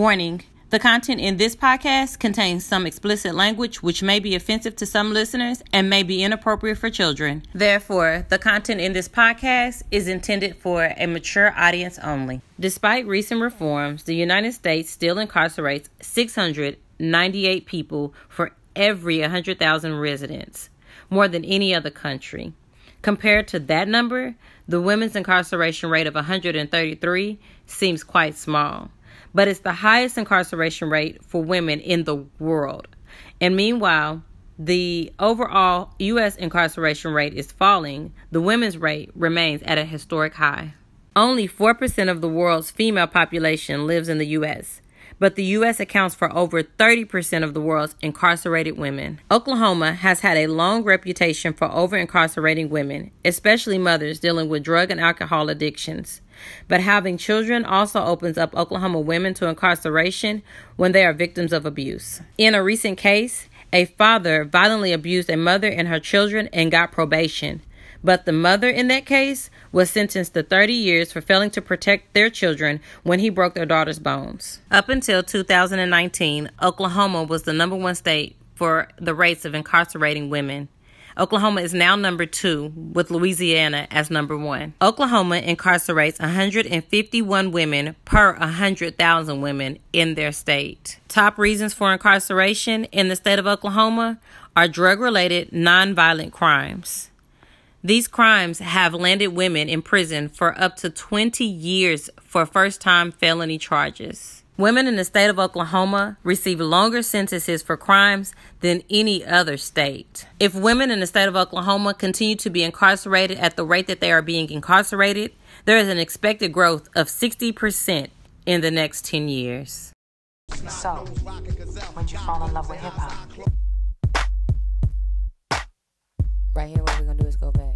Warning the content in this podcast contains some explicit language which may be offensive to some listeners and may be inappropriate for children. Therefore, the content in this podcast is intended for a mature audience only. Despite recent reforms, the United States still incarcerates 698 people for every 100,000 residents, more than any other country. Compared to that number, the women's incarceration rate of 133 seems quite small but it's the highest incarceration rate for women in the world. And meanwhile, the overall U.S. incarceration rate is falling, the women's rate remains at a historic high. Only 4% of the world's female population lives in the U.S., but the U.S. accounts for over 30% of the world's incarcerated women. Oklahoma has had a long reputation for over incarcerating women, especially mothers dealing with drug and alcohol addictions. But having children also opens up Oklahoma women to incarceration when they are victims of abuse. In a recent case, a father violently abused a mother and her children and got probation. But the mother in that case was sentenced to 30 years for failing to protect their children when he broke their daughter's bones. Up until 2019, Oklahoma was the number one state for the rates of incarcerating women. Oklahoma is now number two, with Louisiana as number one. Oklahoma incarcerates 151 women per 100,000 women in their state. Top reasons for incarceration in the state of Oklahoma are drug related nonviolent crimes. These crimes have landed women in prison for up to 20 years for first time felony charges. Women in the state of Oklahoma receive longer sentences for crimes than any other state. If women in the state of Oklahoma continue to be incarcerated at the rate that they are being incarcerated, there is an expected growth of 60% in the next 10 years. So, when you fall in love with hip hop? Right here, what we're gonna do is go back.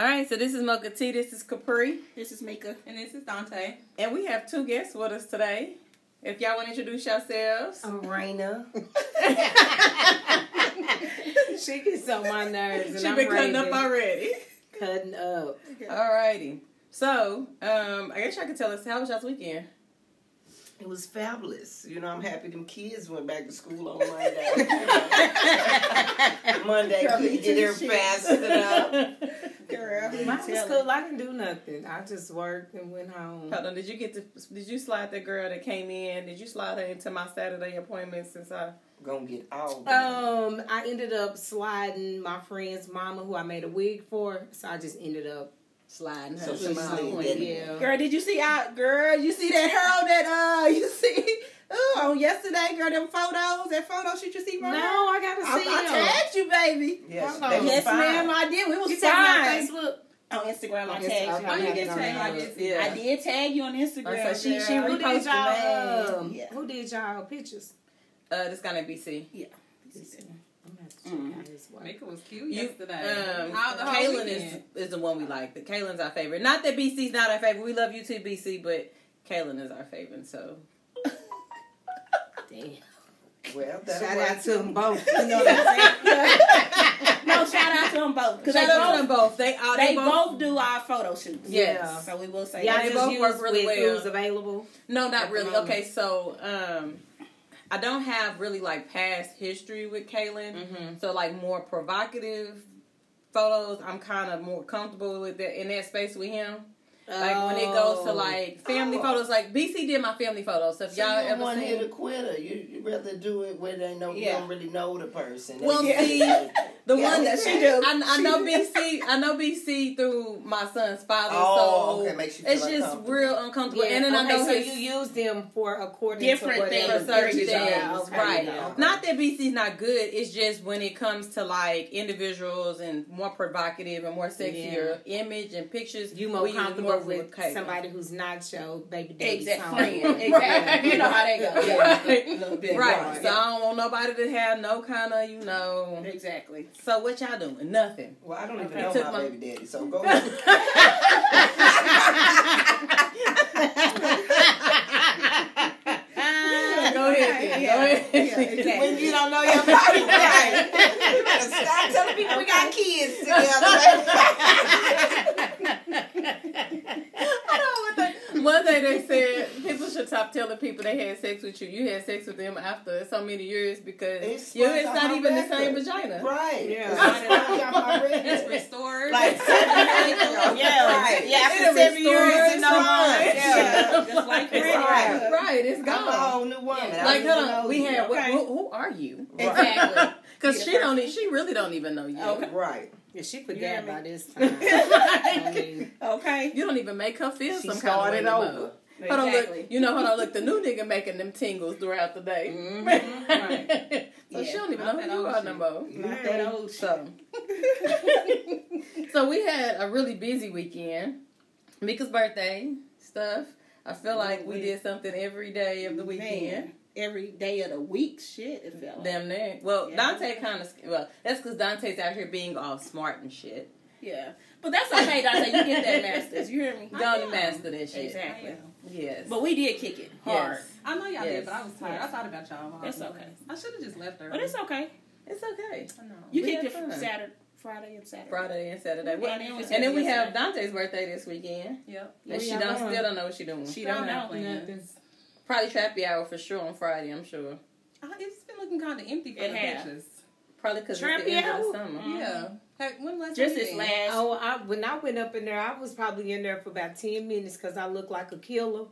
All right, so this is Mocha T, this is Capri, This is Mika. and this is Dante. And we have two guests with us today. If y'all want to introduce yourselves. I'm Raina. she gets on my nerves, She I'm been cutting up already. Cutting up. Alrighty. So, um, I guess y'all can tell us how was y'all's weekend? It was fabulous. You know, I'm happy them kids went back to school on Monday. Monday couldn't get there fast enough. Girl, Mine was cool. I didn't do nothing. I just worked and went home. Hold on, did you get to? Did you slide the girl that came in? Did you slide her into my Saturday appointment since I? Gonna get all. Um, I ended up sliding my friend's mama, who I made a wig for. So I just ended up sliding her. So to my slid, Yeah. Girl, did you see out? Girl, you see that her that uh you see oh on yesterday, girl, them photos, that photo shoot you see No, from her? I gotta see I them. tagged you, baby. Yes, Hold on. they was Yes, ma'am, I did. We was You on fine. Facebook. On Instagram, I I tagged you. Oh, you I did tag it on me. Yeah. I did tag you on Instagram. Oh, so she- she girl. Who did Reposted y'all? Um, Yeah. Who did y'all pictures? Uh, this guy named BC. Yeah. I'm gonna have to check Mhm. out his wife. Mika was cute You, yesterday. um, How the whole Kaylin is weekend? is the one we like. The Kaylin's our favorite. Not that BC's not our favorite. We love you too, BC, but Kaylin is our favorite. So Damn. Well, Shout out to them both. You know what I'm saying? No, shout out to them both. Because they, shout out to them both, both. They all they both do our photo shoots. Yes. So we will say Y'all that. they both work really well. who's available. No, not really. Okay, so um, I don't have really like past history with Kaylin. Mm-hmm. So like more provocative photos, I'm kind of more comfortable with that in that space with him. Like when it goes to Oh. like family Oh. photos, like BC did my family photos. So if So y'all you ever one seen, hit a quitter. You you rather do it where they know Yeah. you don't really know the person. Well, That's- see, the Yeah, one that she do. I, I know. BC. I know BC through my son's father. Oh, so okay, makes you feel it's just real uncomfortable. Yeah, and then I know so you use them for according Different to what things, they for certain Different things, things. Yeah, okay, right? yeah. Not that BC's not good. It's just when it comes to like individuals and more provocative and more sexier image and pictures, You more we use comfortable out with somebody who's not your baby daddy's Exactly. Friend. exactly. you know how they go. Yeah. Right. A bit right. Wrong. So yeah. I don't want nobody to have no kind of, you know. Exactly. So what y'all doing? Nothing. Well, I don't even know my, my baby daddy, so go. ahead. Yeah, go ahead. Yeah, exactly. When you don't know your body, right? You better stop telling people we got kids together. I know what they, one day they said people should stop telling people they had sex with you. You had sex with them after so many years because It's you, right it's not my even the same vagina. Right. Yeah. It's right It's restored. Like seven years. Yeah, Right. yeah. After seven restore years, it. it's no more. Yeah, Just like It's credit. right. Right, it's I'm a gone. whole new woman. I Like, don't hold on, we you. had. Okay. Who, who are you? Exactly. Because she don't. e- She really don't even know you. Okay. Right. Yeah, she You forgot hear me? by this time. I mean, Okay. You don't even make her feel She some kind of way started no over. more. Hold on, Exactly. look. You know, hold on, look. The new nigga making them tingles throughout the day. Mm-hmm. Right. so she don't even not know who you old are shit. no more. Not that old shit. So, so we had a really busy weekend. Mika's birthday stuff. I feel like we we- did something every day of the weekend. Man, every day of the week, shit, it felt like. Damn near. Well, Yeah. Dante kind of. Well, that's because Dante's out here being all smart and shit. Yeah. But that's okay, Dante. You get that masters. You hear me? Don't master that shit. Exactly. Yes. But we did kick it hard. Yes. I know y'all Yes. did, but I was tired. Yes. I thought about y'all. while I That's okay. I should have just left her. But it's okay. It's okay. I know. You We kicked had it from. Saturday, Friday and Saturday. Friday and Saturday. And Well, then we and then we have. Dante's birthday this weekend. Yep. And What she y'all don't still don't know what she doing. She don't know. Nothing. Probably trappy hour for sure on Friday. I'm sure. Uh, It's been looking kind of empty for It the has. pictures. Probably because it's the end of hour? the summer. Mhm. Yeah. Hey, when last Just this last. oh, I, when I went up in there, I was probably in there for about ten minutes because I looked like a killer.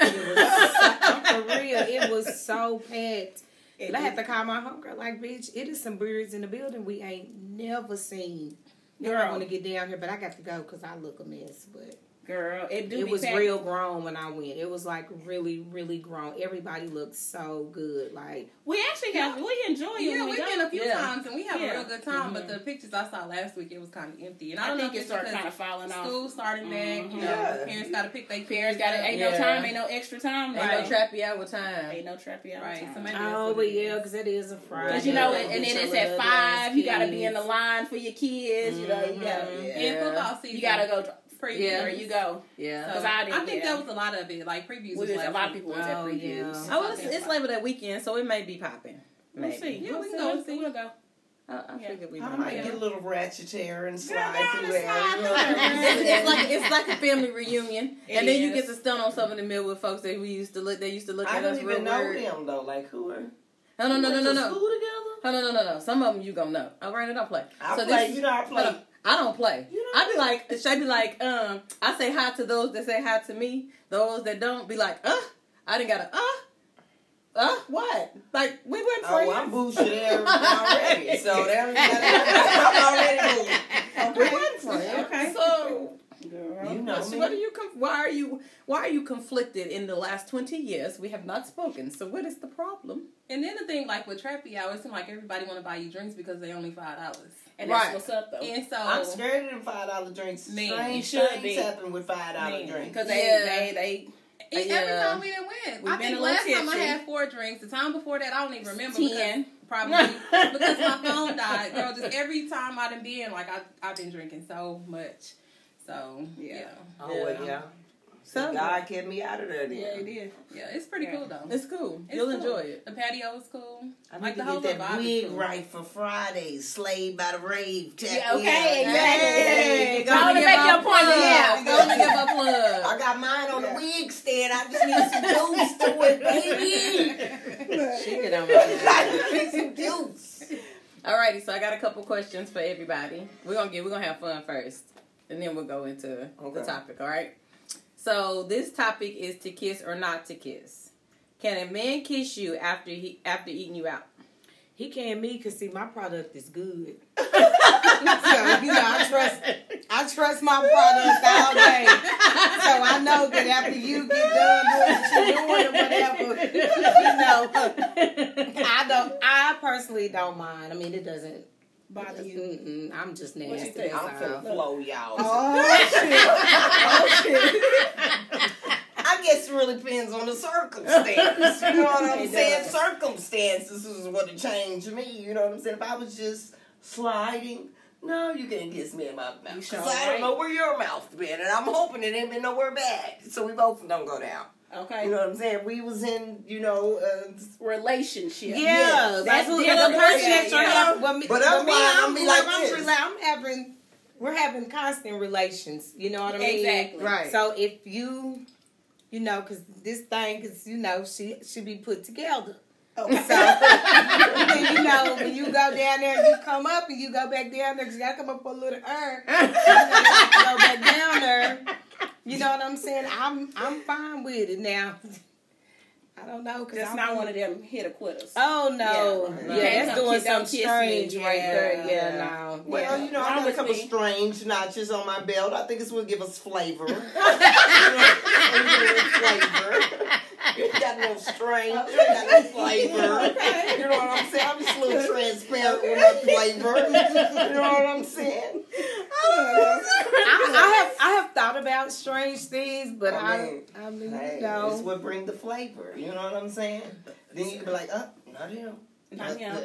It was so, for real. It was so packed. it And I had to call my homegirl like, bitch, it is some birds in the building we ain't never seen. Girl, I Girl. want to get down here, but I got to go because I look a mess. But Girl, it do it was packed. real grown when I went. It was like really, really grown. Everybody looked so good. Like We actually have. We enjoy it. Yeah, we we've go. been a few Yeah. times and we have Yeah. a real good time. Mhm. But the pictures I saw last week, it was kind of empty. And I I don't think know it if it's started because kind of falling off. school starting back. You know, Yeah. parents got to pick their Parents got it. Ain't Yeah. no time. Ain't no extra time. Ain't Right. no trappy hour time. Ain't no trappy out Right, time. so maybe- oh, but yeah, because it is a Friday. Cause you know, Yeah. and, and then it's at five. You gotta be in the line for your kids. You know, you gotta. Mhm. Yeah. And football season. You gotta go Previews. Yeah. where you go. Yeah. So, 'Cause I didn't think get that was a lot of it. Like previews. We was just, a lot of people was at Oh, previews. yeah. Oh, it's, it's Labor Day weekend, so it may be popping. We'll Maybe. see. Yeah, we'll we can go. We'll see. we'll go. I, I Yeah. figured we might. might get a little ratchet hair and slide Girl, through there. slide you through know? there. It's, it's like it's like a family reunion, It and then you get to stun on some of the mill with folks that we used to look. They used to look I at us I don't even know them though. Like who are? No, no, no, no, no, no. School together? Oh, no, no, no, no. Some of them you gonna know. All right, I don't play. I So play. this- you know I uh, play. I don't play. You don't I be like, should I be like, um, I say hi to those that say hi to me. Those that don't be like, uh, I didn't got a, uh, uh, what? Like we went Oh, friends. well, I'm everything already. So there, I'm already moved. we went friends. Okay. So Girl. You know What, me. what are you? Conf- why are you? Why are you conflicted? In the last twenty years, we have not spoken. So what is the problem? And then the thing, like with Trappy Hour, it seems like everybody want to buy you drinks because they only five dollars. And that's Right. what's up though. And so I'm scared of them five dollar drinks. Man, Strange you should things be. happen with five dollar drinks. Because they, Yeah. they, they, And Yeah. every time we didn't win. We've I think a little last time I had four drinks. The time before that, I don't even remember. Ten. Because, probably because my phone died. Girl, just every time I done been, like, I, I've been drinking so much. So, yeah. Yeah. Oh well, yeah. So God kept me out of there. Then. yeah, they did. Yeah, it's pretty Yeah. cool, though. it's cool. It's You'll cool. enjoy it. The patio is cool. I Like need the to whole get that wig cool. right for Friday. Slayed by the rave. Tap Yeah, me okay, out. exactly. Hey, Go on and make your point, yeah. Go on and give a plug. I got mine on the wig stand. I just need some juice to it, baby. She get on I need some juice. Alrighty, so I got a couple questions for everybody. We're gonna get we're gonna have fun first, and then we'll go into the topic. All right. So this topic is to kiss or not to kiss. Can a man kiss you after he after eating you out? He can me because see my product is good. so you know I trust I trust my product all day. So I know that after you get done doing what you're doing or whatever, you know, I don't. I personally don't mind. I mean, it doesn't Bother you. Mm-mm, I'm just you nasty. think? I'm finna all. flow, y'all. Oh shit! Oh shit! I guess it really depends on the circumstance. You know what I'm It saying? does. Circumstances is what it changed me. You know what I'm saying? If I was just sliding, No, you can't kiss me in my mouth. sure Cause I don't right. know where your mouth been, and I'm hoping it ain't been nowhere bad. So we both don't go down. Okay. You know what I'm saying? We was in, you know, uh, Relationship. Yeah, That's that's what the person that, you're having. Me, But but otherwise, me, I'm, I'm like I'm, this. rela- I'm having, we're having constant relations. You know what I mean? Exactly. Right. So if you, you know, because this thing, because you know, she should be put together. Okay. So you know, when you go down there and you come up and you go back down there, because you gotta come up for a little earn. you go back down there. You know what I'm saying? I'm I'm fine with it now. I don't know because That's I'm not one of them hit or quitters. Oh no! Yeah. Yeah, that's come doing something kiss me. strange right there. Yeah. Yeah, no. well, yeah. you know, I Wrong got a couple me. strange notches on my belt. I think it's what give us flavor. flavor. You ain't got no strange. You ain't got no flavor. You know what I'm saying? I'm just a little transparent with my flavor. You know what I'm saying? I, I have I have thought about strange things, but I I mean, I mean, Hey, you it's know, what bring the flavor. You know what I'm saying? Then you be like, "Oh, not him. Not But- him.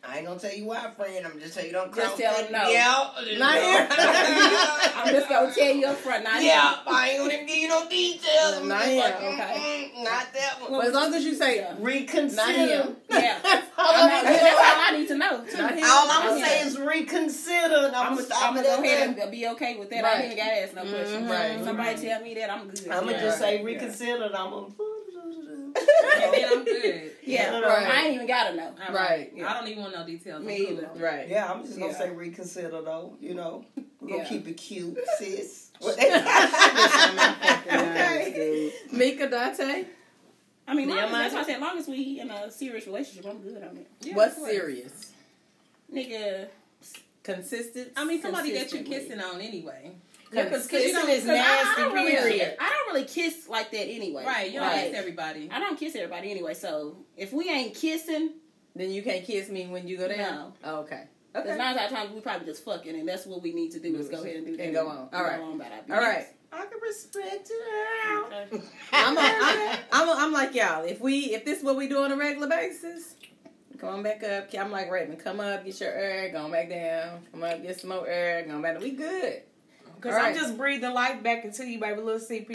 I ain't gonna tell you why, friend. I'm just tell you don't Just cross tell that- him no. Yeah, Not no. him. I'm just gonna tell you up front. Not Yeah, him. I ain't gonna give you no details. I'm Not just him, like, okay. not that one. Well, as long as you say Yeah. Reconsider. Not him. Yeah. All I'm I'm, not, that's all I need to know. Too. Not him. all I'm gonna say is reconsider. And I'm, I'm gonna stop gonna go ahead and be okay with that. I ain't gotta ask no questions. Mm-hmm. Right. Somebody tell me that I'm good. I'm gonna yeah. just say Yeah. reconsider. And I'm gonna. And then I'm good. Yeah, right. I ain't even gotta know. Right. All right. I don't even want no details. Me cool. either. right. Yeah, I'm just gonna Yeah. say reconsider though. You know, we're gonna Yeah. keep it cute, sis. Okay. Mika Dante, I mean, long Yeah, as, that's why I man. said, as long as we in a serious relationship, I'm good on it. Yeah, what's serious? Nigga, Consistent. I mean, somebody that you're kissing on anyway. Yeah, 'cause Consistent kissing don't- is 'cause I- I nasty. don't really Period. I don't really kiss like that anyway. Right, you don't Right. kiss everybody. I don't kiss everybody anyway, so if we ain't kissing, Then you can't kiss me when you go down. Oh, okay. because Okay. nine out of times we probably just fucking, and that's what we need to do is mm, go ahead and do that And go on. All right. Go on about our All right. I can respect it. business. I'm, a, I'm, I'm, a, I'm like y'all. If we, if this is what we do on a regular basis, come on back up. I'm like Raven. Come up, get your air, go back down. Come up, get some more air, go back. Down. We good. Because All I'm just breathing life back into you, baby. Little CPR.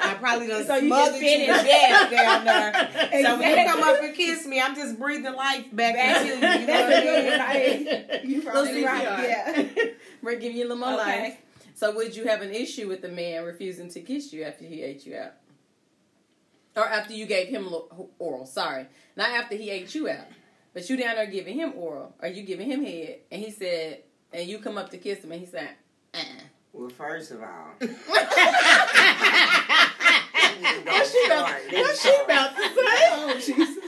I probably done So you smothered just you to finished. death down there. So when you come up and kiss me, I'm just breathing life back, Back- into you. You know that's what a good I mean? You Little probably right. Yeah. We're giving you a little more Okay. life. So would you have an issue with the man refusing to kiss you after he ate you out? Or after you gave him oral, sorry. Not after he ate you out. But you down there giving him oral. Or you giving him head. And he said, and you come up to kiss him and he said, uh. Well, first of all, What's she about, what's she about to say? Oh, Jesus.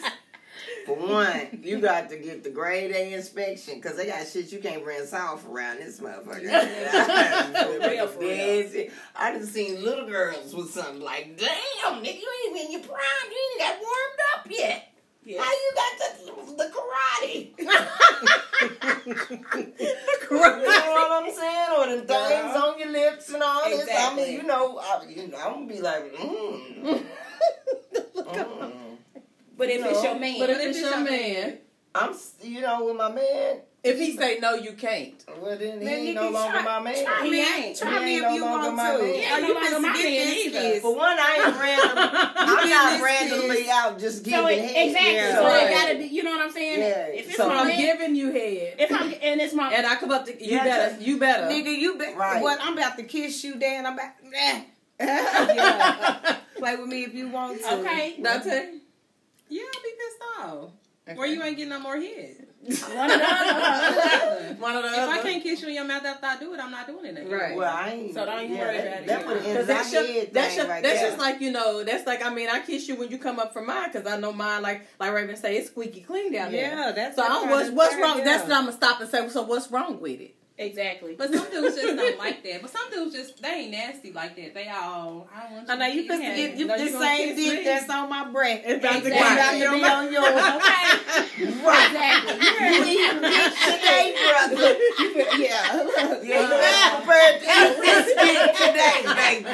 For one, you got to get the grade A inspection because they got shit you can't rinse off around this motherfucker. real, for real. Dead shit. I done seen little girls with something like, damn, nigga, you ain't even in your prime. You ain't got warmed up yet. Yeah. How you got the, the karate? Karate, You know what I'm saying? Or the things on your lips and all this. I mean, you know, I, you know, I'm gonna be like, mm. mm. But if it's your man, But if it's your man, I'm, you know, with my man. If he say no, you can't. Well, then he Man, ain't no longer try- my man. Try He ain't. try He me ain't if no you longer want my to. man. Yeah, you no longer can my get man this either. For one, I ain't random. I'm get not this randomly kiss. out just giving so it, head. exactly. Yeah. So Right. it gotta be. You know what I'm saying? Yeah. If it's So my I'm man, giving you head. if I'm and it's my And I come up to you Yeah, better, just- you better. Nigga, you better. Right. what? I'm about to kiss you, Dan. I'm about. Eh. Yeah. Play with me if you want to. okay. Dante? Yeah, I'll be pissed off. Where you ain't getting no more head. One of the other. One of the If I can't kiss you in your mouth after I do it, I'm not doing it again. Right. Well, I ain't. So don't even yeah, worry that, about it. That would end that's my your, head that's thing your, right that's just like you know. That's like I mean, I kiss you when you come up from mine, cause I know mine like like Raven say it's squeaky clean down there. Yeah, that's So that I'm, what's what's wrong? yeah. That's what I'm gonna stop and say. So what's wrong with it? Exactly. But some dudes just don't like that. But some dudes just they ain't nasty like that. They all I don't want you I know you kiss supposed to get you No, the same kiss dick me. that's on my breath. It's about to Exactly. go About to be on yours. Okay. Right. Exactly. You eating dick today, brother. yeah. You ain't prepared to eat this dick today, baby.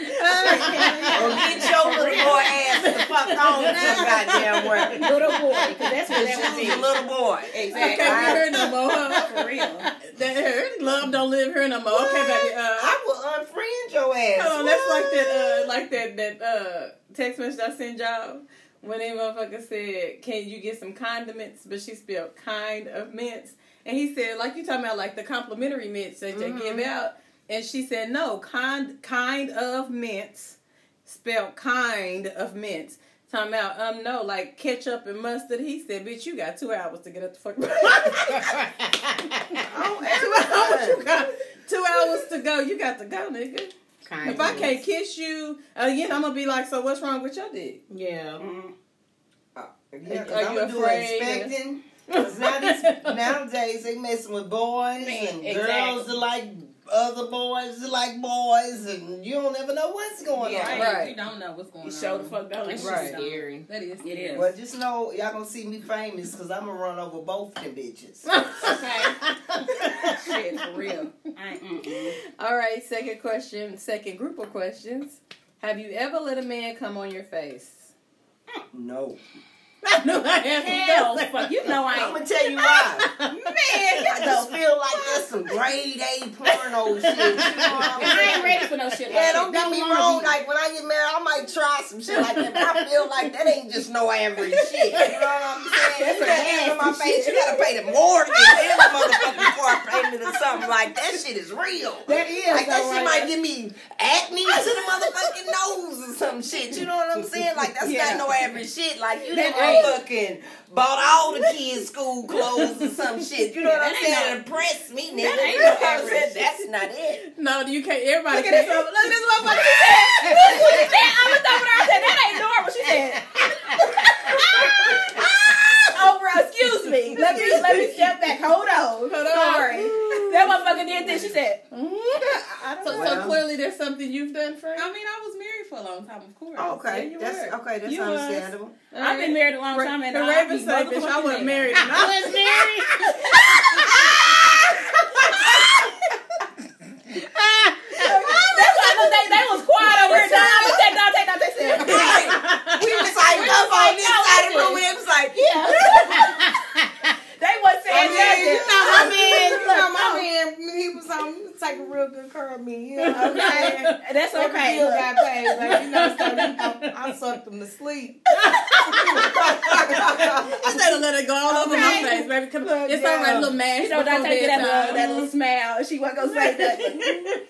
Or get your little boy ass the fuck on some goddamn damn well. Little boy, because that's what that She was. was little boy. I Exactly. can't be her no more. Huh? For real. That her love don't live here no more. Okay, baby. Uh, I will unfriend your ass. Hold on, that's like that, uh, like that, that uh, text message I sent y'all when that motherfucker said, "Can you get some condiments?" But she spelled kind of mints, and he said, like you talking about, like the complimentary mints that they give out, and she said, "No, kind kind of mints, spelled kind of mints." Talking about, um, no, like ketchup and mustard. He said, "Bitch, you got two hours to get up the fuck." two hours, you got two hours to go. You got to go, nigga. Kind If I can't kiss you again, I'm gonna be like, so what's wrong with your dick? Yeah. Yeah, 'cause Are I'm you gonna do afraid? expecting. 'Cause now these, nowadays they messing with boys Man, and exactly. girls that like other boys like boys, and you don't ever know what's going Yeah, on. Right. Right. You don't know what's going You on. show the fuck don't. That's Right. scary. That is. It is. Well, just know y'all gonna see me famous because I'm gonna run over both them bitches. Okay. Shit, for real. I. All right, second question, second group of questions. Have you ever let a man come on your face? no, I knew I had Hell, fuck. You know I I'm ain't. gonna tell you why. Man, I just feel like that's some grade A porno shit. You know I'm ain't ready for no shit like. Yeah, don't get me wanna wrong. be- Like when I get married, I might try some shit like that. But I feel like that ain't just no average shit. You know what I'm saying? That's you got hands on my nasty face. shit. You gotta pay the mortgage and the motherfucking car payment or something like that. Shit is real. That is Like that though, shit right? might give me acne to the motherfucking nose or some shit. You know what I'm saying? Like that's Yeah. not no average shit. Like you That done ain't- fucking bought all the kids school clothes or some shit. You know what I'm saying? no- Impress me, nigga. that ain't You know what I'm saying? That's not it. No, you can't. Everybody Look at can't. this. Look at this motherfucker. She said. Look what she said. I was over there. I said that ain't normal. She said. Oh, excuse me. Let me let me step back. Hold on. Hold on. Sorry. That motherfucker did this. She said. Mm-hmm. I don't So- so, so clearly there's something you've done, Frank. I mean, I was married for a long time, of course. Okay, Yeah, that's were. okay. That's You was. understandable. I've been married a long time and the I Raven be say, bitch, I wasn't married. married. I was married. Why they, they was quiet over here. Dog, I take that, take that. Said. We was like up on this side of the listen. room. We was like, yeah. they wasn't saying oh, I mean, you know my man, you know my man, he was on, he was taking real good care of me. You know what I'm saying? That's Every okay. bill look. got paid, but you know, so you know, I sucked him to sleep. Instead of let it go all over my face, baby. Come, Look, it's yeah. all right, little mash. You know, before Dante get that little, that little smile. She wasn't gonna say nothing.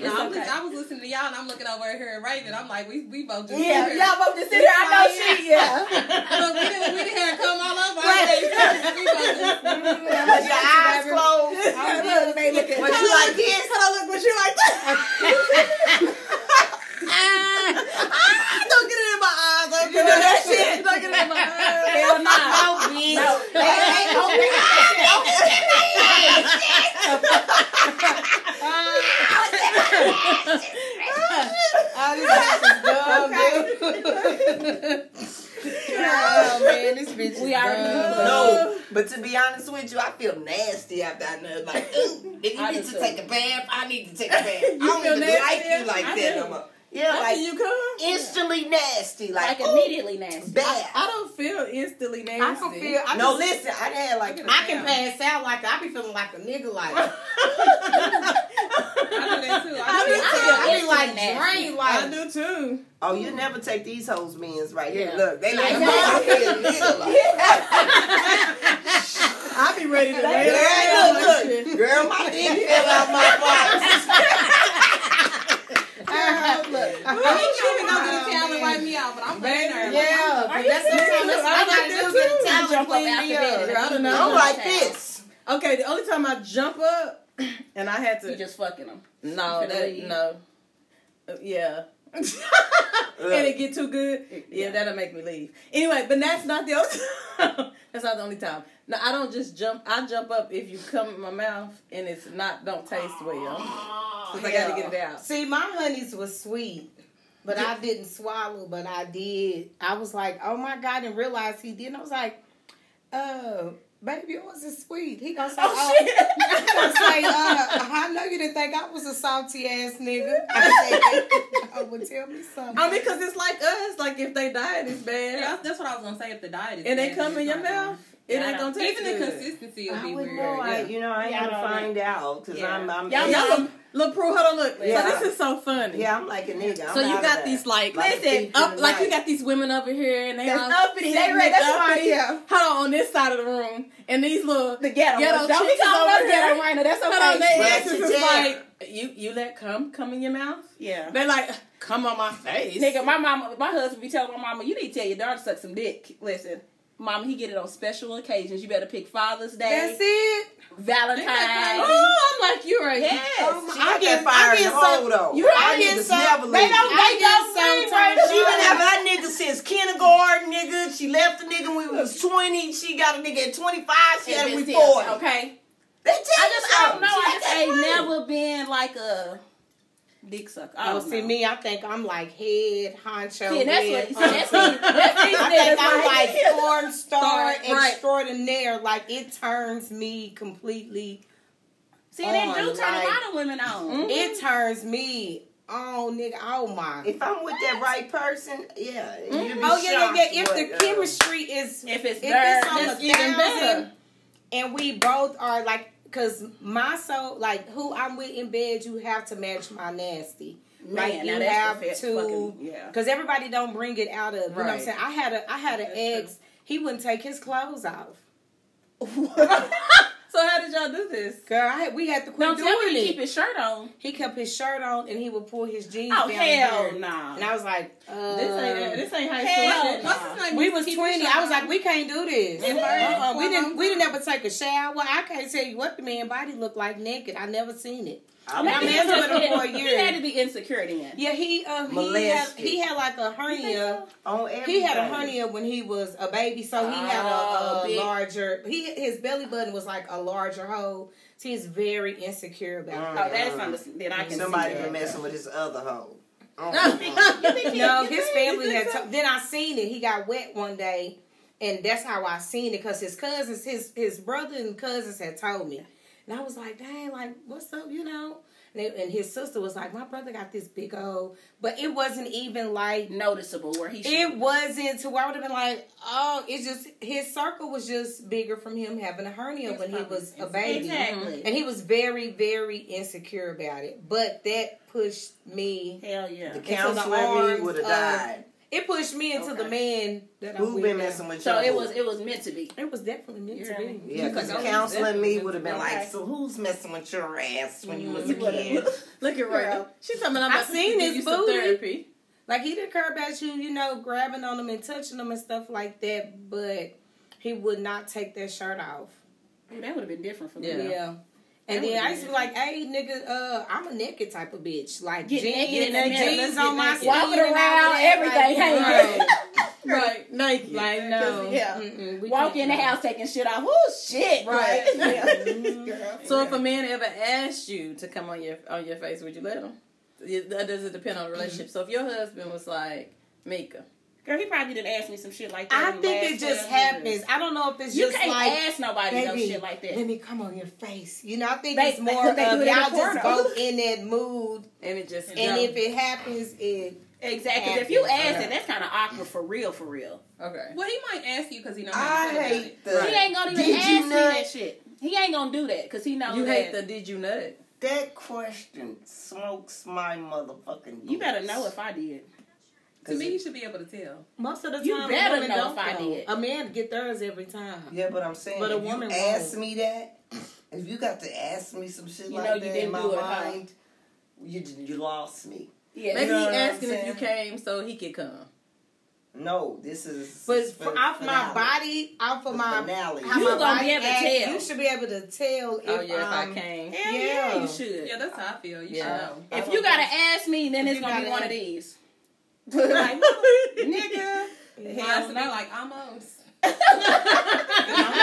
No, I'm okay. just, I was listening to y'all and I'm looking over at her and Raven. I'm like, we we both just Yeah, y'all both just sit here. I know she, yeah. Look, we didn't we didn't have come all over. our face. we both just, with your eyes closed. Look, they looking. Was you like this? Hold on, look, but you like that. Don't get it in my eyes. Don't get it in that shit. Don't get it in my eyes. Hell no. No, bitch. No. Hey, hey, All this bitch is dumb, dude. Oh man, this bitch is We already knew dumb. the- No, but to be honest with you, I feel nasty after I. Like, ooh, then you I need to take a bath. I need to take a bath. I don't even like you like I that do. no more. Yeah, After like you come? instantly nasty. Like, like immediately nasty. bad. I don't feel instantly nasty. I can feel. I no, just- listen, I had like I can pass out like I be feeling like a nigga like. I do that too. I, I do do that too. I be like Nasty. drained I do too. Oh, you never take these hoes men's right here. Yeah. Look, they like, Like come on, that. nigga. Like, I be ready to lay girl, look, look, girl, my dick fell out my box. Look, I ain't even gonna get a towel to wipe me out, but I'm very nervous. Yeah, Are you that's serious? I what I like gotta that do. Get too. a towel up clean me up. I don't know. I'm like this. Okay, the only time I jump up and I had to. You just fucking them. no, that, no. Uh, yeah. and it get too good, yeah, that'll make me leave. Anyway, but that's not the only time. that's not the only time. No, I don't just jump. I jump up if you come in my mouth and it's not don't taste well. Cause I gotta get it out. See, my honeys was sweet, but I didn't swallow. But I did. I was like, oh my god, and realized he didn't. I was like, uh, baby, yours is sweet. He gonna say, oh, he gonna say, uh, I know you didn't think I was a salty ass nigga. I said, I would tell tell me something. I mean, because it's like us. Like if they diet is bad, Yeah, that's what I was gonna say. If the diet is and they come in your mouth, it ain't gonna taste Even the consistency will I be wouldn't weird. know. I, you know, I ain't Yeah, I gotta find out because Yeah. I'm, I'm. Y'all, y'all, look, look, Prue, hold on, look. Yeah. So this is so funny. yeah, I'm like a nigga. I'm So you out got that. these like, Like listen, up, the like you got these women over here, and they That's all uppity. They sitting ready. That's why, uppity. yeah. Hold on, on this side of the room, and these little The ghetto. Ghetto. Don't be chicks calling over us here. ghetto right now. That's Hold on, they okay. asses is like, you you let cum come in your mouth? Yeah. They like come on my face, Nigga, my mama, my husband be telling my mama, you need to tell your daughter to suck some dick. Listen, mama, he get it on special occasions. You better pick Father's Day, That's it. Valentine's. Oh, I'm like you right. Yes. Oh she I got get- that fire I in get the hole though. You I I get niggas some. never They don't. I They get don't some leave right She been now. having that nigga since kindergarten, nigga. She left the nigga when we was 20. She got a nigga at 25. She had him And 40. Okay. They tell I just, I don't know. I just ain't never been like a dick sucker. I Oh, don't see know. me, I think I'm like head honcho. See, that's head what. See, that's auntie. me. That's these I think I'm like. like porn star Right. extraordinaire. Like it turns me completely. See, they do turn like- a lot of women on. It turns me on, nigga. Oh my. If I'm with that right person, yeah. you'd be Oh yeah, yeah, yeah. If the uh, chemistry is, If it's if there, it's on that's a thousand, better. and we both are like, cause my soul, like who I'm with in bed, you have to match my nasty. like you have to, fucking- yeah. cause everybody don't bring it out of. You know what I'm saying? I had a, I had an ex. He wouldn't take his clothes off. So how did y'all do this? Girl, I we had to quit Don't tell me it. keep his shirt on. He kept his shirt on and he would pull his jeans Oh down. hell no! And I was like, uh, This ain't this ain't high Hell. What's his name? We was twenty. I was like, we can't do this. Uh-uh. We didn't. We didn't ever take a shower. I can't tell you what the man body looked like naked. I never seen it. I mean, mean, I mean, He it's had- been a whole He had to be insecure then. Yeah, he um he had he had like a hernia. on everything. He had a hernia when he was a baby, so he had Oh, a, a larger. He his belly button was like a larger hole. So he's very insecure about Mm. Oh, that's understandable. Then I can Somebody see that. been messing with his other hole. Oh, it. No, his family had. To, then I seen it. He got wet one day, and that's how I seen it. Cause his cousins, his his brother and cousins had told me, and I was like, dang, like what's up, you know? And, they- and his sister was like, my brother got this big old, but it wasn't even like Noticeable where he should. It wasn't to where I would have been like, oh, it's just his circle was just bigger from him having a hernia when he was a baby. Exactly. And he was very, very insecure about it. But that pushed me. Hell yeah. the the counselor in arms would have died. It pushed me into the man that I'm Who with been messing with So it was it was meant to be. It was definitely meant Yeah. to be. Yeah, because the Like, counselor in me would have been okay. like, so who's messing with your ass when you was a kid? Look at right. Girl. She's talking about I about seen to his booty. therapy. Like he didn't care about you, you know, grabbing on him and touching him and stuff like that. But he would not take that shirt off. Ooh, that would have been different for me. Yeah. Yeah. And then I used to be like, hey, nigga, uh, I'm a naked type of bitch. Like, Get jeans, naked in the jeans on my naked. skin. Walking around, everything hanging. Right. Right, Nike. like, no. Yeah. Walk in the house taking shit off. Oh shit! Right. Yeah. So if a man ever asked you to come on your on your face, would you let him? That doesn't depend on the relationship. So if your husband was like, Mika, Girl, he probably didn't ask me some shit like that. I think it just happens. years. I don't know if it's just You just can't like, ask nobody no shit like that. let me come on your face. You know, I think They- it's more they of do it in y'all just porno. both in that mood. and it just And if it happens, it Exactly. If you Happens. ask it, that's kind of awkward for real, for real. okay, Well, he might ask you because he knows I to hate it. the. he ain't gonna even Did you ask me nut? that shit. He ain't gonna do that because he knows you that. hate the did you nut? That question smokes my motherfucking. you better boots. know if I did. To me, he should be able to tell. most of the time, You a better woman know don't if I did. A man get theirs every time. Yeah, but I'm saying, But a if woman you ask won't. me that, if you got to ask me some shit You like know you that didn't in my do it, huh? mind, you you lost me. Yeah. Maybe know he what I'm asking if you came so he could come. No, this is. But for for, off my body, off of The my finale. You my gonna be able to tell. You should be able to tell if Oh yeah, if um, I came. Hell yeah, Yeah. you should. Yeah, that's how I feel. You Yeah. should know. If you gotta ask me, then If it's gonna be gotta one of these. like, nigga. Mine Hell should like almost. I'm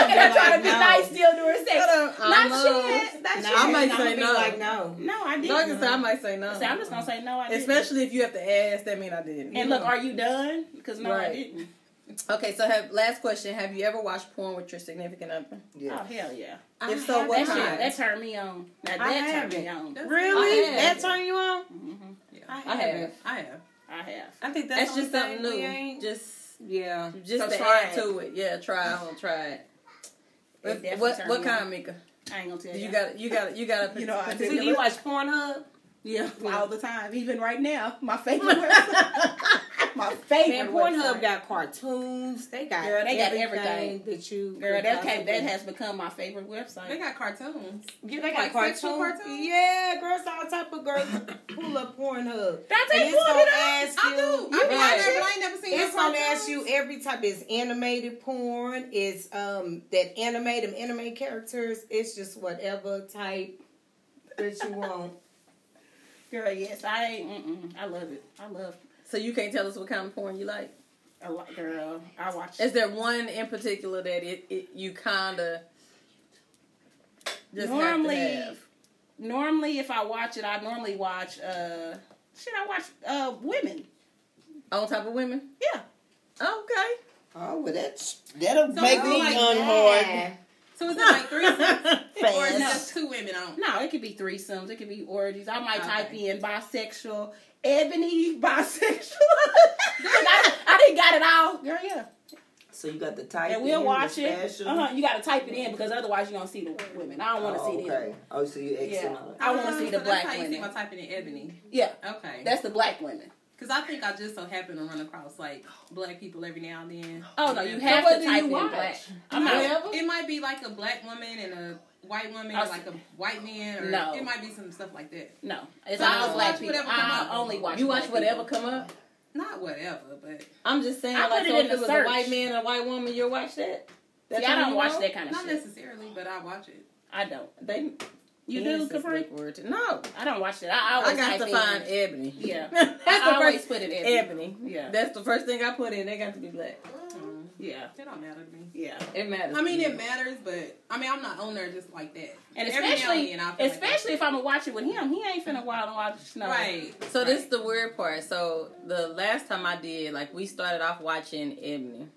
gonna try to be no. nice still during sex. Not Not shit. Not No, shit. I might say no. Like no. No, I didn't. Like I said, I might say no. So I'm just gonna say no. I didn't. Especially if you have to ask, that mean I didn't. And look, are you done? Because no, I didn't. Okay, so have last question: Have you ever watched porn with your significant other? Yeah. Oh hell yeah. If so, what That shit, kind? that turned me on. Now I that turned me haven't. on. That's- Really? That have. turn you on? Mhm. Yeah. I have. I have. I have. I think that's, That's just something new. Just Yeah. just So to try add it. to it. Yeah, try. I'm gonna try it. It What definitely what, turned what me on. kind, Mika? I ain't gonna tell You you. got you got you got to You know, I Do did you watch Pornhub? Yeah. all the time, even right now. My favorite website. My favorite Man, Pornhub got cartoons. They got Girl, they got everything, everything. that you. Girl, that came, that has become my favorite website. They got cartoons. Yeah, they got sexual cartoons. cartoons? Yeah, girls, all type of girls pull up Pornhub. That's and it, it's pull gonna it up. ask I you. do. I you mean, I, watch never, it. I ain't never seen It's no gonna cartoons. ask you every type. It's animated porn. It's um that animated anime characters. It's just whatever type that you want. Girl, yes, I. Mm-mm, I love it. I love So you can't tell us what kind of porn you like. a lot, girl. I watch. Is there one in particular that it, it you kind of just normally, have to have? normally, if I watch it, I normally watch. uh Should I watch uh women? on top of women? Yeah. Okay. Oh, well, that's, that'll So make me like unhard So is it like three or is it just two women on? No, it could be threesomes. It could be orgies. I might Okay. type in bisexual, ebony bisexual. I, I didn't got it all, girl. Yeah, So you got the type and we'll in, watch the it. special. Uh huh. You got to type it in because otherwise you don't see the women. I don't want to oh, see okay. them. Oh, so you Yeah. I want to Uh, see so the black That's how you see women. by typing in ebony. Yeah, Okay. that's the black women. Because I think I just so happen to run across like black people every now and then. Oh no, you have what to do type you in watch? black. I'm not. Whatever. It might be like a black woman and a white woman, or like a white man, or No. it might be some stuff like that. No, it's So all you black watch people. whatever come I up. only watch. You watch whatever people. come up. Not whatever, but I'm just saying, I like, put it so in if the it was search. a white man and a white woman, you'll watch that. That's See, I don't watch want? that kind of not shit. necessarily. But I watch it. I don't. They You penis do, is Capri? big word to- No, I don't watch it. I, always. I got type to in- find ebony. Yeah. that's I the always first put it in ebony. Yeah. That's the first thing I put in. They got to be black. Mm, Yeah. it don't matter to me. Yeah. It matters. I mean, it matters, but I mean, I'm not on there just like that. And Every now and especially, then I feel like especially if I'm gonna watch it with him, he ain't finna wild and watch no. Right. So right. this is the weird part. So the last time I did, like we started off watching Ebony.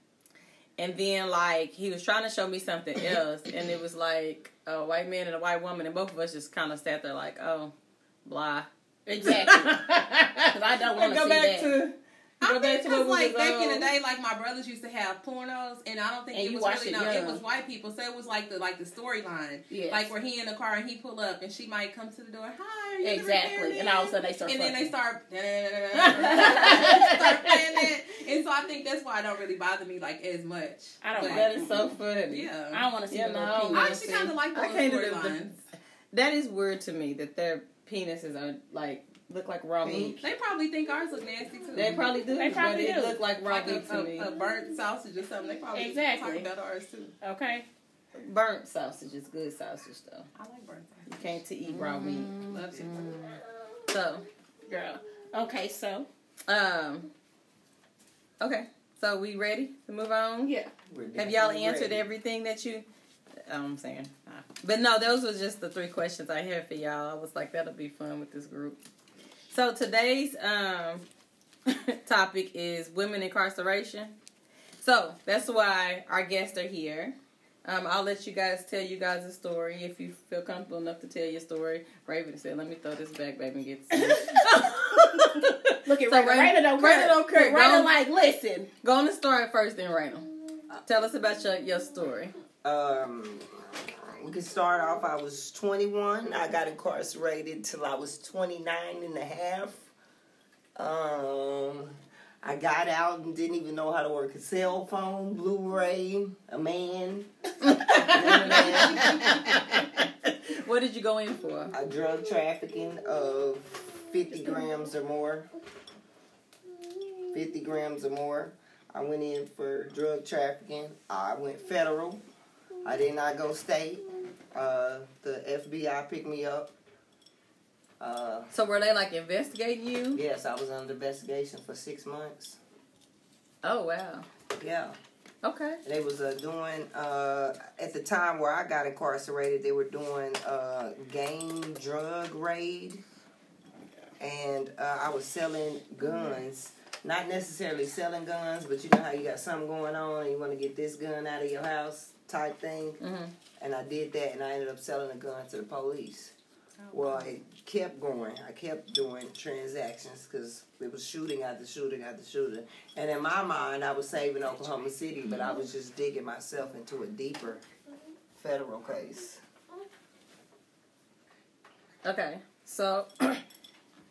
And then like he was trying to show me something else and it was like a white man and a white woman and both of us just kind of sat there like, "Oh, blah." Exactly. Because I don't want to go see back that. to I think because like was back in the day, like my brothers used to have pornos, and I don't think And it was really it no, it was white people. So it was like the like the storyline, Yes. like where he in the car and he pull up, and she might come to the door, hi, are you Exactly. And all of a sudden they start and then they start start playing that, and so I think that's why it don't really bother me like as much. I don't But, That is so funny. Yeah, I don't want to see Yeah, the no, I I penis. wanna actually kind of like those the- storylines. That is weird to me that their penises are like look like raw meat. They probably think ours look nasty too. They probably do, They probably but it do. look like raw like a, meat to me. a, a burnt sausage or something. They probably Exactly. talk about ours too. Okay. Burnt sausage is good sausage though. I like burnt You sausage. can't to eat raw meat. Love it. So, Girl. Okay, so um, okay. So we ready to move on? yeah. We're Have y'all answered ready. everything that you? I'm saying, but no, those were just the three questions I had for y'all. I was like, that'll be fun with this group. So today's um topic is women incarceration. So that's why our guests are here. Um, I'll let you guys tell you guys a story if you feel comfortable enough to tell your story. Raven said, "Let me throw this back, baby, and get." Some. Look at So Raina. Raina- Raina don't Raina care. don't care. Raina Don't- like, listen. Go on the story first, then Raven. Tell us about your your story. Um, we can start off. I was 21. I got incarcerated till I was 29 and a half. Um, I got out and didn't even know how to work a cell phone, Blu-ray, a man. None of that. what did you go in for? a drug trafficking of 50 grams or more. 50 grams or more. I went in for drug trafficking. I went federal. I did not go state. Uh, the FBI picked me up. Uh, So were they like investigating you? yes, I was under investigation for six months. Oh wow. Yeah. Okay. They was uh, doing uh, at the time where I got incarcerated. They were doing uh, gang drug raid, and uh, I was selling guns. Not necessarily selling guns, but you know how you got something going on and you want to get this gun out of your house type thing. Mhm. And I did that, and I ended up selling a gun to the police. Well, it kept going. I kept doing transactions because it was shooting after shooting after shooting. And in my mind, I was saving Oklahoma City, but I was just digging myself into a deeper federal case. Okay. So,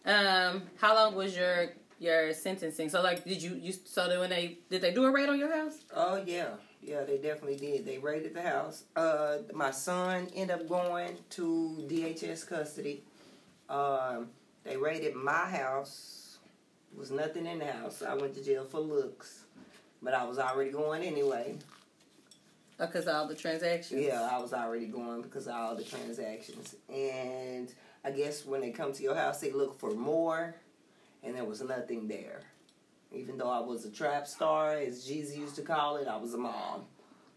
um, how long was your your sentencing? So, like, did you you so when they did they do a raid on your house? Oh yeah, yeah, they definitely did. They raided the house. Uh, my son ended up going to DHS custody. Um, they raided my house. Was nothing in the house. I went to jail for looks, but I was already going anyway. Because all the transactions. Yeah, I was already going because of all the transactions. And I guess when they come to your house, they look for more, and there was nothing there. Even though I was a trap star, as Jeezy used to call it, I was a mom.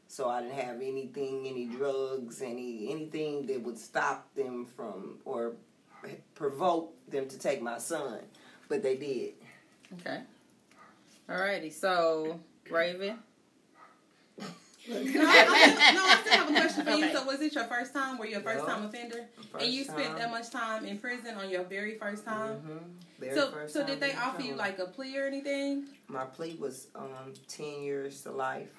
So I didn't have anything, any drugs, any anything that would stop them from or provoke them to take my son. But they did. Okay. Alrighty. So, Raven. No, I, I, no, I still have a question for you. Okay. So, was it your first time? Were you a first Yeah. time offender? First and you spent time. that much time in prison on your very first time? Mhm. Very So, first so time did they in offer you like a plea or anything? My plea was um, 10 years to life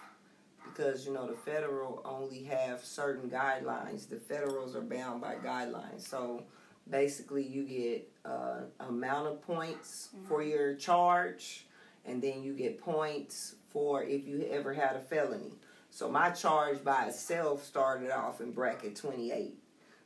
because, you know, the federal only have certain guidelines. The federals are bound by guidelines. So basically, you get uh, amount of points for your charge, and then you get points for if you ever had a felony. So my charge by itself started off in bracket 28.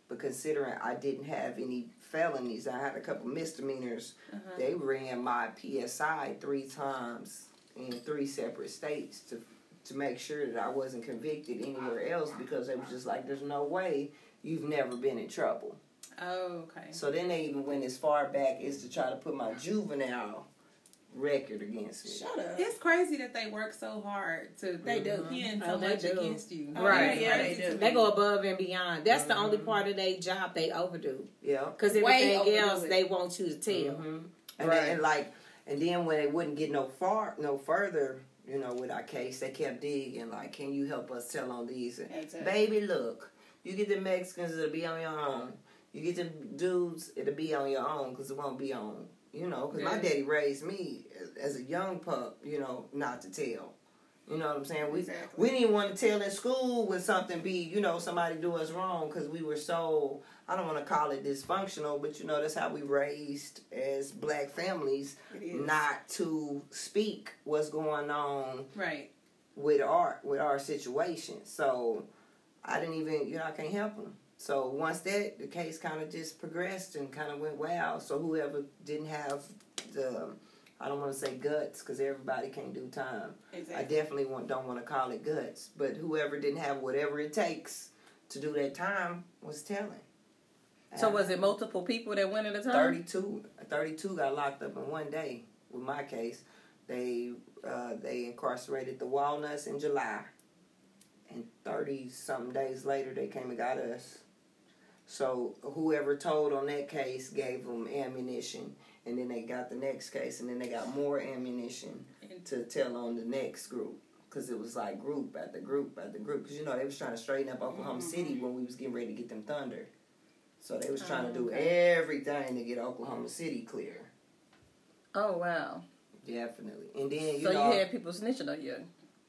But considering I didn't have any felonies, I had a couple misdemeanors Uh-huh. they ran my PSI three times in three separate states to to make sure that I wasn't convicted anywhere else because they was just like, "There's no way you've never been in trouble." Oh, okay. So then they even went as far back as to try to put my juvenile record against me. Shut up. It's crazy that they work so hard to They do. pin Oh, so they much do. against you. Right, It's yeah, crazy they to do. They go above and beyond. That's the only Mhm. part of their job they overdo. Yeah. Because everything overdo else it. they want you to tell. hmm And, Right. then, and like, and then when they wouldn't get no far, no further, you know, with our case, they kept digging. Like, can you help us tell on these? And, Exactly. Baby, look, you get the Mexicans, it'll be on your own. You get the dudes, it'll be on your own because it won't be on. You know, because my daddy raised me as, as a young pup, you know, not to tell. You know what I'm saying? We Exactly. we didn't want to tell in school when something be, you know, somebody do us wrong because we were so, I don't want to call it dysfunctional, but you know, that's how we raised as black families not to speak what's going on Right. with our with our situation. So I didn't even, you know, I can't help them. So once that, the case kind of just progressed and kind of went wild. So whoever didn't have the, I don't want to say guts because everybody can't do time. I definitely want, don't want to call it guts, but whoever didn't have whatever it takes to do that time was telling. So was it multiple people that went at a time? 32, 32 got locked up in one day with my case. They uh, they incarcerated the Walnuts in July, and 30 something days later they came and got us. So whoever told on that case gave them ammunition, and then they got the next case, and then they got more ammunition to tell on the next group. Cause it was like group after group after group. Cause you know they was trying to straighten up Oklahoma mm-hmm. City when we was getting ready to get them thunder. So they was trying to do oh, everything to get Oklahoma City clear. Oh wow. Definitely. And then you so know you had people snitching on you.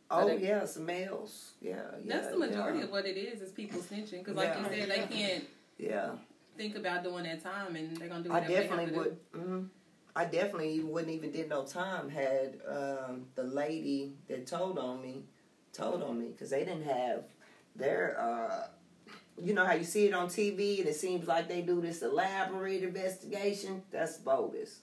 Oh they- yeah, some males. Yeah, yeah. That's the majority yeah. of what it is, is people snitching. Because like Yeah. you said, they can't Yeah. think about doing that time and they're going to do I whatever they have definitely would. Mm, I definitely wouldn't even did no time had um, the lady that told on me told on me because they didn't have their. Uh, you know how you see it on TV and it seems like they do this elaborate investigation. That's bogus.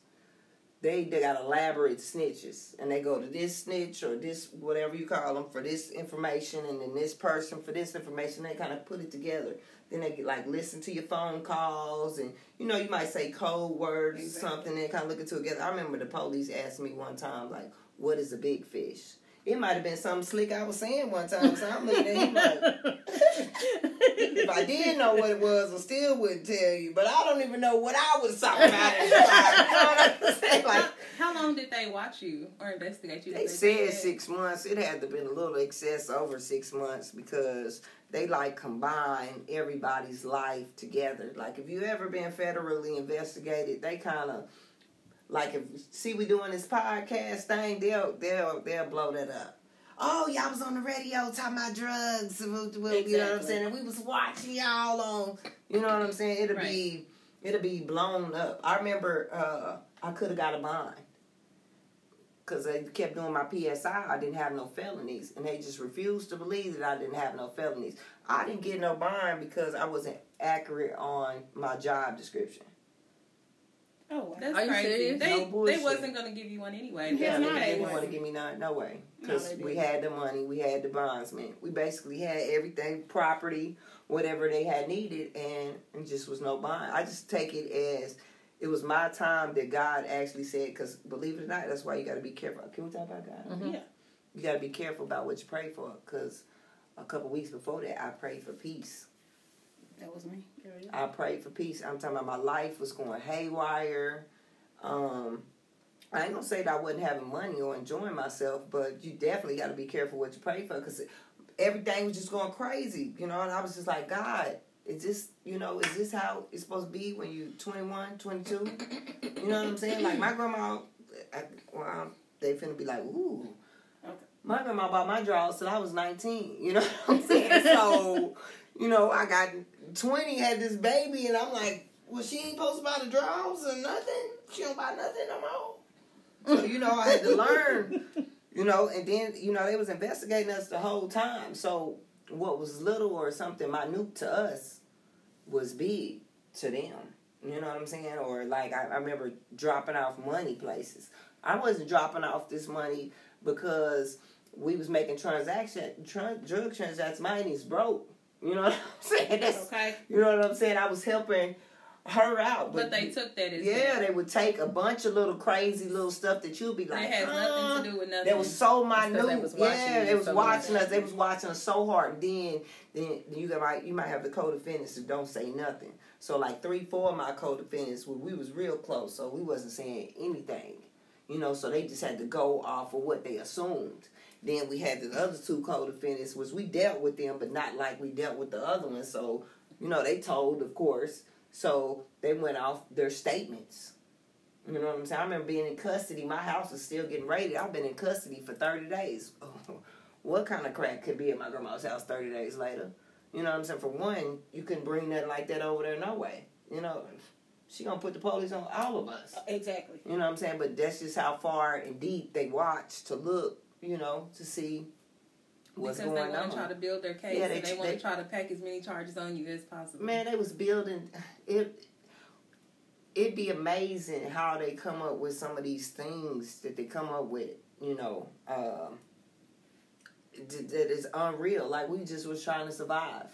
They they got elaborate snitches and they go to this snitch or this whatever you call them for this information and then this person for this information. They kind of put it together. Then they get, like listen to your phone calls and you know you might say code words or something and kind of look into it together. I remember the police asked me one time like, "What is a big fish?" It might have been something slick I was saying one time. So I'm looking at him like, if I did know what it was, I still wouldn't tell you. But I don't even know what I was talking about at. You know what Like, How long did they watch you or investigate you? They said six months. It had to been a little excess over six months because they like combine everybody's life together. Like if you ever been federally investigated, they kind of like if see we doing this podcast thing, they'll they'll they'll blow that up. Oh, y'all was on the radio talking about drugs. You know what I'm saying? And we was watching y'all on. You know what I'm saying? It'll be it'll be blown up. I remember uh, I could have got a bond because they kept doing my PSI. I didn't have no felonies, and they just refused to believe that I didn't have no felonies. I didn't get no bond because I wasn't accurate on my job description. Oh. That's Are crazy. serious? They No they wasn't gonna give you one anyway. Yeah, no, they, they didn't want to give me none, no way. Because they we had the money, we had the bonds, man. We basically had everything, property, whatever they had needed, and it just was no bond. I just take it as it was my time that God actually said. Because believe it or not, that's why you got to be careful. Can we talk about God? Yeah. You got to be careful about what you pray for. Because a couple weeks before that, I prayed for peace. That was me. I prayed for peace. I'm talking about my life was going haywire. Um, I ain't gonna say that I wasn't having money or enjoying myself, but you definitely got to be careful what you pray for because everything was just going crazy, you know. And I was just like, God, is this, you know, is this how it's supposed to be when you 21, 22? You know what I'm saying? Like my grandma, I, well, they finna be like, ooh. My grandma bought my drawers till I was 19. You know what I'm saying? so, you know, I got 20, had this baby, and I'm like, well, she ain't supposed to buy the drawers or nothing. She don't buy nothing no more. So, you know, I had to learn, you know, and then, you know, they was investigating us the whole time. So, what was little or something minute to us was big to them. You know what I'm saying? Or like I, I remember dropping off money places. I wasn't dropping off this money because we was making transaction tran drug transactions. My is broke. You know what I'm saying? That's, Okay. You know what I'm saying? I was helping her out, But they took that as yeah, they would take a bunch of little crazy little stuff that you'd be like, has "Huh?" nothing to do with nothing. They was so minute. they was yeah, they was so watching us. They was watching us so hard. Then, then you got might you might have the co-defendants who don't say nothing. So like three, four of my co-defendants, we, we was real close, so we wasn't saying anything. You know, so they just had to go off of what they assumed. Then we had the other two co-defendants, which we dealt with them, but not like we dealt with the other one. So, you know, they told, of course. So they went off their statements. You know what I'm saying? I remember being in custody. My house was still getting raided. I've been in custody for 30 days. what kind of crack could be at my grandma's house 30 days later? You know what I'm saying? For one, you can't bring nothing like that over there no way. You know, she gonna put the police on all of us. Exactly. You know what I'm saying? But that's just how far and deep they watch to look, you know, to see what's because going they want on. to try to build their case Yeah, they- and they want to try to pack as many charges on you as possible. Man, they was building it. It'd be amazing how they come up with some of these things that they come up with. You know, um, that is unreal. Like we just was trying to survive,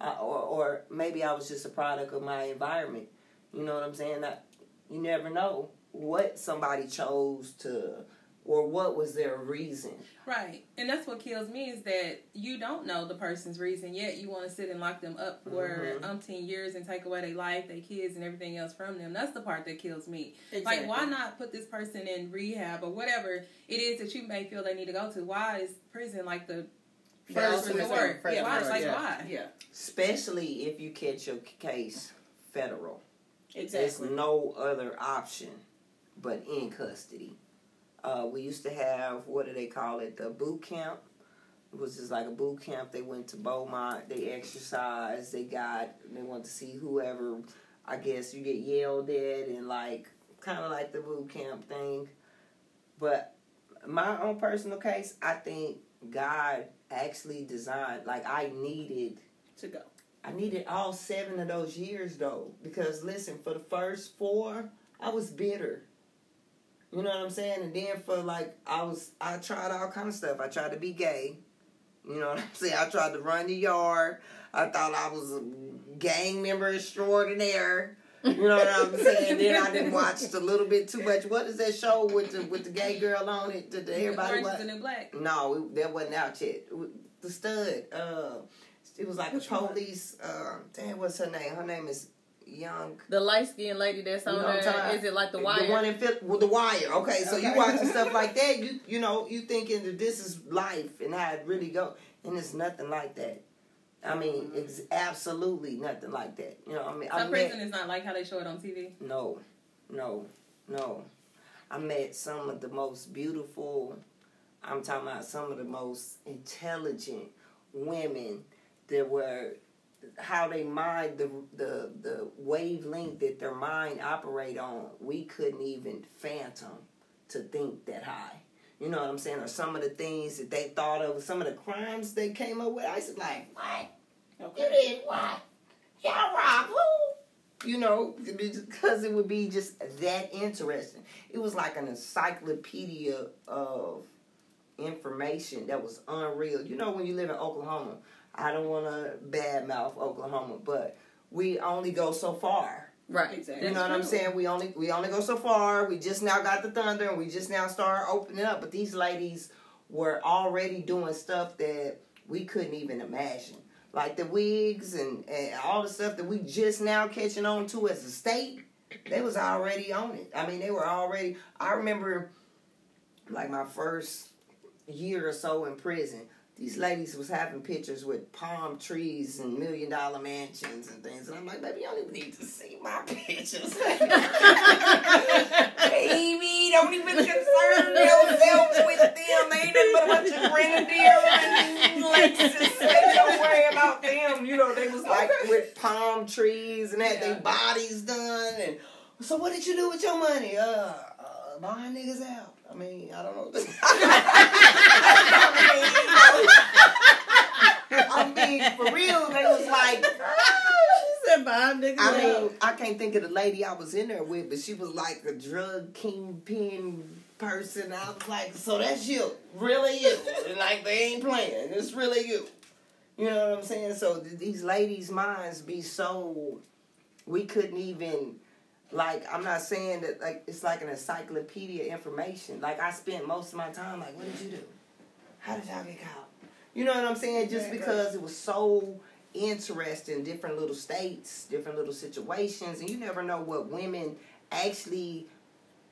uh, or or maybe I was just a product of my environment. You know what I'm saying? That you never know what somebody chose to, or what was their reason. Right. And that's what kills me is that you don't know the person's reason yet. You want to sit and lock them up for Mhm. umpteen years and take away their life, their kids, and everything else from them. That's the part that kills me. Exactly. Like, why not put this person in rehab or whatever it is that you may feel they need to go to? Why is prison like the first First resort? resort. Yeah, why? Like, yeah. why? Yeah. Especially if you catch your case federal. exactly There's no other option but in custody. Uh, we used to have what do they call it? The boot camp. It was just like a boot camp. They went to Beaumont. They exercised. They got. They went to see whoever. I guess you get yelled at and like kind of like the boot camp thing. But my own personal case, I think God actually designed. Like I needed To go. I needed all seven of those years though, because listen, for the first four, I was bitter. You know what I'm saying? And then for like, I was, I tried all kind of stuff. I tried to be gay. You know what I'm saying? I tried to run the yard. I thought I was a gang member extraordinaire. You know what I'm saying? then I didn't watch a little bit too much. What is that show with the with the gay girl on it? That everybody Orange wa- is the new black. no, it, that wasn't out yet. The stud. Uh, it was like Which a police. Uh, damn, what's her name? Her name is young. The light skinned lady that's on You know there. Is it like the The one in Phil- well, the wire. Okay, so you Okay. watching stuff like that, you you know, you thinking that this is life and how it really go, and it's nothing like that. I mean, mm-hmm. it's absolutely nothing like that. You know, I mean, I Some met, prison is not like how they show it on TV. no, no, no. I met some of the most beautiful. I'm talking about some of the most intelligent women that were how they mind the the the wavelength that their mind operate on. We couldn't even phantom to think that high. You know what I'm saying? Or some of the things that they thought of, some of the crimes they came up with. I was like, what? You did what? Y'all rob who? You know, because it would be just that interesting. It was like an encyclopedia of information that was unreal. You know, when you live in Oklahoma, I don't want to badmouth Oklahoma, but we only go so far. right. Exactly. You know what I'm saying? We only we only go so far. We just now got the thunder, and we just now start opening up. But these ladies were already doing stuff that we couldn't even imagine, like the wigs and, and all the stuff that we just now catching on to as a state. They was already on it. I mean, they were already. I remember, like my first year or so in prison. These ladies was having pictures with palm trees and million dollar mansions and things, and I'm like, baby, you don't even need to see my pictures. baby, don't even concern yourself with them. They ain't nothing but a bunch of grenadier and Lexus. They don't worry about them. You know, they was like with palm trees and had their bodies done. And so, what did you do with your money? Uh, uh buying niggas out. I mean, I don't know. I mean, for real, they was like. I mean, I can't think of the lady I was in there with, but she was like a drug kingpin person. I was like, so that's you, really you? And like they ain't playing, it's really you. You know what I'm saying? So these ladies' minds be so we couldn't even like. I'm not saying that like it's like an encyclopedia information. Like I spent most of my time like, what did you do? How did y'all get caught? You know what I'm saying? Just because it was so interesting, different little states, different little situations, and you never know what women actually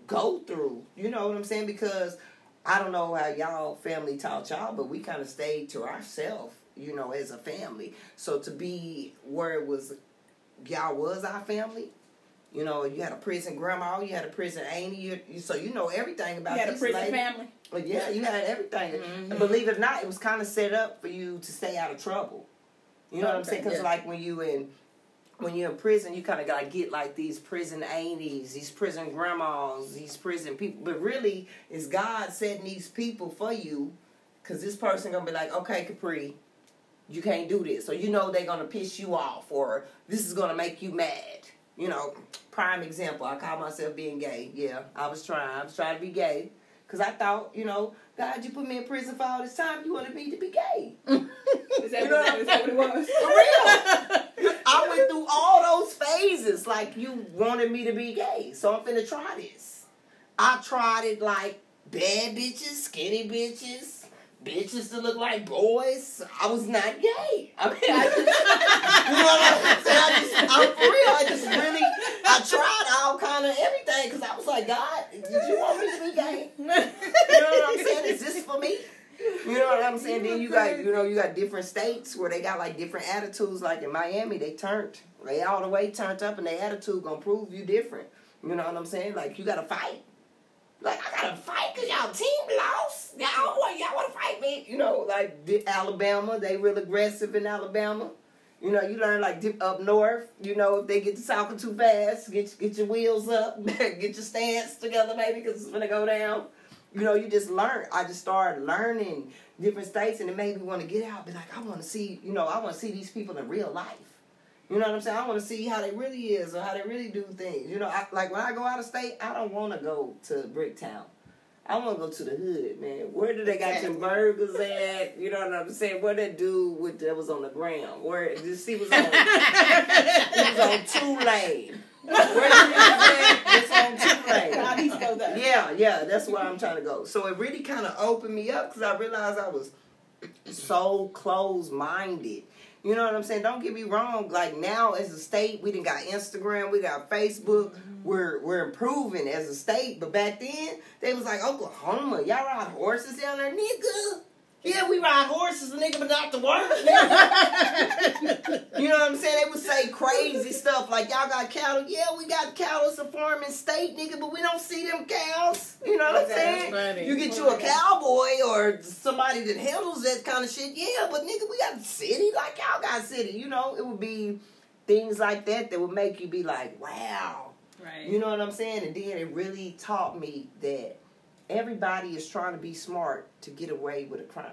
go through. You know what I'm saying? Because I don't know how y'all family taught y'all, but we kind of stayed to ourselves, you know, as a family. So to be where it was, y'all was our family. You know, you had a prison grandma, you had a prison auntie, you, so you know everything about You had a prison ladies. family. But yeah, you had everything. Mm-hmm. And believe it or not, it was kind of set up for you to stay out of trouble. You know what I'm saying? Because yeah. like when you in when you're in prison, you kind of gotta get like these prison aunties, these prison grandmas, these prison people. But really, it's God setting these people for you, because this person gonna be like, okay, Capri, you can't do this, or you know they're gonna piss you off, or this is gonna make you mad. You know, prime example. I call myself being gay. Yeah, I was trying. I was trying to be gay. Cause I thought, you know, God, you put me in prison for all this time. You wanted me to be gay. Is that, You know what, is that what it was? For real. I went through all those phases. Like you wanted me to be gay, so I'm finna try this. I tried it like bad bitches, skinny bitches, bitches to look like boys. I was not gay. I mean, I just, you know what I'm saying? I just, I'm for real. I just really, I tried all kind of everything because I was like, God, did you want me to be gay? You know what I'm saying? Is this for me? You know what I'm saying? Then you got, you know, you got different states where they got like different attitudes. Like in Miami, they turned, they all the way turned up, and their attitude gonna prove you different. You know what I'm saying? Like you gotta fight. Like I gotta fight because y'all team lost. Y'all want y'all want to fight me. You know, like the Alabama, they real aggressive in Alabama. You know, you learn like dip up north. You know, if they get to talking too fast, get get your wheels up, get your stance together, maybe, because it's gonna go down. You know, you just learn. I just started learning different states, and it made me want to get out. Be like, I want to see. You know, I want to see these people in real life. You know what I'm saying? I want to see how they really is or how they really do things. You know, I, like when I go out of state, I don't want to go to Bricktown. I want to go to the hood, man. Where do they got your burgers at? You know what I'm saying? Where that dude with that was on the ground? Where this he was on? he was on two lane. Where? It's on two lane. I need to go there. Yeah, yeah, that's where I'm trying to go. So it really kind of opened me up because I realized I was so close minded. You know what I'm saying? Don't get me wrong. Like now, as a state, we done got Instagram, we got Facebook. Mm-hmm. We're we're improving as a state. But back then, they was like Oklahoma. Y'all ride horses down there, nigga. Yeah, we ride horses, nigga, but not to work. you know what I'm saying? They would say crazy stuff like y'all got cattle. Yeah, we got cattle. It's a farming state, nigga, but we don't see them cows. You know what I'm That's saying? funny. You get you a cowboy or somebody that handles that kind of shit. Yeah, but nigga, we got city like y'all got city. You know, it would be things like that that would make you be like, wow. Right. You know what I'm saying? And then it really taught me that everybody is trying to be smart to get away with a crime.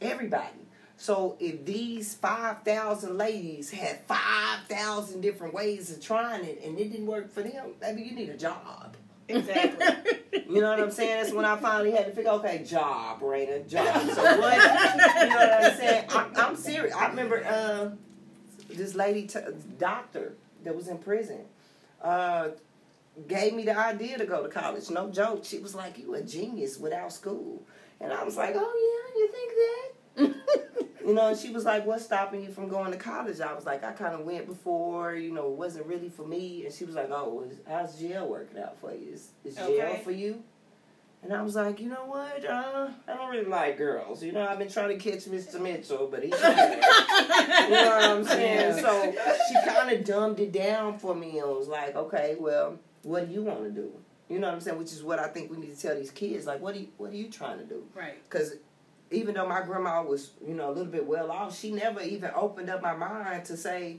Everybody. So if these 5,000 ladies had 5,000 different ways of trying it and it didn't work for them, maybe you need a job. Exactly. You know what I'm saying? That's when I finally had to figure, okay, job, Raina, job. So what? You know what I'm saying? I'm, I'm serious. I remember uh, this lady, t- doctor that was in prison, uh, gave me the idea to go to college. No joke. She was like, "You a genius without school," and I was like, "Oh yeah, you think that?" you know, and she was like, "What's stopping you from going to college?" I was like, "I kind of went before. You know, it wasn't really for me." And she was like, "Oh, is, how's jail working out for you? Is, is jail Okay. for you?" And I was like, you know what? Uh, I don't really like girls. You know, I've been trying to catch Mr. Mitchell, but he's. You know what I'm saying? So she kind of dumbed it down for me and was like, okay, well, what do you want to do? You know what I'm saying? Which is what I think we need to tell these kids. Like, what do you, what are you trying to do? Right. Because even though my grandma was, you know, a little bit well off, she never even opened up my mind to say,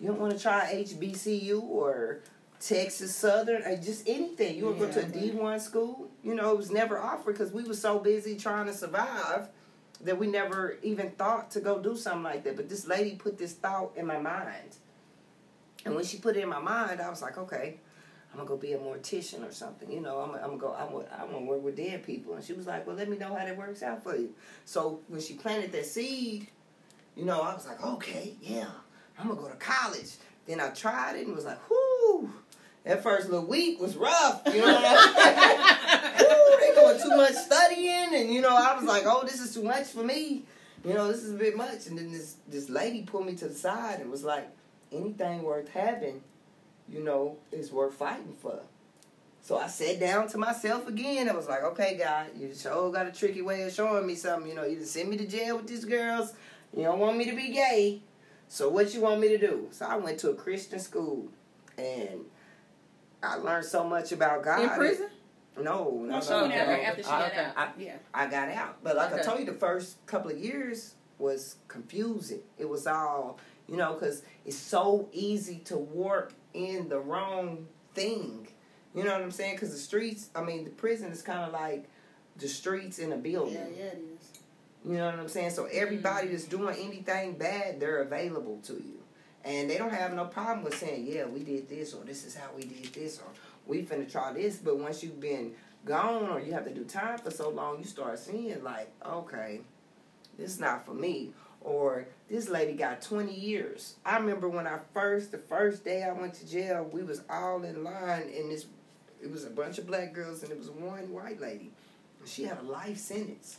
you don't want to try HBCU or Texas Southern or just anything. You want to go to a D one school? You know, it was never offered because we were so busy trying to survive that we never even thought to go do something like that. But this lady put this thought in my mind, and when she put it in my mind, I was like, okay. I'm gonna go be a mortician or something, you know. I'm, I'm gonna go. I'm, gonna- I'm gonna work with dead people, and she was like, "Well, let me know how that works out for you." So when she planted that seed, you know, I was like, "Okay, yeah, I'm gonna go to college." Then I tried it and was like, "Whoo!" That first little week was rough, you know. What I'm saying? Woo, they doing too much studying, and you know, I was like, "Oh, this is too much for me." You know, this is a bit much. And then this this lady pulled me to the side and was like, "Anything worth having." You know, is worth fighting for. So I sat down to myself again. I was like, okay, God, you sure got a tricky way of showing me something. You know, you just send me to jail with these girls. You don't want me to be gay. So what you want me to do? So I went to a Christian school and I learned so much about God. In prison? No, oh, no, No, she no, went out no. there after she I, got out. I, yeah. I got out. But like I told you, the first couple of years was confusing. It was all, you know, because it's so easy to warp in the wrong thing. You know what I'm saying? Because the streets, I mean, the prison is kind of like the streets in a building. Yeah, yeah, it is. You know what I'm saying? So everybody mm-hmm. that's doing anything bad, they're available to you. And they don't have no problem with saying, yeah, we did this, or this is how we did this, or we finna try this. But once you've been gone, or you have to do time for so long, you start seeing, like, okay, this is not for me. Or this lady got 20 years. I remember when I first, the first day I went to jail, we was all in line, and this, it was a bunch of black girls, and it was one white lady. She had a life sentence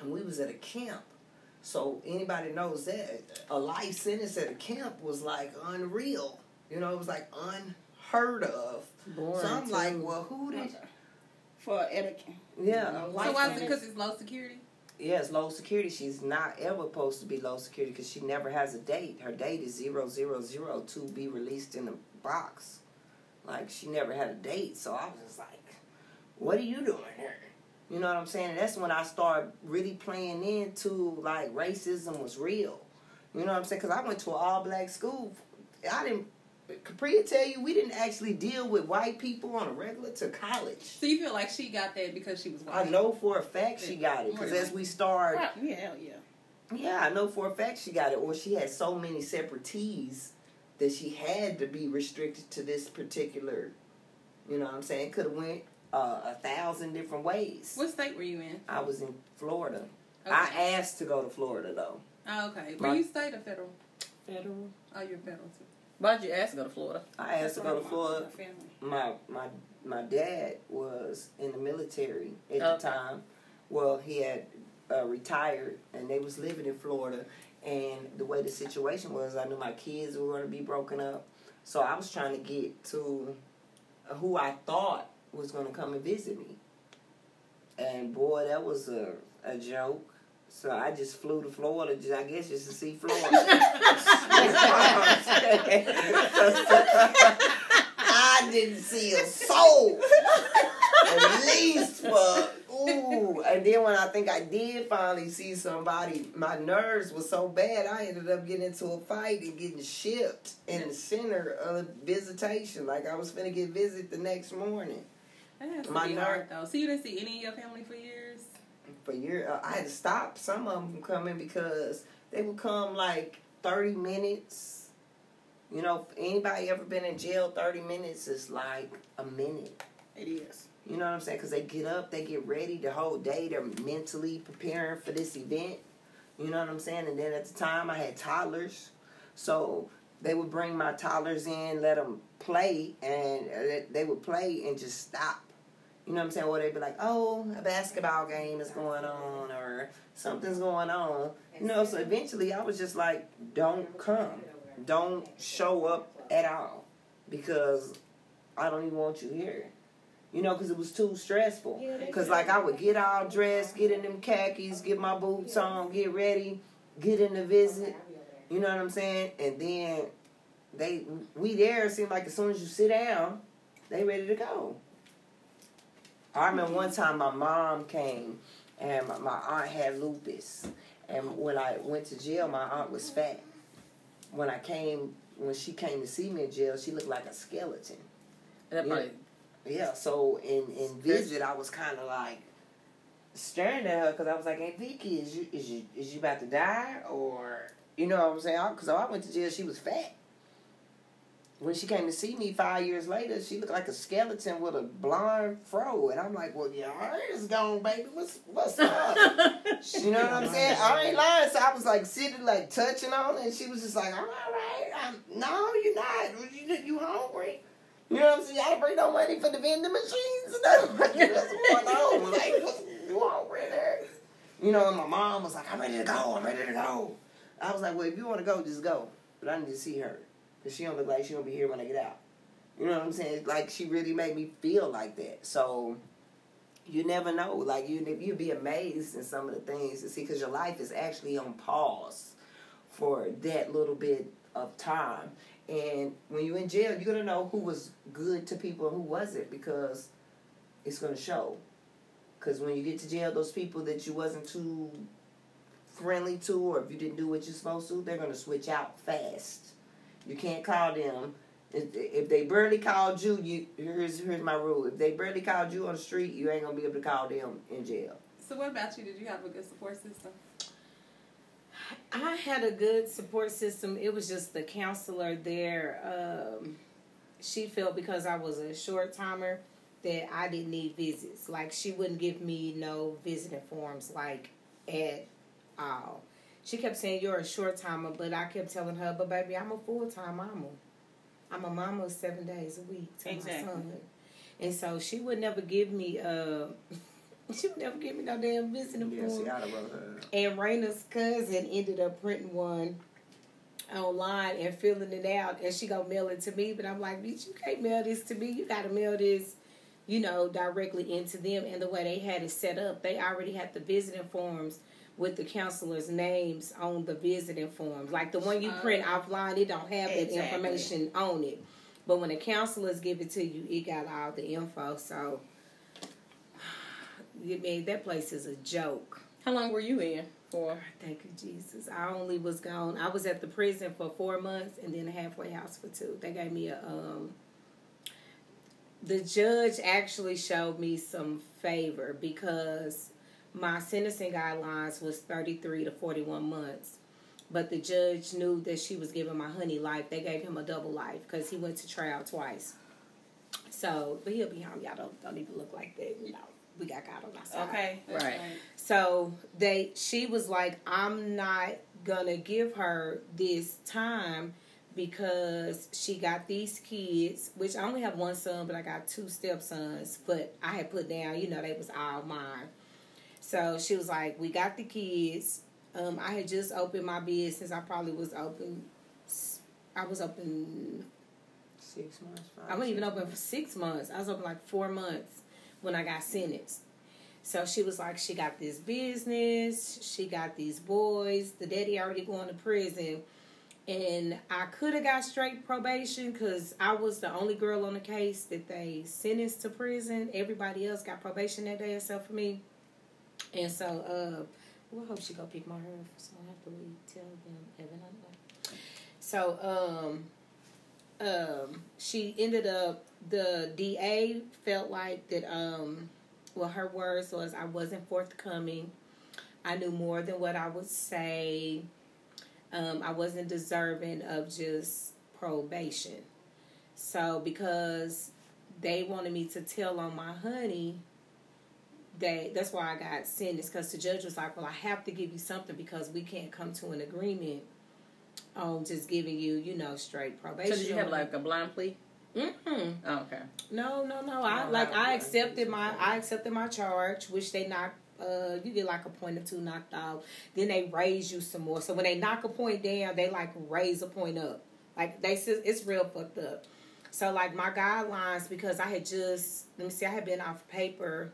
and we was at a camp. So anybody knows that a life sentence at a camp was like unreal. You know, it was like unheard of. Boring, so I'm too. like, well, who did? For etiquette. Yeah, So why is it because it's low security? It's low security. She's not ever supposed to be low security because she never has a date. Her date is zero zero zero to be released in a box. Like she never had a date. So I was just like, what are you doing here? You know what I'm saying? And that's when I started really playing into like racism was real. You know what I'm saying? Because I went to an all black school. I didn't. Capri tell you we didn't actually deal with white people on a regular to college. So you feel like she got that because she was white? I know for a fact she got it because as we start, Yeah, hell yeah. yeah, I know for a fact she got it. Or she had so many separate T's that she had to be restricted to this particular. You know what I'm saying? Could have went uh, a thousand different ways. What state were you in? I was in Florida. Okay. I asked to go to Florida though. Oh, okay. Were My- you state or federal? Federal. Oh, you're federal too. Why'd you ask to go to Florida? I asked to go to Florida. My. My my my dad was in the military at Okay. the time. Well, he had uh, retired, and they was living in Florida. And the way the situation was, I knew my kids were going to be broken up. So I was trying to get to who I thought was going to come and visit me. And boy, that was a, a joke. So I just flew to Florida, just, I guess, just to see Florida. I didn't see a soul. At least for ooh. And then when I think I did finally see somebody, my nerves were so bad I ended up getting into a fight and getting shipped in the center of visitation. Like I was gonna get visit the next morning. That has to My be ner- hard though. So you didn't see any of your family for years. For year, uh, I had to stop some of them from coming because they would come like thirty minutes. You know, anybody ever been in jail? Thirty minutes is like a minute. It is. You know what I'm saying? Because they get up, they get ready the whole day. They're mentally preparing for this event. You know what I'm saying? And then at the time, I had toddlers. So they would bring my toddlers in, let them play, and uh, they would play and just stop. You know what I'm saying? Or they'd be like, oh, a basketball game is going on, or something's going on. You know, so eventually I was just like, don't come. Don't show up at all. Because I don't even want you here. You know, because it was too stressful. Because, like, I would get all dressed, get in them khakis, get my boots on, get ready, get in the visit. You know what I'm saying? And then they, we there, seemed like as soon as you sit down, they ready to go. I remember one time my mom came and my, my aunt had lupus. And when I went to jail, my aunt was fat. When I came, when she came to see me in jail, she looked like a skeleton. Yeah. Yeah, so in in visit, I was kind of like staring at her because I was like, "Hey, Vicky, is you is you is you about to die or you know what I'm saying?" Because I went to jail, she was fat. When she came to see me five years later, she looked like a skeleton with a blonde fro, and I'm like, "Well, your hair is gone, baby. What's what's up?" you know what I'm saying? I ain't lying. So I was like sitting, like touching on it, and she was just like, "I'm all right. I'm, no, you're not. You you hungry?" You know what I'm saying? Y'all bring no money for the vending machines and nothing. Like, what's going on? Like, you hungry there? You know, and my mom was like, I'm ready to go. I'm ready to go. I was like, well, if you want to go, just go. But I need to see her. Because she don't look like she to be here when I get out. You know what I'm saying? Like, she really made me feel like that. So, you never know. Like, you, you'd be amazed in some of the things to see. Because your life is actually on pause for that little bit of time. And when you're in jail, you're gonna know who was good to people and who wasn't because it's gonna show. Because when you get to jail, those people that you wasn't too friendly to, or if you didn't do what you're supposed to, they're gonna switch out fast. You can't call them. If, if they barely called you, you here's here's my rule. If they barely called you on the street, you ain't gonna be able to call them in jail. So what about you? Did you have a good support system? I had a good support system. It was just the counselor there. Um, she felt because I was a short timer that I didn't need visits. Like she wouldn't give me no visiting forms like at all. She kept saying you're a short timer, but I kept telling her, but baby, I'm a full time mama. I'm a mama seven days a week to Exactly. my son. And so she would never give me uh she would never give me no damn visiting Yeah, form. see, I'd have wrote her. And Raina's cousin ended up printing one online and filling it out, and she gonna mail it to me. But I'm like, bitch, you can't mail this to me. You gotta mail this, you know, directly into them. And the way they had it set up, they already had the visiting forms with the counselors' names on the visiting forms. Like the one you print offline, it don't have that information on it. But when the counselors give it to you, it got all the info. So, I mean, that place is a joke. How long were you in for? Thank you, Jesus. I only was gone. I was at the prison for four months and then a halfway house for two. They gave me a um. The judge actually showed me some favor because my sentencing guidelines was thirty three to forty one months, but the judge knew that she was giving my honey life. They gave him a double life because he went to trial twice. So, but he'll be home. Y'all don't don't even look like that. You know, we got God on our side. Okay. That's Right. So they she was like, I'm not gonna give her this time because she got these kids, which I only have one son, but I got two stepsons. But I had put down, you know, they was all mine. So she was like, We got the kids. Um, I had just opened my business. I probably was open. I was open. Six months. Five, I wasn't even open for six months. I was open like four months when I got sentenced. So she was like, she got this business, she got these boys. The daddy already going to prison, and I could have got straight probation because I was the only girl on the case that they sentenced to prison. Everybody else got probation that day except for me. And so, uh, well, I hope she go pick my hair. So I have to leave. Tell them, Evan. I know. So, um, um, she ended up. The DA felt like that. Um, well, her words was, "I wasn't forthcoming. I knew more than what I would say. Um, I wasn't deserving of just probation. So because they wanted me to tell on my honey." They, that's why I got sentenced because the judge was like, "Well, I have to give you something because we can't come to an agreement on just giving you, you know, straight probation." So did you have like a blind plea? Mm-hmm. Oh, okay. No, no, no. I like I- accepted my I accepted my charge, which they knocked. Uh, you get like a point or two knocked out. Then they raise you some more. So when they knock a point down, they like raise a point up. Like they said, it's real fucked up. So like my guidelines because I had just let me see, I had been off paper.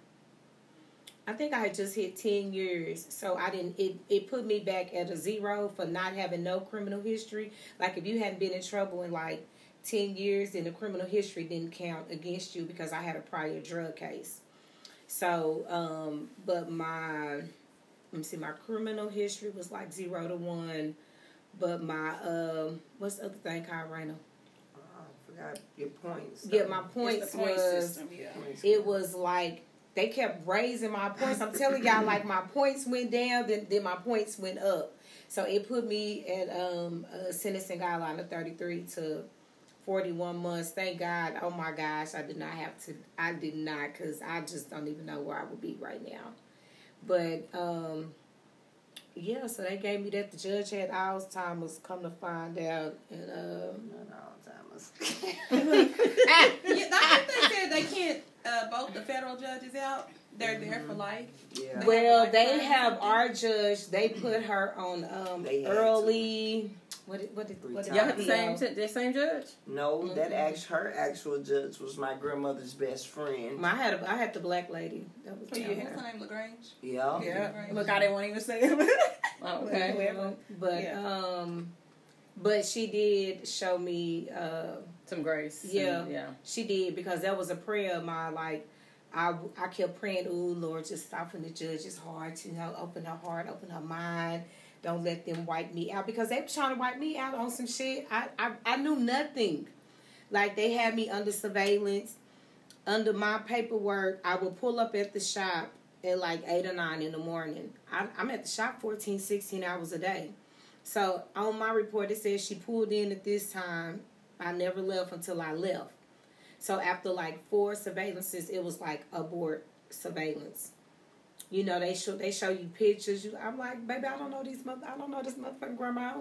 I think I had just hit ten years, so I didn't. It it put me back at a zero for not having no criminal history. Like if you hadn't been in trouble in like 10 years then the criminal history didn't count against you because I had a prior drug case. So, um, but my, let me see, my criminal history was like zero to one. But my, um, what's the other thing called, Raina? Oh, I forgot your points. Yeah, my It's points was, system, yeah. It was like, they kept raising my points. I'm telling y'all, like my points went down, then, then my points went up. So it put me at um, a sentencing guideline of 33 to 41 months. Thank God. Oh my gosh, I did not have to. I did not because I just don't even know where I would be right now. But um, yeah, so they gave me that. The judge had Alzheimer's. Come to find out, and um, Not Alzheimer's. yeah, that's what they said they can't uh, vote the federal judges out. They're there for life. yeah. They well, have, they time have something? our judge. They put her on um early. What did what did what did Y'all had the RPO? same the same judge. No, that Mhm. act her actual judge was my grandmother's best friend. I had a, I had the black lady. That was Oh, yeah, down what's her name? LaGrange. yeah. Yeah. Look, I didn't want to even say it. Oh, Okay. okay. Mhm. But Yeah. um, but she did show me. Uh, Some grace. Yeah. And- yeah. she did because that was a prayer of mine. Like I, I kept praying, "Ooh, Lord, just soften the judge's heart. You know, open her heart, open her mind. Don't let them wipe me out because they were trying to wipe me out on some shit. I, I, I knew nothing. Like they had me under surveillance, under my paperwork. I would pull up at the shop at like eight or nine in the morning. I, I'm at the shop 14, 16 hours a day. So on my report, it says she pulled in at this time. I never left until I left. So after like four surveillances, it was like abort surveillance. You know, they show they show you pictures. You, I'm like, baby, I don't know these mother, I don't know this motherfucking grandma.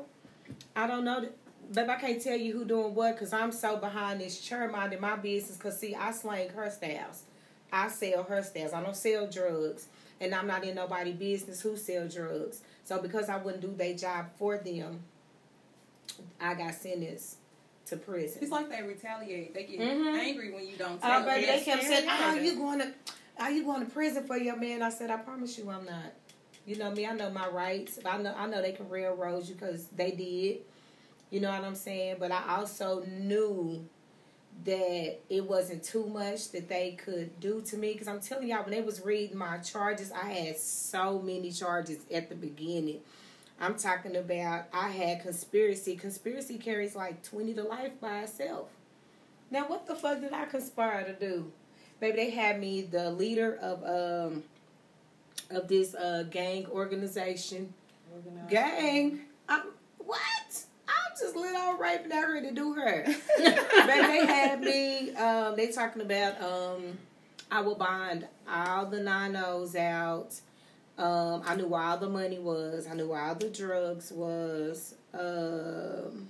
I don't know, that, baby. I can't tell you who doing what because I'm so behind this chair minding my business. Cause see, I slang her styles. I sell her styles. I don't sell drugs, and I'm not in nobody business who sell drugs. So because I wouldn't do their job for them, I got sentenced to prison. It's like they retaliate. They get Mhm. angry when you don't tell Oh, them. baby, they kept saying, Yes, "Oh, you going to, are you going to prison for your man?" I said, "I promise you, I'm not." You know me. I know my rights. I know. I know they can railroad you because they did. You know what I'm saying? But I also knew that it wasn't too much that they could do to me. Because I'm telling y'all, when they was reading my charges, I had so many charges at the beginning. I'm talking about I had conspiracy. Conspiracy carries like 20 to life by itself. Now, what the fuck did I conspire to do? Baby, they had me the leader of um of this uh gang organization. Gang? I'm, what? I'm just little old raping out here to do her. Baby, they had me. Um, they talking about um, I will bond all the nine O's out. Um, I knew where all the money was. I knew where all the drugs was. Um,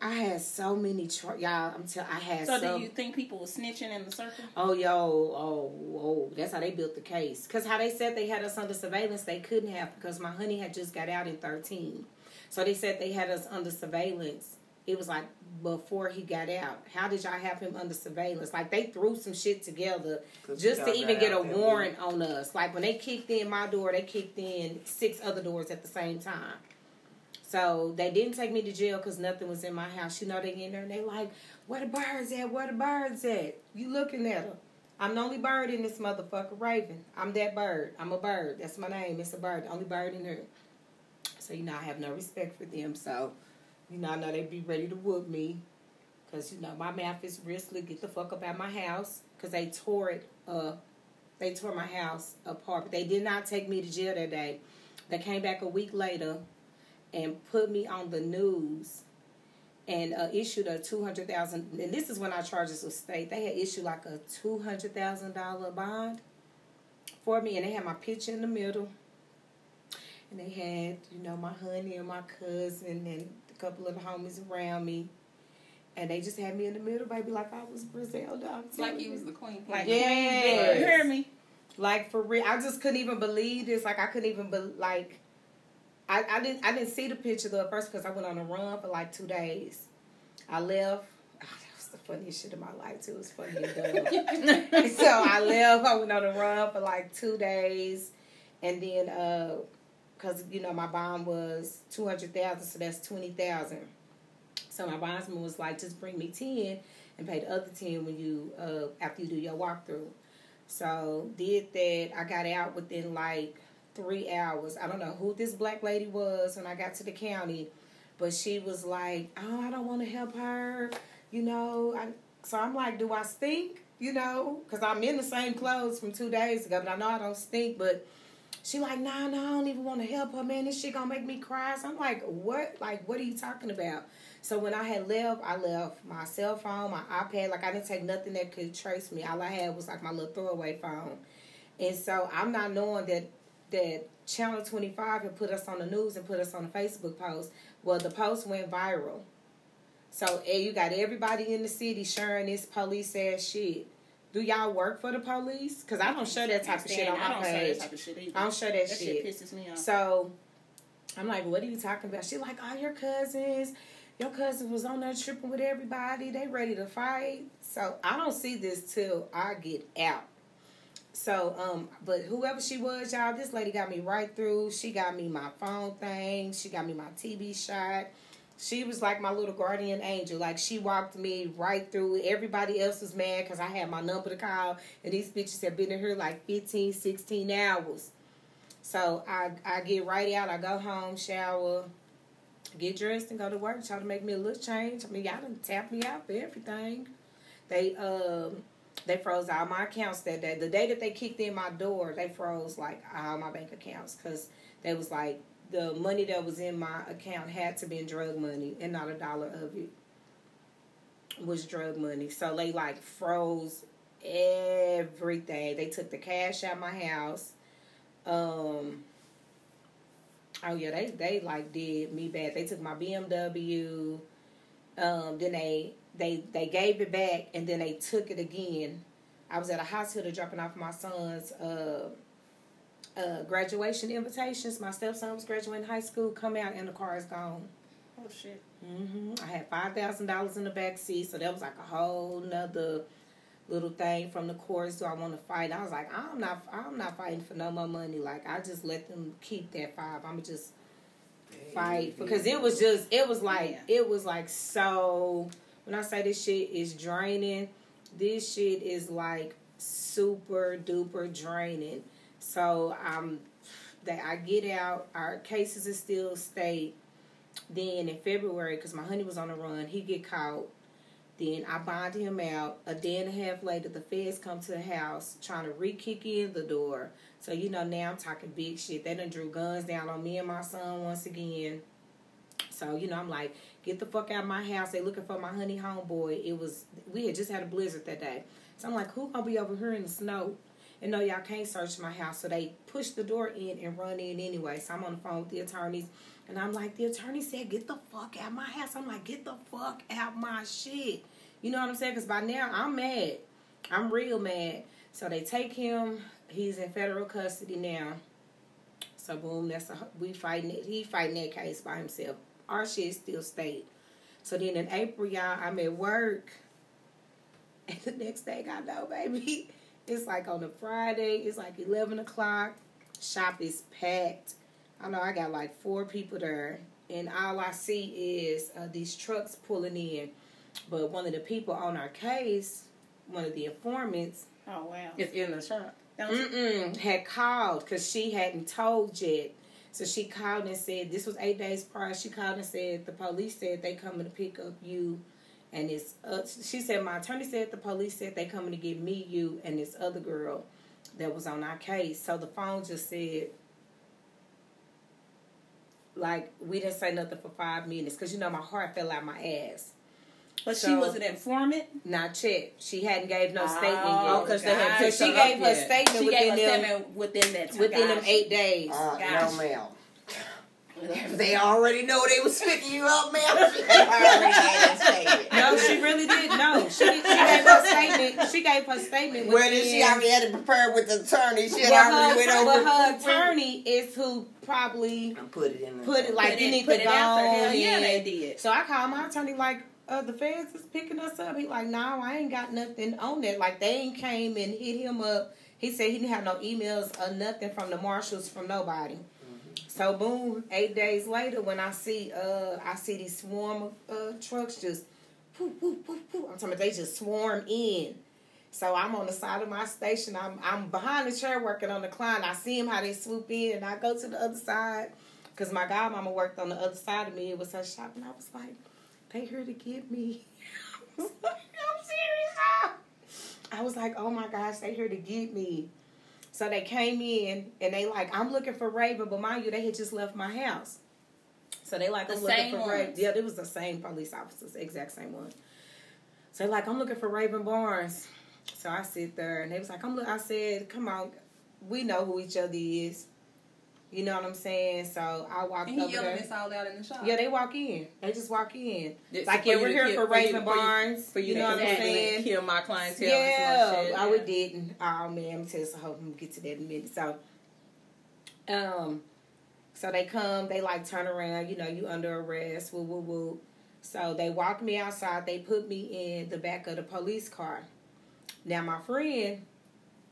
I had so many char- y'all. I'm tell I had So, so. do you think people were snitching in the circle? Oh yo, oh, oh, That's how they built the case. Because how they said they had us under surveillance, they couldn't have because my honey had just got out in 13. So they said they had us under surveillance. It was like before he got out. How did y'all have him under surveillance? Like they threw some shit together just to even get a there warrant on us. Like when they kicked in my door, they kicked in six other doors at the same time. So they didn't take me to jail because nothing was in my house. You know, they get in there and they like, where the birds at? Where the birds at? You looking at them. I'm the only bird in this motherfucker, Raven. I'm that bird. I'm a bird. That's my name. It's a bird. The only bird in here. So, you know, I have no respect for them. So, you know, I know they be ready to whoop me. Because, you know, my mouth is real slick. Get the fuck up out my house. Because they tore it, up. they tore my house apart. But they did not take me to jail that day. They came back a week later and put me on the news and uh, issued a two hundred thousand. And this is when our charges were state. They had issued like a two hundred thousand dollar bond for me, and they had my picture in the middle. And they had, you know, my honey and my cousin and a couple of homies around me. And they just had me in the middle, baby, like I was Griselda. Like you. was the queen. Like, Yes. you hear me? Like for real, I just couldn't even believe this. Like I couldn't even be like, I, I didn't I didn't see the picture though at first because I went on a run for like two days. I left. Oh, that was the funniest shit in my life too. It was funny and dumb. so I left. I went on a run for like two days, and then uh, cause you know my bond was two hundred thousand, so that's twenty thousand. So my bondsman was like, just bring me ten and pay the other ten when you uh after you do your walkthrough. So did that. I got out within like three hours. I don't know who this black lady was when I got to the county, but she was like, "Oh, I don't want to help her," you know. I, so I'm like, "Do I stink?" You know, because I'm in the same clothes from two days ago, but I know I don't stink. But she like, "Nah, nah, I don't even want to help her, man. This shit gonna make me cry." So I'm like, "What? Like, what are you talking about?" So when I had left, I left my cell phone, my iPad. Like I didn't take nothing that could trace me. All I had was like my little throwaway phone. And so I'm not knowing that that Channel 25 had put us on the news and put us on a Facebook post. Well, the post went viral. So you got everybody in the city sharing this police ass shit. Do y'all work for the police? Because I don't show that type of shit on I my page. that type of shit either. I don't share that, That shit. shit pisses me off. So I'm like, what are you talking about? She like, all your cousins, your cousins was on there tripping with everybody. They ready to fight. So I don't see this till I get out. So, um, but whoever she was, y'all, this lady got me right through. She got me my phone thing. She got me my TV shot. She was like my little guardian angel. Like she walked me right through. Everybody else was mad because I had my number to call, and these bitches have been in here like 15, 16 hours. So I I get right out. I go home, shower, get dressed, and go to work. Try to make me a little change. I mean, y'all done tap me out for everything. They um they froze all my accounts that day. The day that they kicked in my door, they froze like all my bank accounts because they was like the money that was in my account had to be in drug money, and not a dollar of it was drug money. So they like froze everything. They took the cash out my house. Um. Oh yeah, they they like did me bad. They took my BMW. Um. Then they they they gave it back, and then they took it again. I was at a hospital dropping off my son's uh, uh, graduation invitations. My stepson was graduating high school. Come out, and the car is gone. oh shit. hmm I had five thousand dollars in the back seat, so that was like a whole nother little thing from the courts. Do I want to fight? I was like, I'm not, I'm not fighting for no more money. Like I just let them keep that five. I'm just fight because it was just, it was like, it was like so. When I say this shit is draining, this shit is like super duper draining. So um, that I get out, our cases is still state. Then in February, because my honey was on the run, he get caught. Then I bond him out. A day and a half later, the feds come to the house trying to re-kick in the door. So you know now I'm talking big shit. They done drew guns down on me and my son once again. So you know I'm like, get the fuck out of my house. They looking for my honey homeboy. It was we had just had a blizzard that day. So I'm like, who gonna be over here in the snow? And no, y'all can't search my house. So they push the door in and run in anyway. So I'm on the phone with the attorneys. And I'm like, the attorney said, get the fuck out of my house. I'm like, get the fuck out my shit. You know what I'm saying? Because by now, I'm mad. I'm real mad. So they take him. He's in federal custody now. So boom, that's a we fighting it. He fighting that case by himself. Our shit still state. So then in April, y'all, I'm at work. And the next thing I know, baby, it's like on a Friday. It's like eleven o'clock. Shop is packed. I know I got like four people there, and all I see is uh, these trucks pulling in. But one of the people on our case, one of the informants, Oh wow. It's in the shop. Mm-mm, had called because she hadn't told yet. So she called and said this was eight days prior. She called and said the police said they coming to pick up you, and it's. Uh, she said my attorney said the police said they coming to get me, you, and this other girl that was on our case. So the phone just said. Like we didn't say nothing for five minutes because you know my heart fell out my ass. But she was an informant. Not yet. She hadn't gave no statement Oh, yet. 'cause they had she gave her statement She within gave them statement within that time. within them eight days. Uh, Gotcha. No, ma'am. If they already know they was picking you up, ma'am, she already had. No, she really did. No, she she gave her statement. She gave her statement. Where did she within- already had it prepared with the attorney? She had Well, already her, went but her attorney is who probably and put it in. The, put it like Put you it- need put to it go out there. Hell on yeah, they did. So I called my attorney like, uh, the feds is picking us up. He like, no, I ain't got nothing on that. Like they ain't came and hit him up. He said he didn't have no emails or nothing from the marshals from nobody. So boom, eight days later, when I see uh I see these swarm of uh, trucks just poof poof poof poof. I'm talking about they just swarm in. So I'm on the side of my station. I'm I'm behind the chair working on the client. I see them how they swoop in, and I go to the other side because my godmama worked on the other side of me. It was her shop, and I was like, "They here to get me." I'm serious. I was like, "Oh my gosh, they here to get me." So they came in and they like, I'm looking for Raven, but mind you, they had just left my house. So they like, The I'm looking for Raven. Yeah, it was the same police officers, exact same one. So they like, I'm looking for Raven Barnes. So I sit there and they was like, I'm look. I said, come on, we know who each other is. You know what I'm saying? So I walked And he over yelling there. this all out in the shop. Yeah, they walk in. They just walk in. Yeah, like, for yeah, you we're here kill- for for you- Raven for you- Barnes. For you, know to what I'm saying? kill my clientele Yeah, and. I would didn't. Oh man, I'm tell you something. I'm gonna get to that in a minute. So, um, so they come, they like turn around. You know, you under arrest. Woo woo woo. So they walk me outside. They put me in the back of the police car. Now my friend,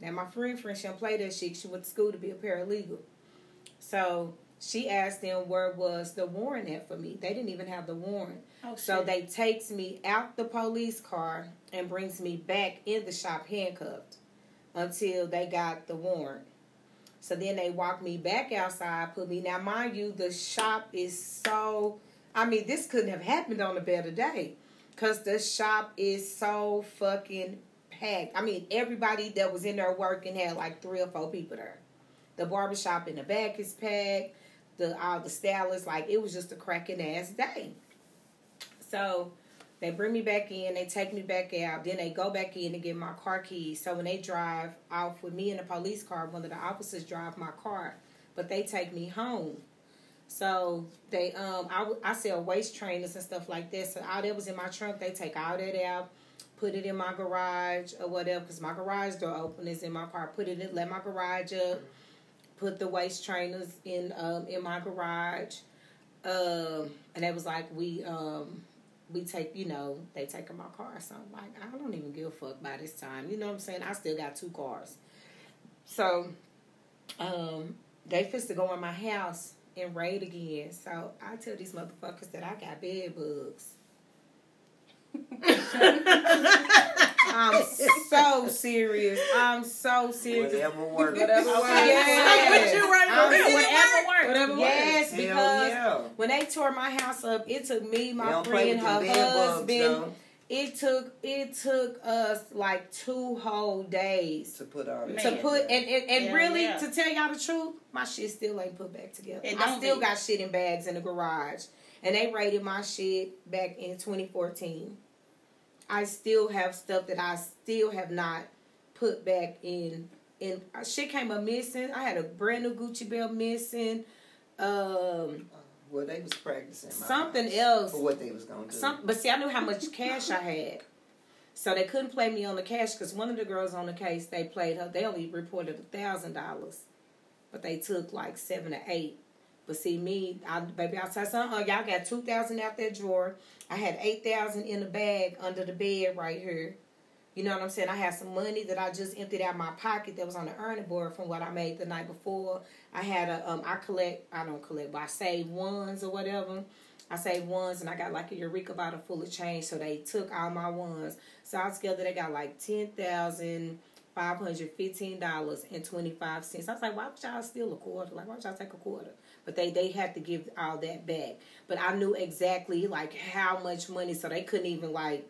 now my friend, friend, she don't play that shit. She went to school to be a paralegal. So she asked them where was the warrant at for me. They didn't even have the warrant. Oh, So shit. they takes me out the police car and brings me back in the shop handcuffed until they got the warrant. So then they walk me back outside, put me now mind you, the shop is so I mean, this couldn't have happened on a better day. Cause the shop is so fucking packed. I mean, everybody that was in there working had like three or four people there. The barbershop in the back is packed. The all the stylists, like it was just a cracking ass day. So they bring me back in, they take me back out, then they go back in and get my car keys. So when they drive off with me in the police car, one of the officers drive my car, but they take me home. So they um I, I sell waist trainers and stuff like that. So all that was in my trunk, they take all that out, put it in my garage or whatever, because my garage door open is in my car. Put it in, let my garage up, put the waist trainers in um in my garage. Um and it was like we um we take, you know, they taking my car. So I'm like, I don't even give a fuck by this time. You know what I'm saying? I still got two cars. So um they fixed to go in my house and raid again. So I tell these motherfuckers that I got bed bugs. I'm so serious. I'm so serious. Whatever works. Whatever works. yes. Put you right I'm- for whatever works. Whatever Yes, Hell because yeah. when they tore my house up, it took me, my friend, with her them bed bugs, husband. It took it took us like two whole days to put all that to put and and, and Hell really yeah. to tell y'all the truth, my shit still ain't put back together. It I still be. got shit in bags in the garage, and they raided my shit back in 2014. I still have stuff that I still have not put back in. In uh, shit came up missing. I had a brand new Gucci belt missing. Um, Well, they was practicing. something else. For what they was gonna do. Some, but see, I knew how much cash I had. So they couldn't play me on the cash because one of the girls on the case they played her. They only reported a thousand dollars, but they took like seven or eight. But see me, I baby, I said, uh, y'all got two thousand out that drawer. I had eight thousand in the bag under the bed right here. You know what I'm saying? I had some money that I just emptied out my pocket that was on the earning board from what I made the night before. I had a um I collect I don't collect but I save ones or whatever. I saved ones and I got like a Eureka bottle full of change, so they took all my ones. So altogether they got like ten thousand five hundred fifteen dollars and twenty five cents. I was like, why would y'all steal a quarter? Like why would y'all take a quarter? But they they had to give all that back. But I knew exactly like how much money, so they couldn't even like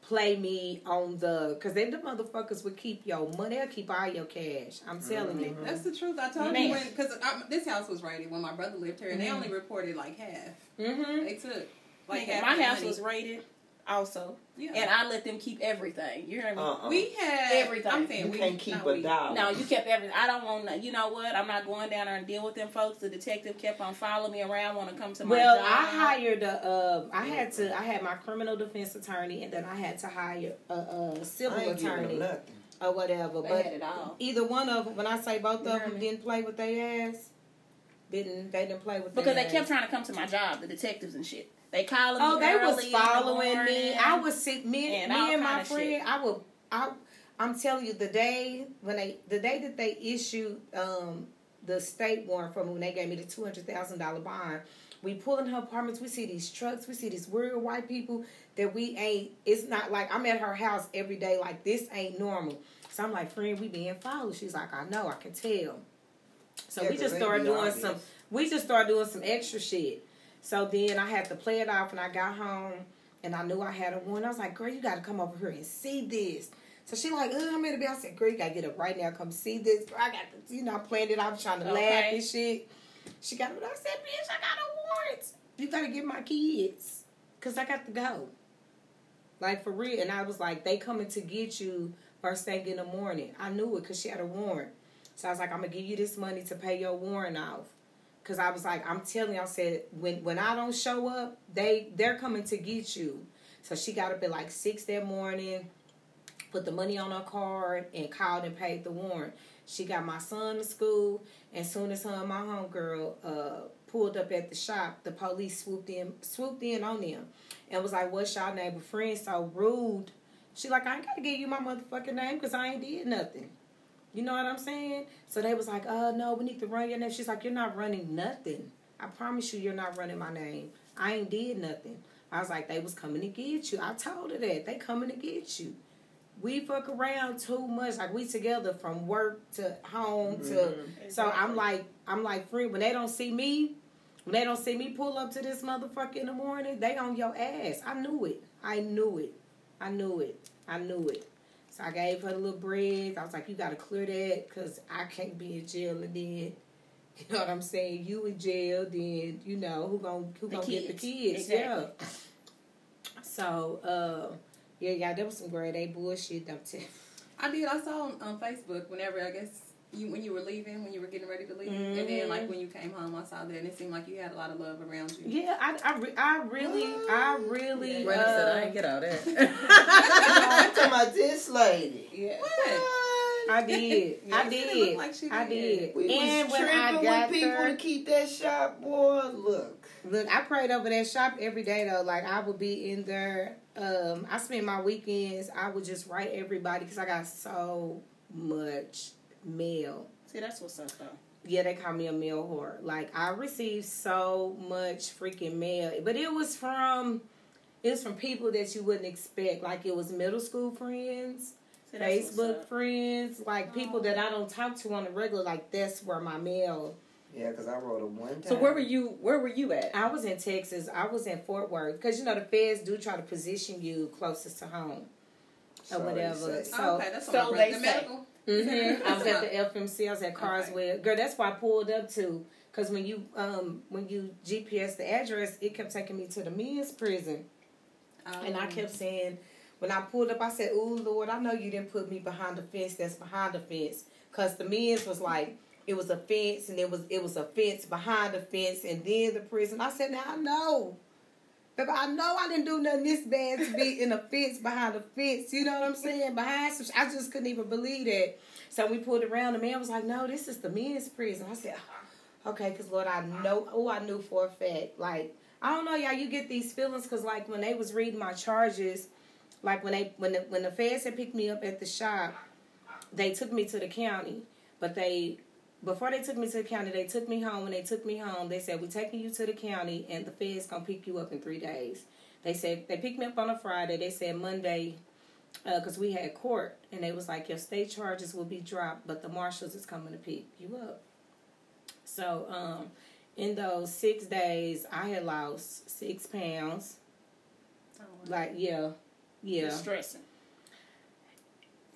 play me on the because then the motherfuckers would keep your money. They'll keep all your cash. I'm telling you. That's the truth. I told Man. you when because this house was raided when my brother lived here, and they only reported like half. Mm-hmm. They took like Nigga, half. my the house money. was raided also, Yeah. and I let them keep everything. You hear me? Uh-uh. we had Everything. I'm saying you we can't keep not a we. dollar. No, you kept everything. I don't want. to You know what? I'm not going down there and deal with them folks. The detective kept on following me around, want to come to my Well, job. I hired a. Uh, I had to. I had my criminal defense attorney, and then I had to hire a, a civil I ain't attorney or whatever. They but had it all. either one of them, when I say both You of them me? didn't play with their ass, didn't they didn't play with because they their kept trying to come to my job, the detectives and shit. They calling me. Oh, they was early in the following me. I was sit me, and me and my friend. shit. I would. I. I'm telling you, the day when they, the day that they issued um the state warrant for me, when they gave me the two hundred thousand dollar bond, we pull in her apartments. We see these trucks. We see these weird white people that we ain't. It's not like I'm at her house every day. Like this ain't normal. So I'm like, friend, we being followed. She's like, I know, I can tell. So Yeah, we 'cause just they started doing obvious. some. We just started doing some extra shit. So then I had to play it off, and I got home, and I knew I had a warrant. I was like, "Girl, you got to come over here and see this." So she like, "Ugh, I'm in the bed." I said, "Girl, you got to get up right now. Come see this." Girl, I got to, you know, I planned it. Was trying to laugh Okay. and shit. She got it. I said, "Bitch, I got a warrant. You got to get my kids, cause I got to go." Like for real, and I was like, "They coming to get you first thing in the morning." I knew it, cause she had a warrant. So I was like, "I'm gonna give you this money to pay your warrant off." Cause I was like, I'm telling I said when when I don't show up, they they're coming to get you. So she got up at like six that morning, put the money on her card, and called and paid the warrant. She got my son to school, and soon as her and my homegirl uh pulled up at the shop, the police swooped in swooped in on them, and was like, "What's y'all neighbor friend so rude?" She like, "I ain't gotta give you my motherfucking name because I ain't did nothing." You know what I'm saying? So they was like, uh, no, we need to run your name. She's like, you're not running nothing. I promise you, you're not running my name. I ain't did nothing. I was like, they was coming to get you. I told her that. They coming to get you. We fuck around too much. Like we together from work to home to. So I'm like, I'm like, free. When they don't see me, when they don't see me pull up to this motherfucker in the morning, they on your ass. I knew it. I knew it. I knew it. I knew it. So I gave her the little bread. I was like, you got to clear that because I can't be in jail and then, you know what I'm saying? You in jail, then you know who gonna who gonna get the kids. kids? Yeah. So uh, yeah, yeah, there was some grade A bullshit. I'm telling. I did. I saw on, on Facebook whenever I guess you when you were leaving, when you were getting ready to leave, and Mhm. then like when you came home, I saw that, and it seemed like you had a lot of love around you. Yeah, I, I, re- I really, I really. Brenda said, I uh, ain't get all that. I'm talking about this lady. Yeah. What? I did. Yes, I did. like she I did. did. We and was when I got with people there, to keep that shop, boy. Look. Look, I prayed over that shop every day though. Like I would be in there. Um, I spend my weekends. I would just write everybody because I got so much mail. See, that's what's up though. Yeah, they call me a mail whore. Like I received so much freaking mail, but it was from it was from people that you wouldn't expect. Like it was middle school friends, See, Facebook friends, like people that I don't talk to on the regular. Like that's where my mail. Yeah, because I wrote it one time. so where were you? Where were you at? I was in Texas. I was in Fort Worth because you know the feds do try to position you closest to home or So they whatever. say. So. Oh, okay, that's so what my they the say. medical. Hmm I was at the FMC. I was at Carswell. Okay. Girl, that's why I pulled up to. Cause when you um when you GPS the address, it kept taking me to the men's prison, and I Um, kept saying, when I pulled up, I said, "Oh Lord, I know you didn't put me behind the fence. That's behind the fence." Cause the men's was like it was a fence, and it was it was a fence behind the fence, and then the prison. I said, "Now I know." But I know I didn't do nothing this bad to be in a fence behind a fence. You know what I'm saying? Behind some, I just couldn't even believe that. So we pulled around. The man was like, "No, this is the men's prison." I said, "Okay, because Lord, I know. Oh, I knew for a fact. Like I don't know, y'all. You get these feelings because like when they was reading my charges, like when they when the when the feds had picked me up at the shop, they took me to the county, but they before they took me to the county, they took me home. When they took me home, they said, We're taking you to the county and the feds gonna pick you up in three days. They said they picked me up on a Friday. They said Monday, because we had court, and they was like, Your state charges will be dropped, but the marshals is coming to pick you up. So, um, in those six days, I had lost six pounds. Like, yeah, yeah. Stressing.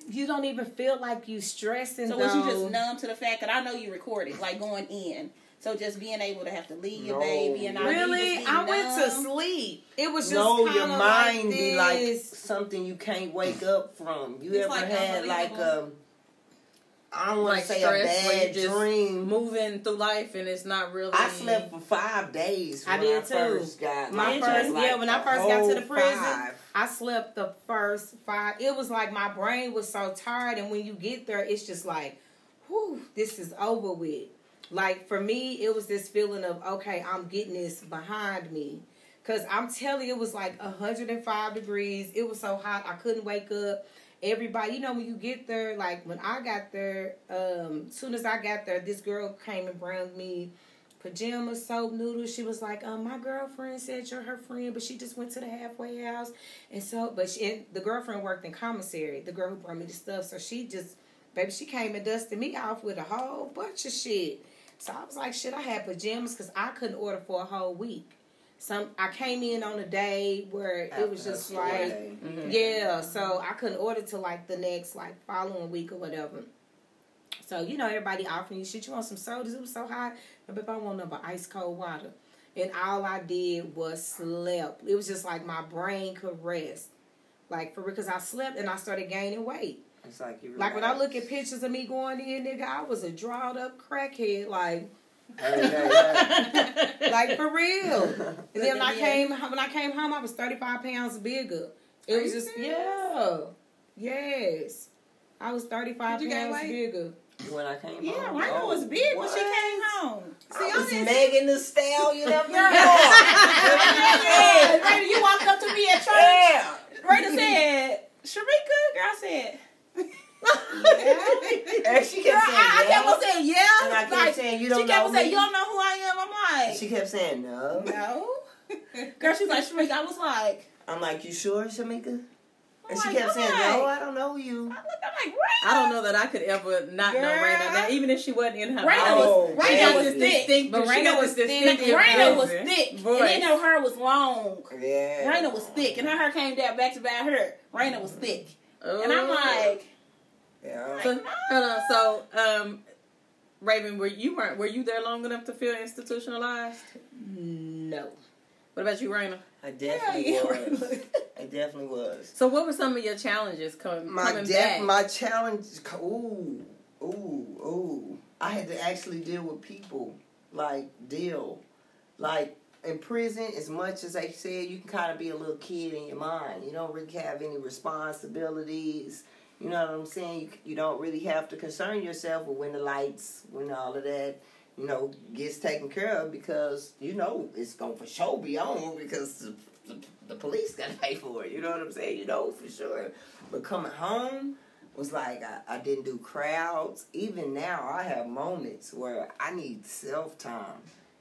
You don't even feel like you stressing. So was you though. just numb to the fact that I know you recorded, like going in. So just being able to have to leave your No. baby and all you Really, just be I went to sleep. It was just No, your mind like be like something you can't wake up from. You It's ever like had like unbelievable. um I don't want Like to say stress, a bad dream. moving through life and it's not really. I slept for five days I did I too. first got My first, like yeah, when I first got to the prison, five. I slept the first five. It was like my brain was so tired, and when you get there, it's just like, whew, this is over with. Like for me, it was this feeling of okay, I'm getting this behind me. Cause I'm telling you, it was like 105 degrees. It was so hot, I couldn't wake up. Everybody, you know, when you get there, like when I got there, um, soon as I got there, this girl came and brought me pajamas, soap noodles. She was like, um, my girlfriend said you're her friend, but she just went to the halfway house. And so, but she, and the girlfriend worked in commissary, the girl who brought me the stuff. So she just, baby, she came and dusted me off with a whole bunch of shit. So I was like, shit, I had pajamas because I couldn't order for a whole week. Some I came in on a day where it was just school like, day. yeah. So I couldn't order till like the next like following week or whatever. So you know everybody offering you shit. You want some sodas? It was so hot. But if I want no but ice cold water, and all I did was slept. It was just like my brain could rest, like for because I slept and I started gaining weight. It's like you Like when I look at pictures of me going in, nigga, I was a drawed up crackhead. Like Hey, hey, hey. like for real. And then when I came when I came home, I was thirty five pounds bigger. It was just yeah, yes. I was thirty five Did you gain pounds bigger. when I came Yeah, home. Yeah, Rhino oh, was big when she came home. I I was didn't- Megan Thee Stallion of New York. Yeah, Rita, you walked up to me at church. yeah. Rita said, Sharika, girl said. And she Girl, kept saying, I, I kept yeah. on saying yeah. And I kept like, saying, you she don't kept know on saying, me. you don't know who I am. I'm like, She kept saying, no. no. Girl, she's like, Sharika. I was like, I'm like, you sure, Shamika? And she kept saying, no, I don't know you. I looked, I'm like, Raina. I don't know that I could ever not know Girl. Raina. Now, even if she wasn't in her Raina house, was- she Raina got was this thick, distinct- but she Raina was this thick. Raina was voice. thick, Voice. and then her hair was long. Yeah. Raina was thick, and her hair came down back to back her. Raina was thick, Oh. and I'm like, Yeah. So, hold on. So, um, Raven, were you weren't were you there long enough to feel institutionalized? No. What about you, Raina? I definitely yeah. was. I definitely was. So, what were some of your challenges coming My coming def- back? my challenge. Ooh, ooh, ooh. I had to actually deal with people. Like deal, like in prison. As much as they said, you can kind of be a little kid in your mind. You don't really have any responsibilities. You know what I'm saying? You, you don't really have to concern yourself with when the lights, when all of that, you know, gets taken care of because you know it's gonna for sure be on because the, the, the police gotta pay for it. You know what I'm saying? You know for sure. But coming home was like I, I didn't do crowds. Even now, I have moments where I need self time.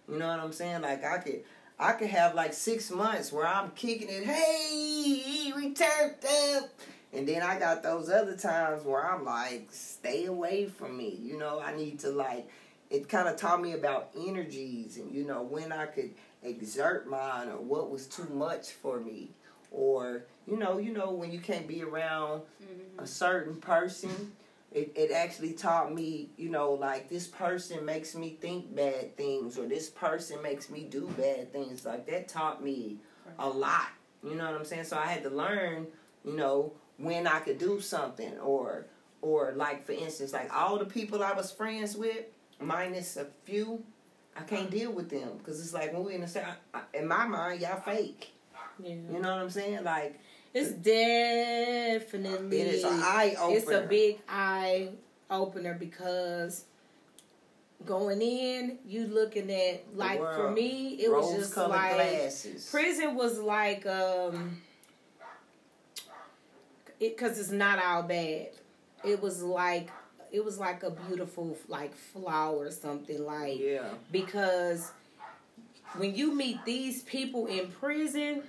You know what I'm saying? Like I could. I could have like six months where I'm kicking it, hey, we turned up. And then I got those other times where I'm like, stay away from me. You know, I need to like, it kind of taught me about energies and, you know, when I could exert mine or what was too much for me. Or, you know, you know, when you can't be around a mm-hmm. certain person, it, it actually taught me, you know, like this person makes me think bad things or this person makes me do bad things. Like that taught me a lot. You know what I'm saying? So I had to learn, you know, when I could do something or or like for instance, like all the people I was friends with, minus a few, I can't deal with them because it's like when we in the south, in my mind, y'all fake. Yeah. You know what I'm saying? Like It's definitely it is an eye opener. It's a big eye opener because going in, you looking at like for me, it was just like glasses. prison was like um, it because it's not all bad. It was like it was like a beautiful like flower or something like yeah. because when you meet these people in prison,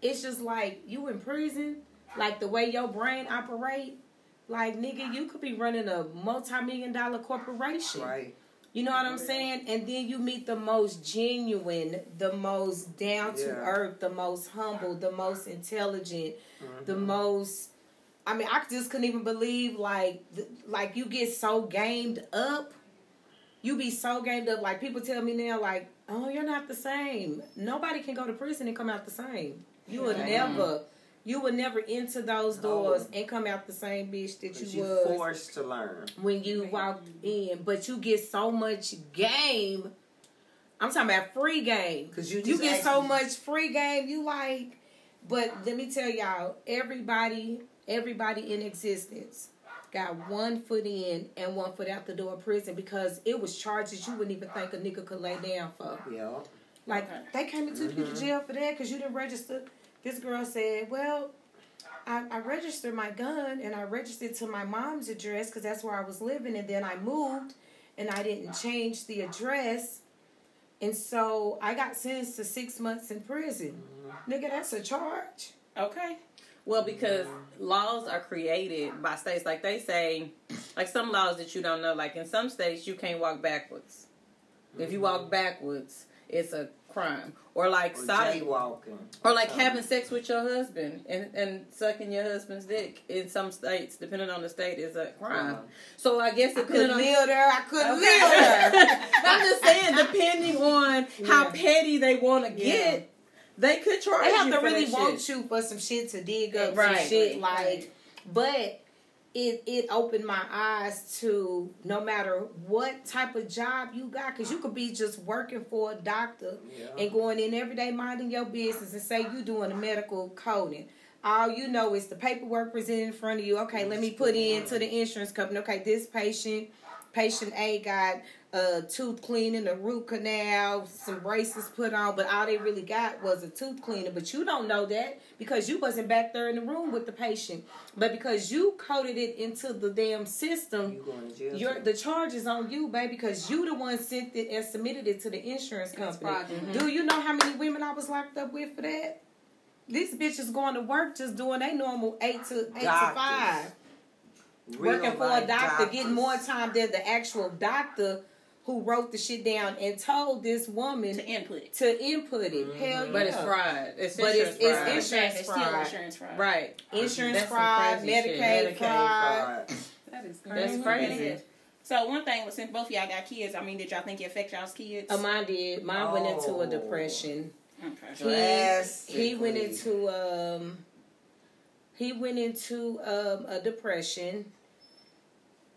it's just like you in prison, like the way your brain operate. Like nigga, you could be running a multi-million dollar corporation. Right. You know what I'm saying? And then you meet the most genuine, the most down to earth, the most humble, the most intelligent, Mm-hmm. the most. I mean, I just couldn't even believe like like you get so gamed up. You be so gamed up. Like people tell me now, like, oh, you're not the same. Nobody can go to prison and come out the same. You would never. You would never enter those doors and come out the same bitch that you, you was forced to learn. when you walked in, but you get so much game. I'm talking about free game 'Cause you you get so actually- much free game. You like, but let me tell y'all, everybody, everybody in existence got one foot in and one foot out the door of prison because it was charges you wouldn't even think a nigga could lay down for. Yeah. Like they came and took you to mm-hmm. jail for that because you didn't register. This girl said, "Well, I, I registered my gun and I registered to my mom's address because that's where I was living, and then I moved and I didn't change the address, and so I got sentenced to six months in prison. Nigga, that's a charge. Okay. Well, because laws are created by states, like they say, like some laws that you don't know, like in some states you can't walk backwards. If you walk backwards, it's a crime. Or like Or side, jaywalking. or like having sex with your husband and, and sucking your husband's dick in some states, depending on the state, is a crime. Uh-huh. So I guess I it couldn't on. live there. I couldn't Okay. live there. I'm just saying, depending on how petty they want to Yeah. get, they could charge They have you to for really want shit. you for some shit to dig up Right, some shit right, like but it it opened my eyes to no matter what type of job you got because you could be just working for a doctor Yeah. and going in every day minding your business and say you're doing a medical coding. All you know is the paperwork presented in front of you. Okay let me put in to the insurance company. Okay this patient patient a got a tooth cleaning a root canal some braces put on but all they really got was a tooth cleaner but you don't know that because you wasn't back there in the room with the patient but because you coded it into the damn system You going to jail? your too. the charge is on you, baby, because you the one sent it and submitted it to the insurance company. fraudulent. Do you know how many women I was locked up with for that? These bitches going to work just doing their normal eight to eight to five, working for a doctor, getting more time than the actual doctor who wrote the shit down and told this woman to input. to input it. Mm-hmm. Hell yeah, But it's fraud. It's But it's- insurance it's fraud. insurance It's fraud. still insurance fraud. Right. insurance That's fraud. Medicaid, Medicaid fraud. fraud. That is crazy. That's crazy. crazy. So one thing, since both of y'all got kids, I mean, did y'all think it affect y'all's kids? Oh, mine did. Mine went into a Oh. depression. okay. he, he went into um he went into um a depression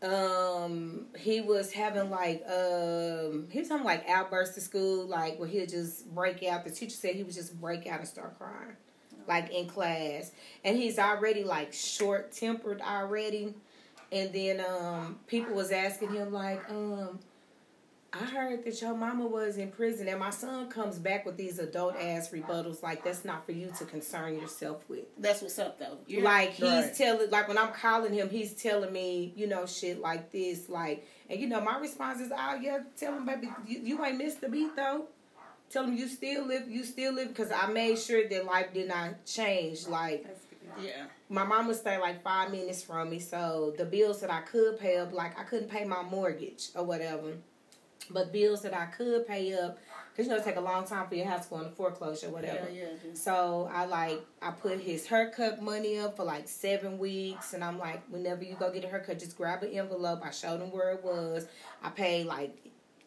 um he was having like um he was having like outbursts at school like where he'll just break out. The teacher said he would just break out and start crying like in class. And he's already like short tempered already. And then um people was asking him like um I heard that your mama was in prison, and my son comes back with these adult ass rebuttals. Like that's not for you to concern yourself with. That's what's up, though. You're, like he's Right. telling, like when I'm calling him, he's telling me, you know, shit like this. Like, and you know, my response is, "Oh yeah, tell him, baby, you, you ain't missed the beat though. Tell him you still live, you still live, because I made sure that life did not change. Like yeah. my mama stayed like five minutes from me, so the bills that I could pay up, like I couldn't pay my mortgage or whatever, but bills that I could pay up, because you know it take a long time for your house to go into foreclosure, or whatever. Yeah, yeah. So I like I put his haircut money up for like seven weeks, and I'm like, whenever you go get a haircut, just grab an envelope. I showed him where it was. I paid like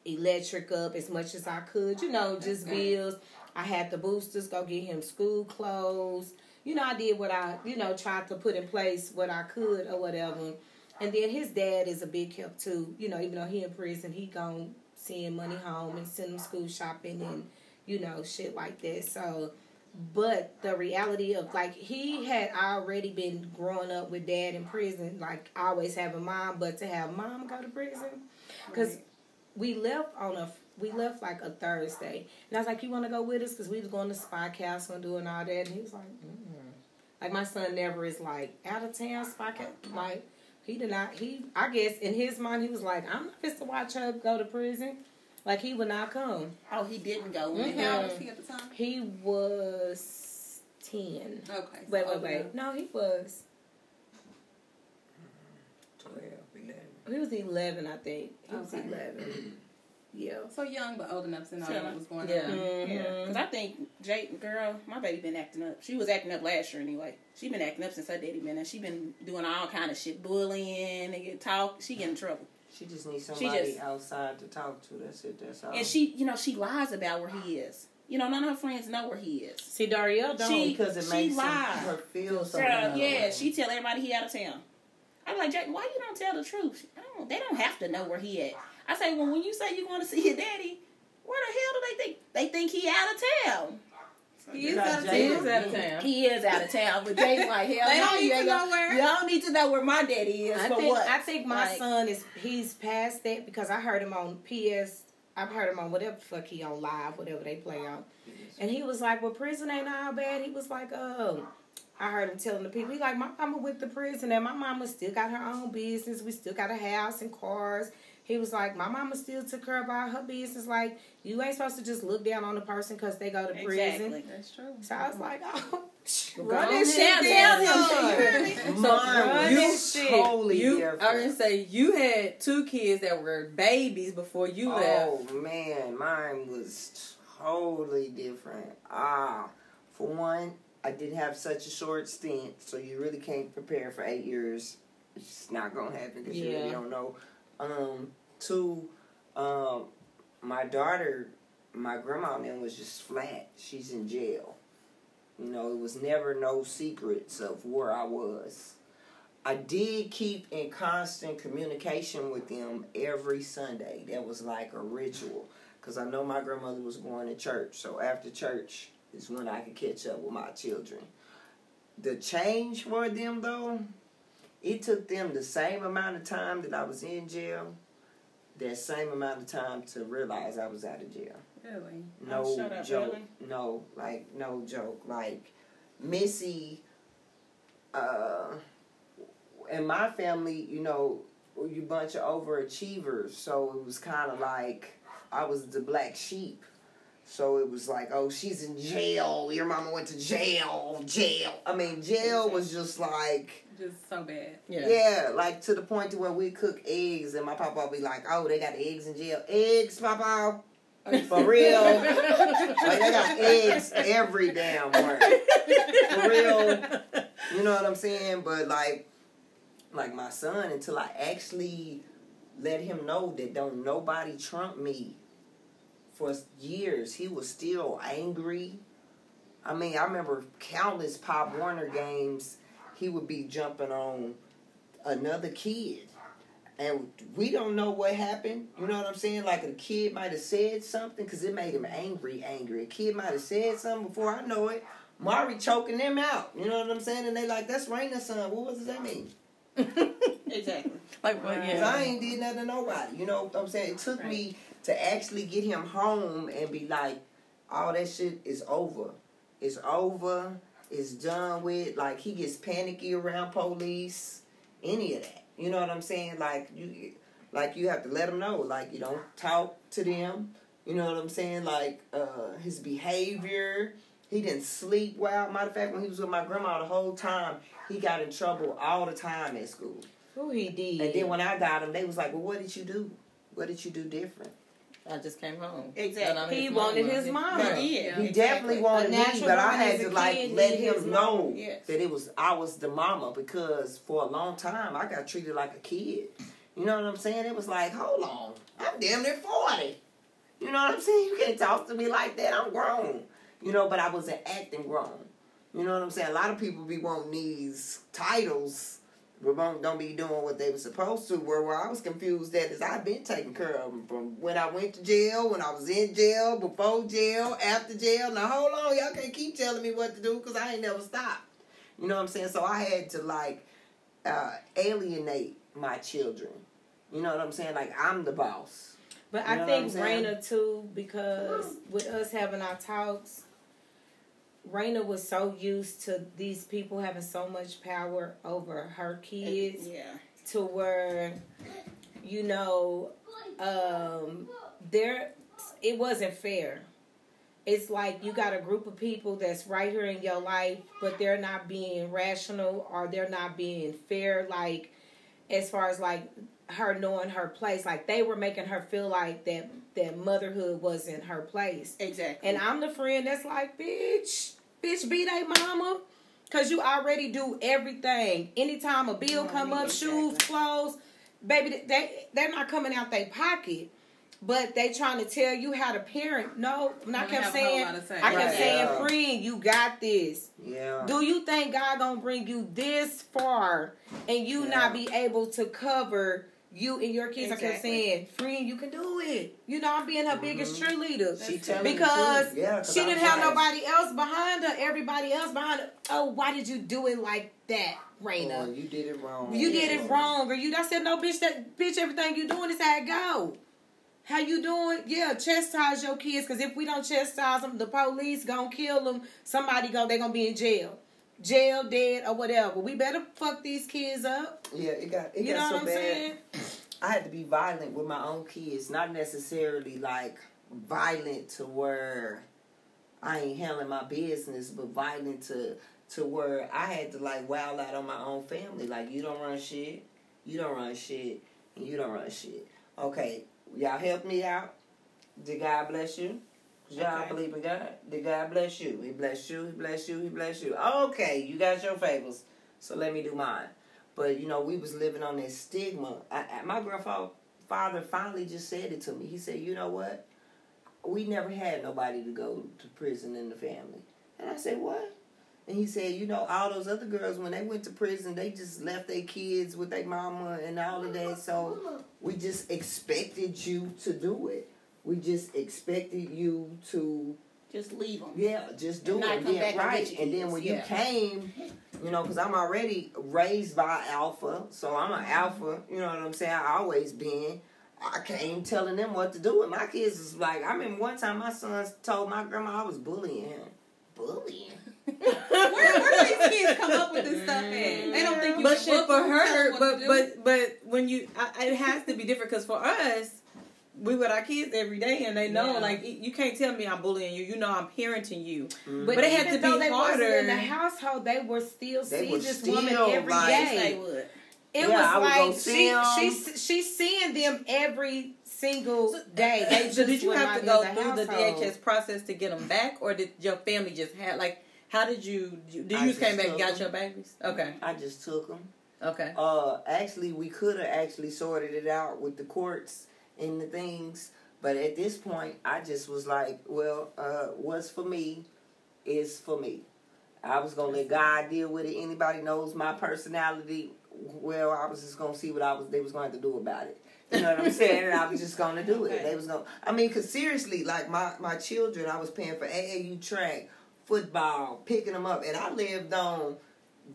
electric up as much as I could, you know, just bills. I had the boosters go get him school clothes. You know, I did what I, you know, tried to put in place what I could or whatever. And then his dad is a big help too. You know, even though he in prison, he gon' send money home and send them school shopping and you know shit like that. So but the reality of like he had already been growing up with dad in prison, like always having mom, but to have mom go to prison, because we left on a we left like a Thursday, and I was like, "You want to go with us?" Because we was going to Spy Castle and doing all that, and he was like, mm "Like my son never is like out of town Spy Castle, like." He did not. He, I guess, in his mind, he was like, "I'm not fit to watch her go to prison." Like he would not come. Oh, he didn't go. Mhm. How old was he at the time? He was ten. Okay. so Wait, wait, older. wait. No, he was. 12, 11. He was eleven, I think. He was eleven. Yeah. So young but old enough to know Yeah. what was going Yeah. on. Mhm. Because I think Jake, girl, my baby been acting up. She was acting up last year anyway. She been acting up since her daddy been there. She been doing all kind of shit, bullying and get talk. She get in trouble. She just needs somebody just- outside to talk to. That's it. That's all. And she, you know, she lies about where he is. You know, none of her friends know where he is. See, Darielle don't. She- because it she makes them- lied. her feel so. Girl, yeah, she tell everybody he out of town. I'm like, Jack, why you don't tell the truth? I don't, they don't have to know where he at. I say, well, when you say you want to see your daddy, where the hell do they think? They think he out of town. He is out of Jay. He town. is out of town. He is out of town, but Jay's like, hell They no, don't need you to ain't know where. You don't need to know where my daddy is I for think what. I think my Like, son is he's past that because I heard him on PS. I've heard him on whatever fuck he on live, whatever they play on, and he was like, "Well, prison ain't all bad." He was like, "Um." I heard him telling the people, he like, my mama went to prison and my mama still got her own business. We still got a house and cars. He was like, my mama still took care of all her business. Like, you ain't supposed to just look down on the person because they go to prison. Exactly. That's true. So I was like, oh, Go run on this ahead, shit Tell down. him, you hear me? Mine run was this shit. totally You, different. I was gonna say you had two kids that were babies before you left. Oh man, mine was totally different. Ah, for one, I did have such a short stint, so you really can't prepare for eight years. It's just not gonna happen because you really don't know. Um, two, um, my daughter, my grandma and them was just flat. She's in jail. You know, it was never no secrets of where I was. I did keep in constant communication with them every Sunday. That was like a ritual. Because I know my grandmother was going to church. So after church is when I could catch up with my children. The change for them, though, it took them the same amount of time that I was in jail, that same amount of time to realize I was out of jail. Really? No Oh, shut up, joke. really? No, like no joke. Like Missy, uh, and my family, you know, were you bunch of overachievers. So it was kind of like I was the black sheep. So it was like, oh, she's in jail. Your mama went to jail. Jail. I mean, jail was just like. Just so bad. Yeah. yeah, like to the point to where we cook eggs and my papa would be like, "Oh, they got eggs in jail. Eggs, papa, for real. like they got eggs every damn word. For real. You know what I'm saying? But like, like my son, until I actually let him know that don't nobody trump me. For years, he was still angry. I mean, I remember countless Pop Warner games. He would be jumping on another kid. And we don't know what happened. You know what I'm saying? Like a kid might have said something because it made him angry, angry. A kid might have said something before I know it. Mari choking them out. You know what I'm saying? And they like, that's Raina's son. What does that mean? Exactly. Like what? Because I ain't did nothing to nobody. You know what I'm saying? It took me to actually get him home and be like, all that shit is over. It's over. It's done with. Like, he gets panicky around police. Any of that. You know what I'm saying? Like, you like you have to let him know. Like, you don't talk to them. You know what I'm saying? Like, uh, his behavior. He didn't sleep well. Matter of fact, when he was with my grandma the whole time, he got in trouble all the time at school. Who he did? And then when I got him, they was like, "Well, what did you do? What did you do different?" I just came home. Exactly. He his wanted mama. his mama. Right. Yeah. He definitely wanted me, but I had to like kid let him know. Yes. that it was I was the mama because for a long time I got treated like a kid. You know what I'm saying? It was like, hold on, I'm damn near forty. You know what I'm saying? You can't talk to me like that. I'm grown. You know, but I wasn't acting grown. You know what I'm saying? A lot of people be wanting these titles Ramon don't be doing what they were supposed to. Where where I was confused at is I've been taking care of them from when I went to jail, when I was in jail, before jail, after jail. Now hold on, y'all can't keep telling me what to do because I ain't never stopped. You know what I'm saying? So I had to like uh, alienate my children. You know what I'm saying? Like I'm the boss. But You I know think I'm saying? Raina too, because with us having our talks, Raina was so used to these people having so much power over her kids Yeah. to where, you know, um, there it wasn't fair. It's like you got a group of people that's right here in your life, but they're not being rational or they're not being fair. Like as far as like her knowing her place, like they were making her feel like that that motherhood wasn't her place. Exactly. And I'm the friend that's like, bitch, bitch, be they mama. Cause you already do everything. Anytime a bill come up, shoes, clothes, baby, they they're not coming out their pocket. But they trying to tell you how to parent. No, and I kept have a whole saying, lot to say. I kept Right. saying, Yeah. friend, you got this. Yeah. Do you think God gonna bring you this far and you not be able to cover you and your kids? I kept Exactly. saying, friend, you can do it. You know, I'm being her mm-hmm. biggest cheerleader She telling the because truth. Yeah, 'cause she I didn't have like- nobody else behind her. Everybody else behind her. Oh, why did you do it like that, Oh, Raina? you did it wrong. You did it wrong, or you. I said no, bitch. That bitch. Everything you doing is how it go. How you doing? Yeah, chastise your kids. Cause if we don't chastise them, the police gonna kill them. Somebody go. They gonna be in jail, jail, dead, or whatever. We better fuck these kids up. Yeah, it got it You got know so what I'm bad. saying? I had to be violent with my own kids, not necessarily like violent to where I ain't handling my business, but violent to to where I had to like wild out on my own family. Like you don't run shit, you don't run shit, and you don't run shit. Okay, y'all help me out. Did God bless you? Y'all Okay. believe in God? Did God bless you? He bless you. He bless you. He bless you. Okay, you got your favors. So let me do mine. But you know, we was living on this stigma. I, I, my grandfather father finally just said it to me. He said, "You know what? We never had nobody to go to prison in the family." And I said, "What?" And he said, "You know, all those other girls when they went to prison, they just left their kids with their mama and all of that. So we just expected you to do it. We just expected you to." Just leave them. Yeah, just do And it. not And come then, back and right. get And then when yeah. you came, you know, because I'm already raised by alpha, so I'm an mm-hmm. alpha. You know what I'm saying? I always been. I came telling them what to do, and my kids is like. I remember one time my sons told my grandma I was bullying him. Bullying. Where, where do these kids come up with this stuff at? They don't think you But can shit book for them, tell her, but but but when you, I, it has to be different because for us, we with our kids every day, and they know Yeah. like you can't tell me I'm bullying you. You know I'm parenting you. Mm-hmm. But, But it had even to be though they wasn't in the household, they were still They seeing this still, woman every like- day. Yes, they would. It Yeah, I was would go like see she, 'em. she's she's seeing them every single day. They So did you have to go the through the. DHS process to get them back, or did your family just have like? How did you? you- Did I you just came back and got got 'em. your babies? Okay, I just took them. okay. Uh, actually, we could have actually sorted it out with the courts and the things, but at this point, I just was like, well, uh, what's for me is for me. I was gonna let God deal with it. Anybody knows my personality. Well, I was just gonna see what I was. They was going to do about it. You know what I'm saying? And I was just gonna do it. They was gonna. I mean, cause seriously, like my my children, I was paying for AAU track, football, picking them up, and I lived on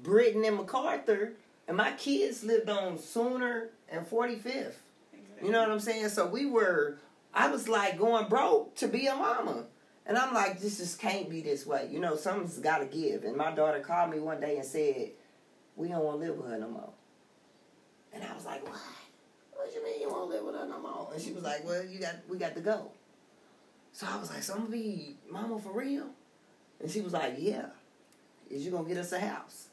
Britton and MacArthur, and my kids lived on Sooner and 45th. You know what I'm saying? So we were, I was like going broke to be a mama. And I'm like, this just can't be this way. You know, something's got to give. And my daughter called me one day and said, we don't want to live with her no more. And I was like, what? What do you mean you won't live with her no more? And she was like, well, you got, we got to go. So I was like, so I'm going to be mama for real? And she was like, yeah. Is you going to get us a house?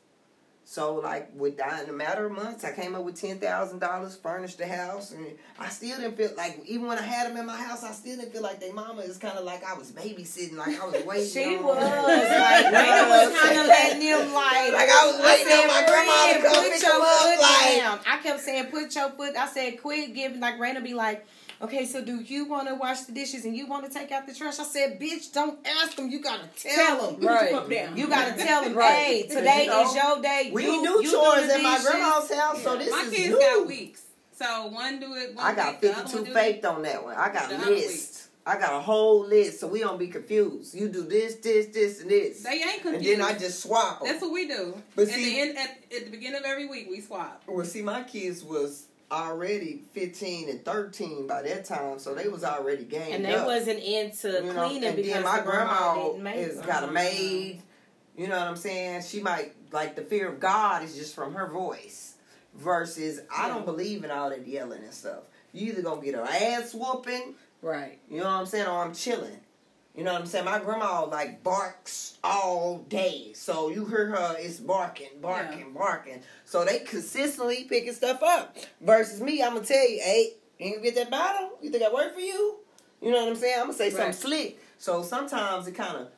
So like with in a matter of months, I came up with ten thousand dollars, furnished the house, and I still didn't feel like even when I had them in my house, I still didn't feel like their mama is kind of like I was babysitting, like I was waiting. She on was like, Raina was kind of letting them like, Like I was waiting on my grandma to "Friend, come put pick your them up, foot like- down. I kept saying, put your foot. I said, quit giving. Like Raina be like, okay, so do you want to wash the dishes and you want to take out the trash? I said, bitch, don't ask them. You gotta tell, Tell them. them. Right. Come down. You gotta tell them, Right. hey, today You know, is your day. We you, do you chores the at my grandma's house, so this is My is kids new. got weeks. So one do it one I got week, the other 52 one do faith on that one. I got the a list. I got a whole list, so we don't be confused. You do this, this, this, and this. They ain't confused. And confused. then I just swap 'em. That's what we do. But at see- the end, at, at the beginning of every week, we swap. Well, see, my kids was already 15 and 13 by that time, so they was already gamed And they up. wasn't into you know, cleaning and because then my grandma grandma has them. got a uh-huh. maid. You know what I'm saying? She might like the fear of God is just from her voice, versus I don't believe in all that yelling and stuff. You either gonna get her ass whooping, Right. you know what I'm saying, or I'm chilling. You know what I'm saying? My grandma like barks all day, so you hear her, it's barking, barking, barking. So they consistently picking stuff up. Versus me, I'm gonna tell you, hey, you get that bottle? You think I work for you? You know what I'm saying? I'm gonna say something slick. So sometimes it kind of,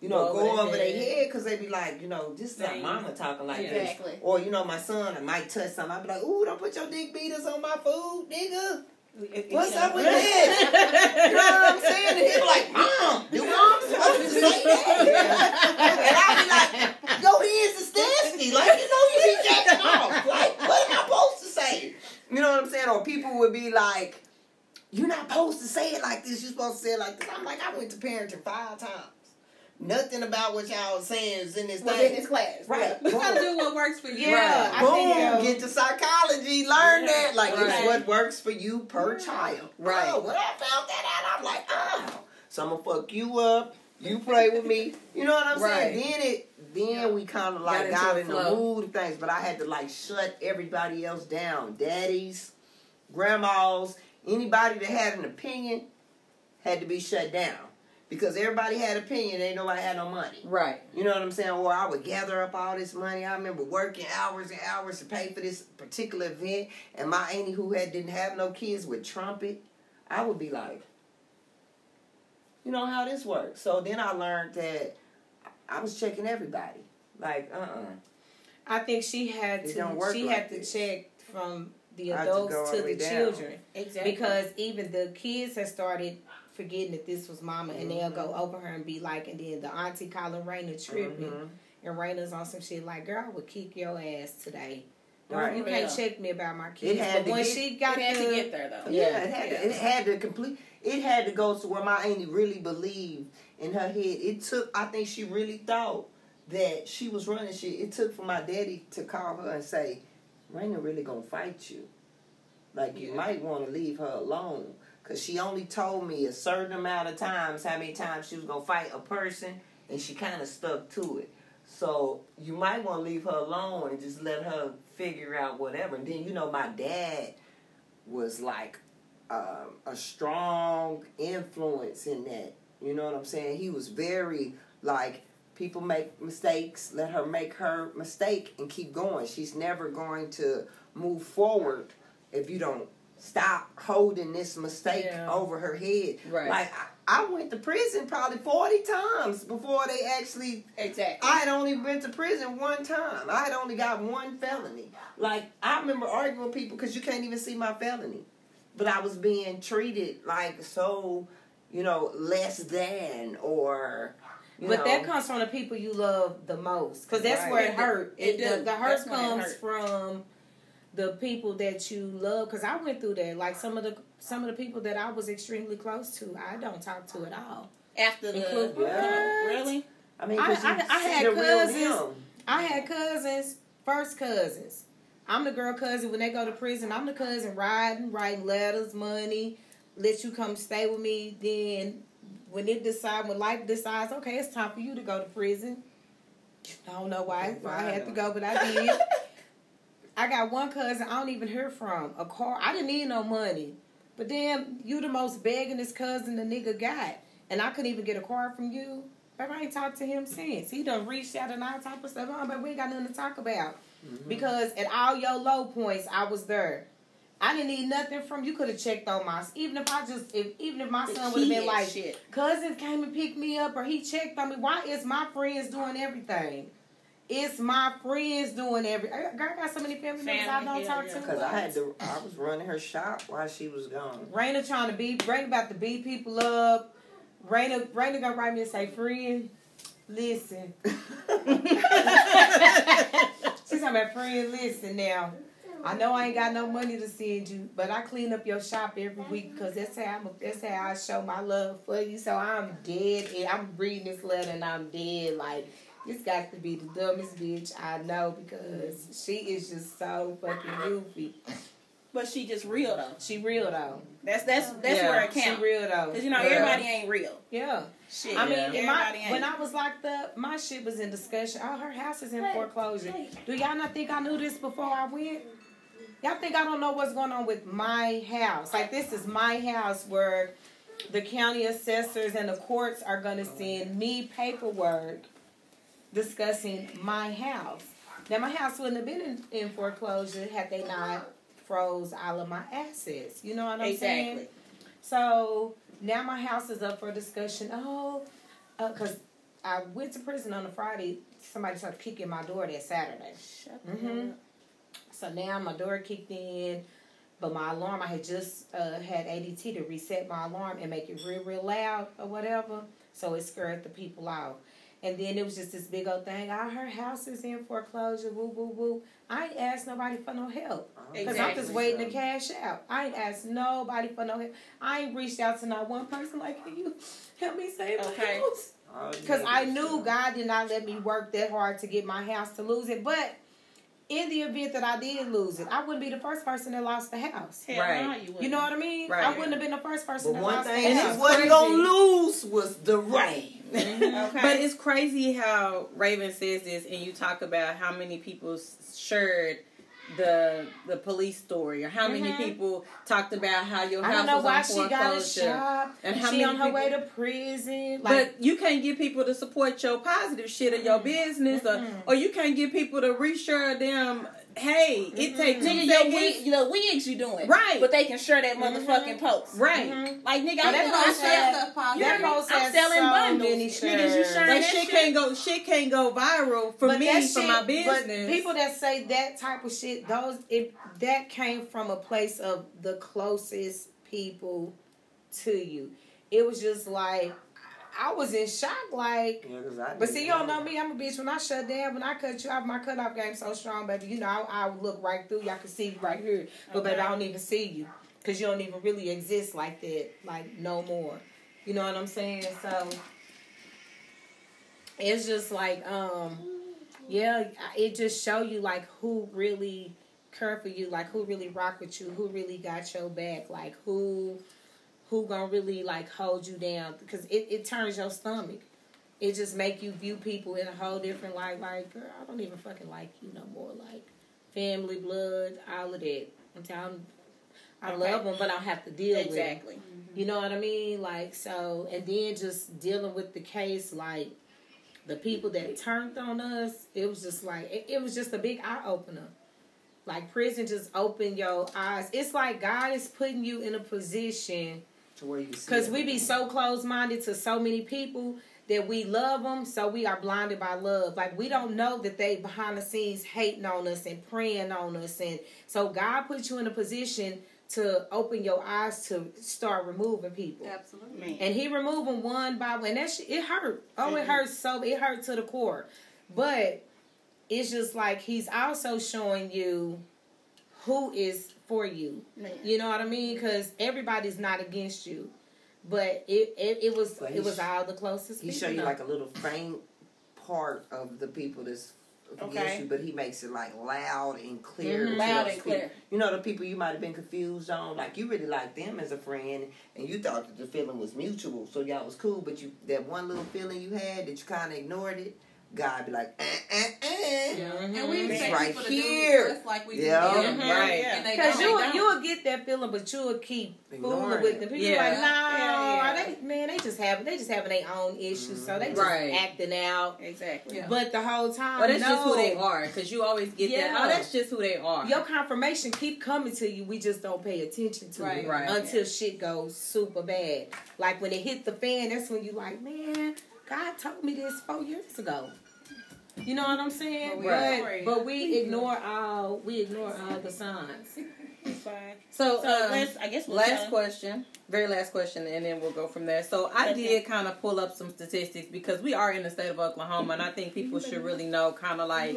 you know, Go over over, their head. because they be like, you know, this is our mama talking like Exactly. this. Or, you know, my son, I might touch something. I be like, ooh, don't put your dick beaters on my food, nigga. What's up with that? You know what I'm saying? And he be like, Mom, do mom supposed to say that? and I'd be like, Yo, hands is nasty. Like, you know, you be jacking off. Like, what am I supposed to say? You know what I'm saying? Or people would be like, You're not supposed to say it like this. You're supposed to say it like this. I'm like, I went to parenting five times. Nothing about what y'all saying is in this Was thing. in this class. Right. You gotta do what works for you. Yeah, I Boom, think, get to psychology, learn that. Like, Right. it's what works for you per child. Right. Oh, when I found that out, I'm like, oh. So I'm gonna fuck you up. You play with me. You know what I'm saying? Then it, then we kind of like Got got, into in the the flow. mood of things. But I had to like shut everybody else down. Daddies, grandmas, anybody that had an opinion had to be shut down. Because everybody had opinion, ain't nobody had no money. Right. You know what I'm saying? Or I would gather up all this money. I remember working hours and hours to pay for this particular event. And my auntie who had didn't have no kids would trumpet. I would be like, you know how this works. So then I learned that I was checking everybody. Like, uh uh I think she had It to. She like had to this. check from the to adults to the the down. children Exactly. because even the kids had started forgetting that this was mama, and they'll go Mm-hmm. over her and be like, and then the auntie calling Raina tripping, Mhm. and Raina's on some shit like, "Girl, I would kick your ass today." Right. You can't Yeah. check me about my kids. had but to when get- she got it had the, to get there though. Yeah, Yeah. it had Yeah. to. It had to complete. It had to go to where my auntie really believed in her head. It took. I think she really thought that she was running shit. It took for my daddy to call her and say, "Raina really gonna fight you. Like you Yeah. might want to leave her alone." Cause she only told me a certain amount of times how many times she was gonna fight a person, and she kind of stuck to it. So you might want to leave her alone and just let her figure out whatever. And then you know my dad was like um, a strong influence in that. You know what I'm saying? He was very like people make mistakes, let her make her mistake and keep going. She's never going to move forward if you don't stop holding this mistake Yeah. over her head. Right. Like I, I went to prison probably 40 times before they actually Exactly. I had only been to prison one time. I had only got one felony. Like I remember arguing with people because you can't even see my felony, but I was being treated like so, you know, less than or. But know, that comes from the people you love the most, because that's Right. where it hurt. It It, do. the, the hurt That's when it comes hurt. from the people that you love. Because I went through that. Like some of the some of the people that I was extremely close to, I don't talk to at all. After the Include- Yeah. really. I mean, I- I- I had cousins. I had cousins, first cousins. I'm the girl cousin when they go to prison. I'm the cousin riding, writing letters, money, let you come stay with me. Then when it decides when life decides, okay, it's time for you to go to prison. I don't know why, why I had to go, but I did. I got one cousin I don't even hear from. A car. I didn't need no money. But then you the most beggingest cousin the nigga got. And I couldn't even get a card from you. But I ain't talked to him since. He done reached out and all type of stuff. Oh, but we ain't got nothing to talk about. Mm-hmm. Because at all your low points, I was there. I didn't need nothing from you. Could have checked on my even if I just if even if my son would have been like shit. cousin came and picked me up or he checked on me. Why is my friends doing everything? It's my friends doing every. I got, I got so many family members I don't yeah, talk yeah. to. Cause I had to, I was running her shop while she was gone. Raina trying to beat Raina about to beat people up. Raina Raina gonna write me and say, friend, listen. She's talking about friend, listen now. I know I ain't got no money to send you, but I clean up your shop every week because that's how I'm, that's how I show my love for you. So I'm dead, and I'm reading this letter, and I'm dead. Like this got to be the dumbest bitch I know because she is just so fucking goofy. But she just real though. She real though. That's that's that's Yeah, where it She real though. Cause you know Yeah. everybody ain't real. Yeah. Shit. I mean, Yeah. my, ain't. when I was locked up, my shit was in discussion. Oh, her house is in foreclosure. Do y'all not think I knew this before I went? Y'all think I don't know what's going on with my house? Like this is my house where the county assessors and the courts are gonna send me paperwork discussing my house. Now my house wouldn't have been in, in foreclosure had they not froze all of my assets. You know what I'm saying? exactly. So now my house is up for discussion. Oh, because I went to prison on a Friday. Somebody started kicking my door that Saturday. Mhm. up. So now my door kicked in, but my alarm, I had just uh, had ADT to reset my alarm and make it real, real loud or whatever. So it scared the people off. And then it was just this big old thing. Oh, her house is in foreclosure. Woo, woo, woo. I ain't asked nobody for no help. Because I'm just Exactly. waiting to cash out. I ain't asked nobody for no help. I ain't reached out to not one person like, can you help me save my Okay. house? Oh, because I knew God did not let me work that hard to get my house to lose it. But in the event that I did lose it, I wouldn't be the first person that lost the house. Hell Right. no, you. You know what I mean? Right. I wouldn't have been the first person But that one lost thing the she house. wasn't gonna lose was the rain. Mm-hmm. Okay. But it's crazy how Raven says this, and you talk about how many people shared the the police story, or how many Mhm. people talked about how your I house don't know was why on she got a foreclosure. And how she many on her way to prison. Like, but you can't get people to support your positive shit or your business, or, or you can't get people to reassure them, hey, it takes two Nigga, your wig, the wigs you doing. Right. But they can share that motherfucking post. Right. Mhm. Like, nigga, I'm, that post stuff that post I'm selling so bundles. Niggas, you sharing But that shit shit? can't go. Shit can't go viral for But me that for shit- my But business. people that say that type of shit, those it that came from a place of the closest people to you. It was just like I was in shock, like. Yeah, 'cause I But see, it. y'all know me. I'm a bitch. When I shut down, when I cut you off, my cutoff game so strong, baby. You know, I, I look right through. Y'all can see right here, but baby, I don't even see you because you don't even really exist like that, like no more. You know what I'm saying? So it's just like, um, yeah, it just show you like who really care for you, like who really rock with you, who really got your back, like who who gonna really like hold you down because it, it turns your stomach. It just make you view people in a whole different light. Like, girl, I don't even fucking like you no more. Like, family, blood, all of that. I'm telling, I Okay. love them, but I don't have to deal with 'em. Exactly. Mm-hmm. You know what I mean? Like so, and then just dealing with the case, like the people that turned on us. It was just like it, it was just a big eye opener. Like prison just opened your eyes. It's like God is putting you in a position to where you see because we be so close minded to so many people that we love them, so we are blinded by love. Like we don't know that they behind the scenes hating on us and preying on us, and so God put you in a position to open your eyes to start removing people. Absolutely. Man. And he removed them one by one. And that shit, it hurt. Oh, it hurts so, it hurt to the core. But it's just like he's also showing you who is for you. Man. You know what I mean? Because everybody's not against you. But it, it, it was But it was sh- all the closest. He show you know. like a little faint part of the people that's against Okay. you, but he makes it like loud and clear. Mhm. Loud those and people. clear. You know the people you might have been confused on, like you really liked them as a friend, and you thought that the feeling was mutual, so y'all was cool. But you that one little feeling you had that you kind of ignored it. God be like, eh, eh, eh. Mhm. And we It's expect right people to here. do just like we Yeah. do them. Mhm. Right. Yeah. And they Because don't. you They will, you will get that feeling, but you will keep fooling Ignoring with it. them. People Yeah. like, no, Yeah, yeah. they man, they just have they just having their own issues, so they just Right. acting out. Exactly. Yeah. But the whole time, But that's no. just who they are, because you always get that. Oh, that's just who they are. Your confirmation keep coming to you. We just don't pay attention to Right. it Right. until shit goes super bad. Like when it hit the fan, that's when you like, man, God told me this four years ago. You know what I'm saying? But we but we ignore all we ignore all the signs. So, So um, let's. I guess we'll last question, very last question, and then we'll go from there. So I Okay. did kind of pull up some statistics because we are in the state of Oklahoma, and I think people should really know kind of like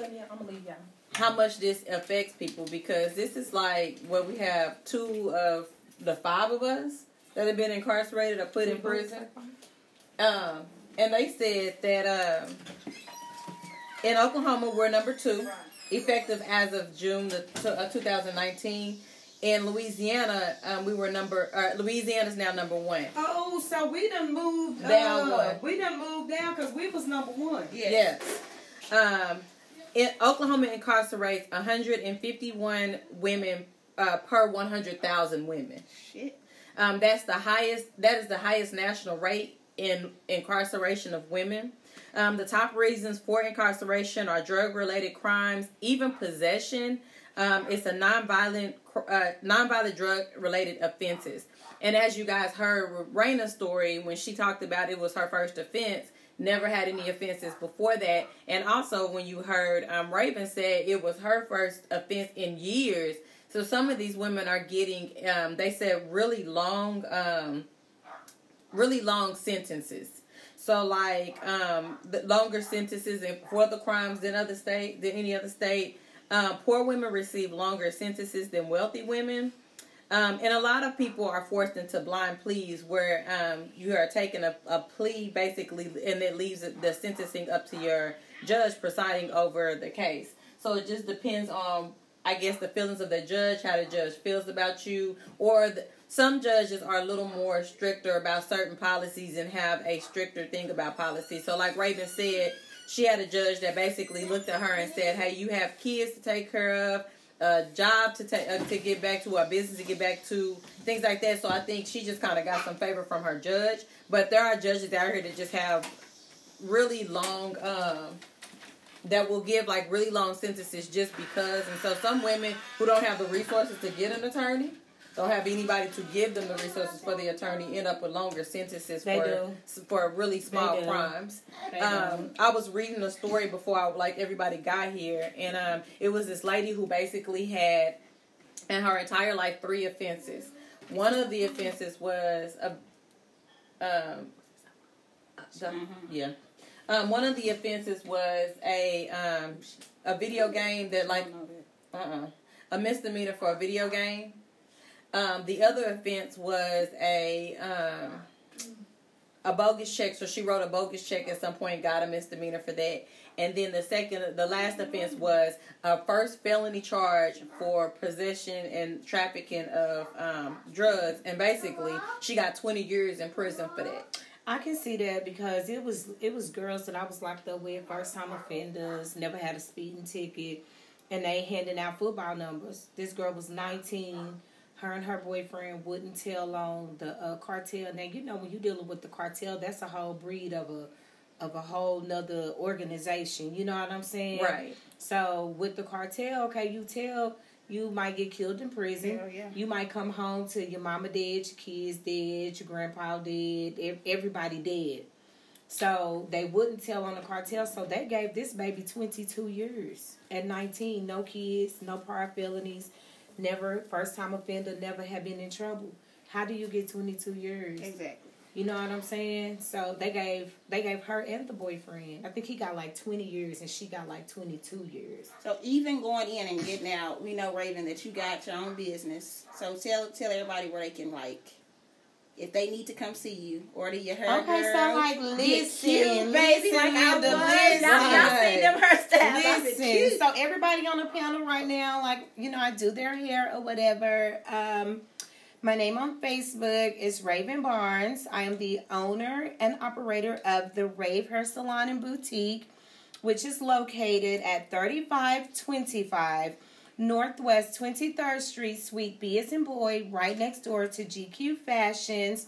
how much this affects people because this is like where we have two of the five of us that have been incarcerated or put in prison. Um, and they said that um, in Oklahoma we're number two, effective as of June the t- uh, 2019. In Louisiana, um, we were number. Uh, Louisiana's now number one. Oh, so we done moved Down uh, one. We done moved down because we was number one. Yes. Um, in Oklahoma incarcerates 151 women uh, per 100,000 women. Shit. Um, that's the highest. That is the highest national rate in incarceration of women. Um, the top reasons for incarceration are drug-related crimes, even possession. Um, it's a nonviolent, uh, nonviolent drug-related offenses. And as you guys heard Raina's story, when she talked about it was her first offense, never had any offenses before that. And also when you heard um, Raven said it was her first offense in years. So some of these women are getting, um, they said, really long, um, really long sentences. So like um, the longer sentences for the crimes than other state than any other state. Um, poor women receive longer sentences than wealthy women. Um, and a lot of people are forced into blind pleas where um, you are taking a, a plea basically and it leaves the sentencing up to your judge presiding over the case. So it just depends on, I guess, the feelings of the judge, how the judge feels about you, or the, some judges are a little more stricter about certain policies and have a stricter thing about policies. So, like Raven said, she had a judge that basically looked at her and said, "Hey, you have kids to take care of, a job to take uh, to get back to, a business to get back to, things like that." So I think she just kind of got some favor from her judge. But there are judges out here that just have really long. Um, that will give like really long sentences just because. And so some women who don't have the resources to get an attorney, don't have anybody to give them the resources for the attorney, end up with longer sentences They for do. for really small do. crimes. Um, I was reading a story before I like everybody got here, and um, it was this lady who basically had in her entire life three offenses. One of the offenses was a um, the- yeah. Um, one of the offenses was a um, a video game that like uh uh a misdemeanor for a video game. Um, the other offense was a um, a bogus check. So she wrote a bogus check at some point, got a misdemeanor for that. And then the second, the last offense was a first felony charge for possession and trafficking of um, drugs. And basically, she got 20 years in prison for that. I can see that because it was it was girls that I was locked up with, first time offenders, never had a speeding ticket, and they handing out football numbers. This girl was nineteen. Her and her boyfriend wouldn't tell on the uh, cartel. Now you know when you're dealing with the cartel, that's a whole breed of a of a whole nother organization. You know what I'm saying? Right. So with the cartel, okay, you tell you might get killed in prison. Hell yeah. You might come home to your mama dead, your kids dead, your grandpa dead, everybody dead. So they wouldn't tell on the cartel. So they gave this baby 22 years at 19. No kids, no prior felonies, never first time offender, never have been in trouble. How do you get 22 years? Exactly. You know what I'm saying? So they gave they gave her and the boyfriend. I think he got like 20 years and she got like 22 years. So even going in and getting out, we know Raven that you got your own business. So tell tell everybody where they can like if they need to come see you, order your hair. Okay, so, like, listen, cute, baby. listen, Like I was. listen. Y'all, y'all see them hairstyles. Listen, so everybody on the panel right now, like you know, I do their hair or whatever. Um, my name on Facebook is Raven Barnes. I am the owner and operator of the Rave Hair Salon and Boutique, which is located at 3525 Northwest 23rd Street, Suite B as in boy, right next door to GQ Fashions.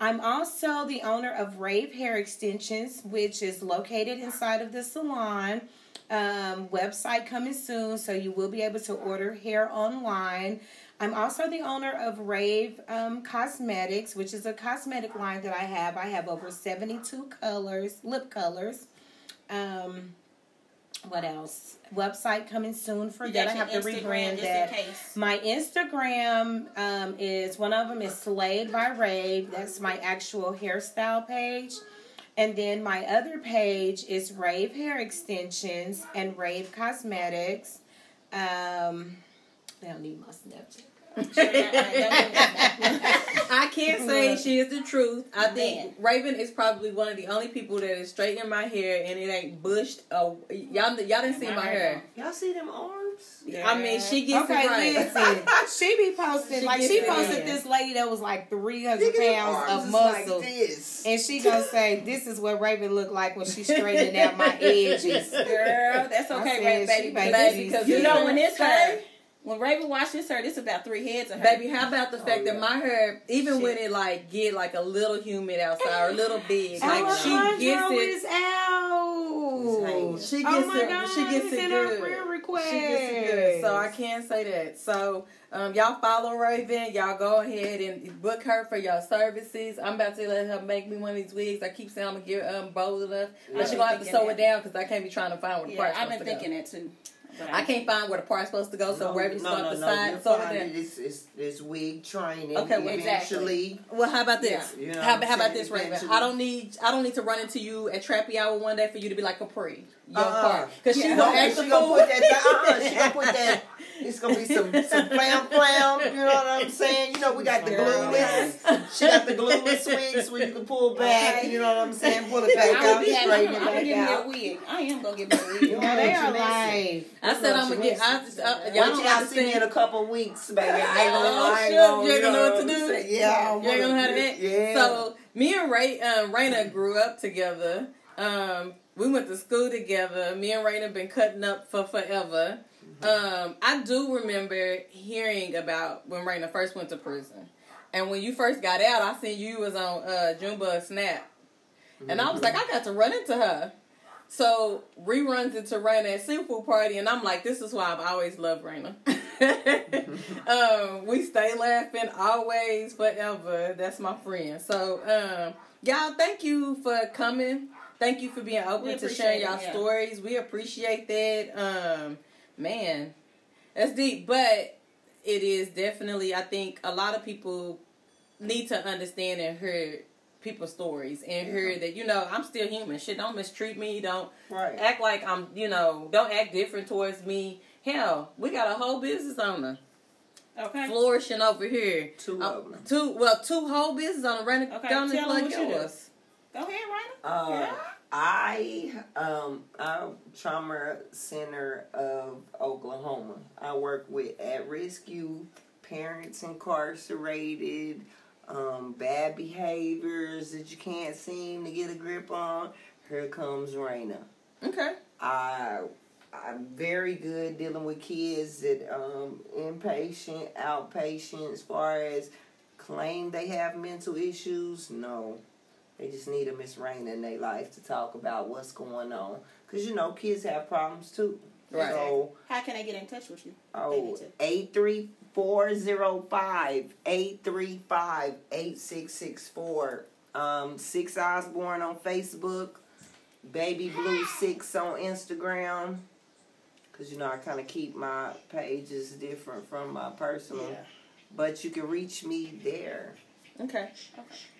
I'm also the owner of Rave Hair Extensions, which is located inside of the salon. Um, website coming soon, so you will be able to order hair online. I'm also the owner of Rave um, Cosmetics, which is a cosmetic line that I have. I have over 72 colors, lip colors. Um, what else? Website coming soon for You that. I have to Instagram rebrand just that. in case. My Instagram um, is one of them is Slayed by Rave. That's my actual hairstyle page. And then my other page is Rave Hair Extensions and Rave Cosmetics. Um, they don't need my Snapchat. I can't say she is the truth. I think Raven is probably one of the only people that is straightening my hair and it ain't bushed. Uh, y'all, y'all didn't see My my hair hair. Y'all see them arms? I mean, she gets Okay, it right. listen. She be posting She like she posted in. this lady that was like three hundred Look at them pounds of muscle. Like this. And she gonna say, "This is what Raven looked like when she straightened out my edges." Girl, that's okay, said, right, baby. baby Baby, because You know Yeah. when it's her, Hey. When Raven washes her, this is about three heads of her. Baby, how about the fact yeah. that my hair, even Shit. when it like get like a little humid outside or a little big, like she gets it. is out. She oh gets my it. God, she gets it good. request. She gets it good. So I can't say that. So um, y'all follow Raven. Y'all go ahead and book her for your services. I'm about to let her make me one of these wigs. I keep saying I'm gonna get um bold enough, but I've she gonna have to sew that. it down because I can't be trying to find where the Yeah, part's I've been thinking go. that too. I can't find where the part's supposed to go, so no, Raven's no, gonna no, to no. decide. You'll sew it it. It's, it's, it's wig training. Okay, well, eventually. Well, how about this? Yeah. You know how, how about this, Raven? Eventually. I don't need I don't need to run into you at Trappy Hour one day for you to be like Capri, your Uh-uh. part, because she No, gonna she gonna put that. Uh-uh, she gonna put that. It's gonna be some some flam flam. You know what I'm saying? You know we got the glueless. She got the glueless wigs where you can pull back. You know what I'm saying? Pull it back out, be having, straighten I'm gonna back give me a wig. I am gonna give me a wig. You No, they are Listen. I said I'm gonna get. I just, uh, y'all don't y'all see me in a couple weeks, baby. I ain't gonna. Oh, I ain't shit. gonna. You ain't gonna know what to do? saying? Yeah, You ain't gonna have that. Yeah. So me and Ray, um, Raina grew up together. Um, we went to school together. Me and Raina been cutting up for forever. Um, I do remember hearing about when Raina first went to prison, and when you first got out, I seen you was on uh, Junebug Snap, and I was like, I got to run into her. So reruns into Raina at Seafood Party, and I'm like, this is why I've always loved Raina. um, we stay laughing always, forever. That's my friend. So, um, y'all, thank you for coming. Thank you for being open to sharing y'all yeah. stories. We appreciate that. Um, man, that's deep, but it is definitely. I think a lot of people need to understand and hear people's stories and hear that you know I'm still human. Shit, don't mistreat me. Don't right. act like I'm, you know, don't act different towards me. Hell, we got a whole business owner Okay. flourishing over here. Two Uh, of them. two, well, two whole business owners running Okay, down the tell 'em plug what you do. yours. Go ahead, Raina. Uh, Yeah. I um I'm trauma center of Oklahoma. I work with at risk youth, parents incarcerated, um, bad behaviors that you can't seem to get a grip on. Here comes Raina. Okay. I I'm very good dealing with kids that um inpatient, outpatient as far as claim they have mental issues. No. They just need a Miss Raina in their life to talk about what's going on. Cause you know, kids have problems too. Right. So How can I get in touch with you? oh need to. eight three four zero five eight three five eight six six four. Um Six Osborne on Facebook. Baby Blue Six on Instagram. Cause you know I kind of keep my pages different from my personal, Yeah. but you can reach me there. Okay.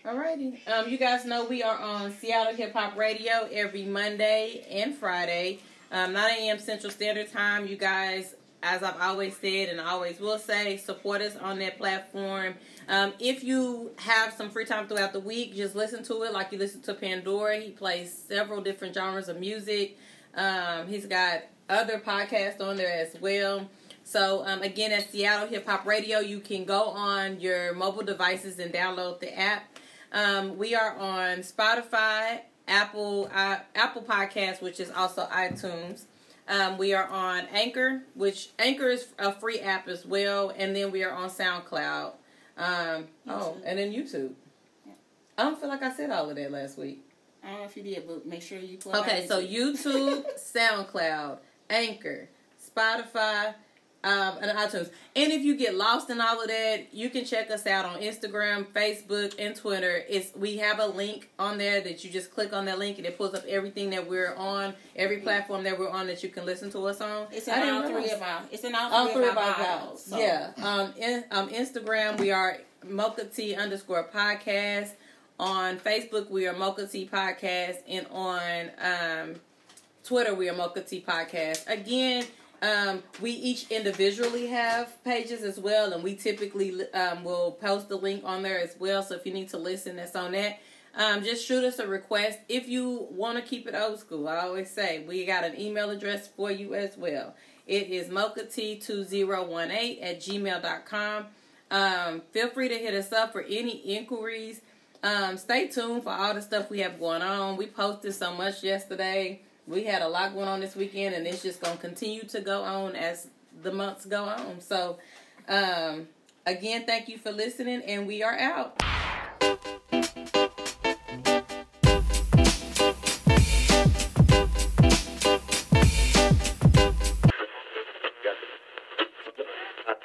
Alrighty. Um, you guys know we are on Seattle Hip Hop Radio every Monday and Friday, um, 9 a.m. Central Standard Time. You guys, as I've always said and always will say, support us on that platform. Um, if you have some free time throughout the week, just listen to it like you listen to Pandora. He plays several different genres of music. Um, he's got other podcasts on there as well. So um, again, at Seattle Hip Hop Radio, you can go on your mobile devices and download the app. Um, we are on Spotify, Apple, uh, Apple Podcasts, which is also iTunes. Um, we are on Anchor, which Anchor is a free app as well, and then we are on SoundCloud. Um, oh, and then YouTube. I don't feel like I said all of that last week. I don't know if you did, but make sure you plug Okay, so YouTube, SoundCloud, Anchor, Spotify, um, and iTunes. And if you get lost in all of that, you can check us out on Instagram, Facebook, and Twitter. It's we have a link on there that you just click on that link and it pulls up everything that we're on, every platform that we're on that you can listen to us on. It's in I all three of our. It's in all all three, of our bios. So. Yeah. Um, in, um, Instagram, we are Mocha T underscore podcast. On Facebook, we are Mocha T podcast. And on um, Twitter, we are Mocha T podcast. Again, um, we each individually have pages as well, and we typically um, will post the link on there as well. So if you need to listen, that's on that. Um, just shoot us a request if you want to keep it old school. I always say we got an email address for you as well. It is mochaT2018 at gmail.com. Um, feel free to hit us up for any inquiries. Um, stay tuned for all the stuff we have going on. We posted so much yesterday. We had a lot going on this weekend, and it's just going to continue to go on as the months go on. So, um, again, thank you for listening, and we are out.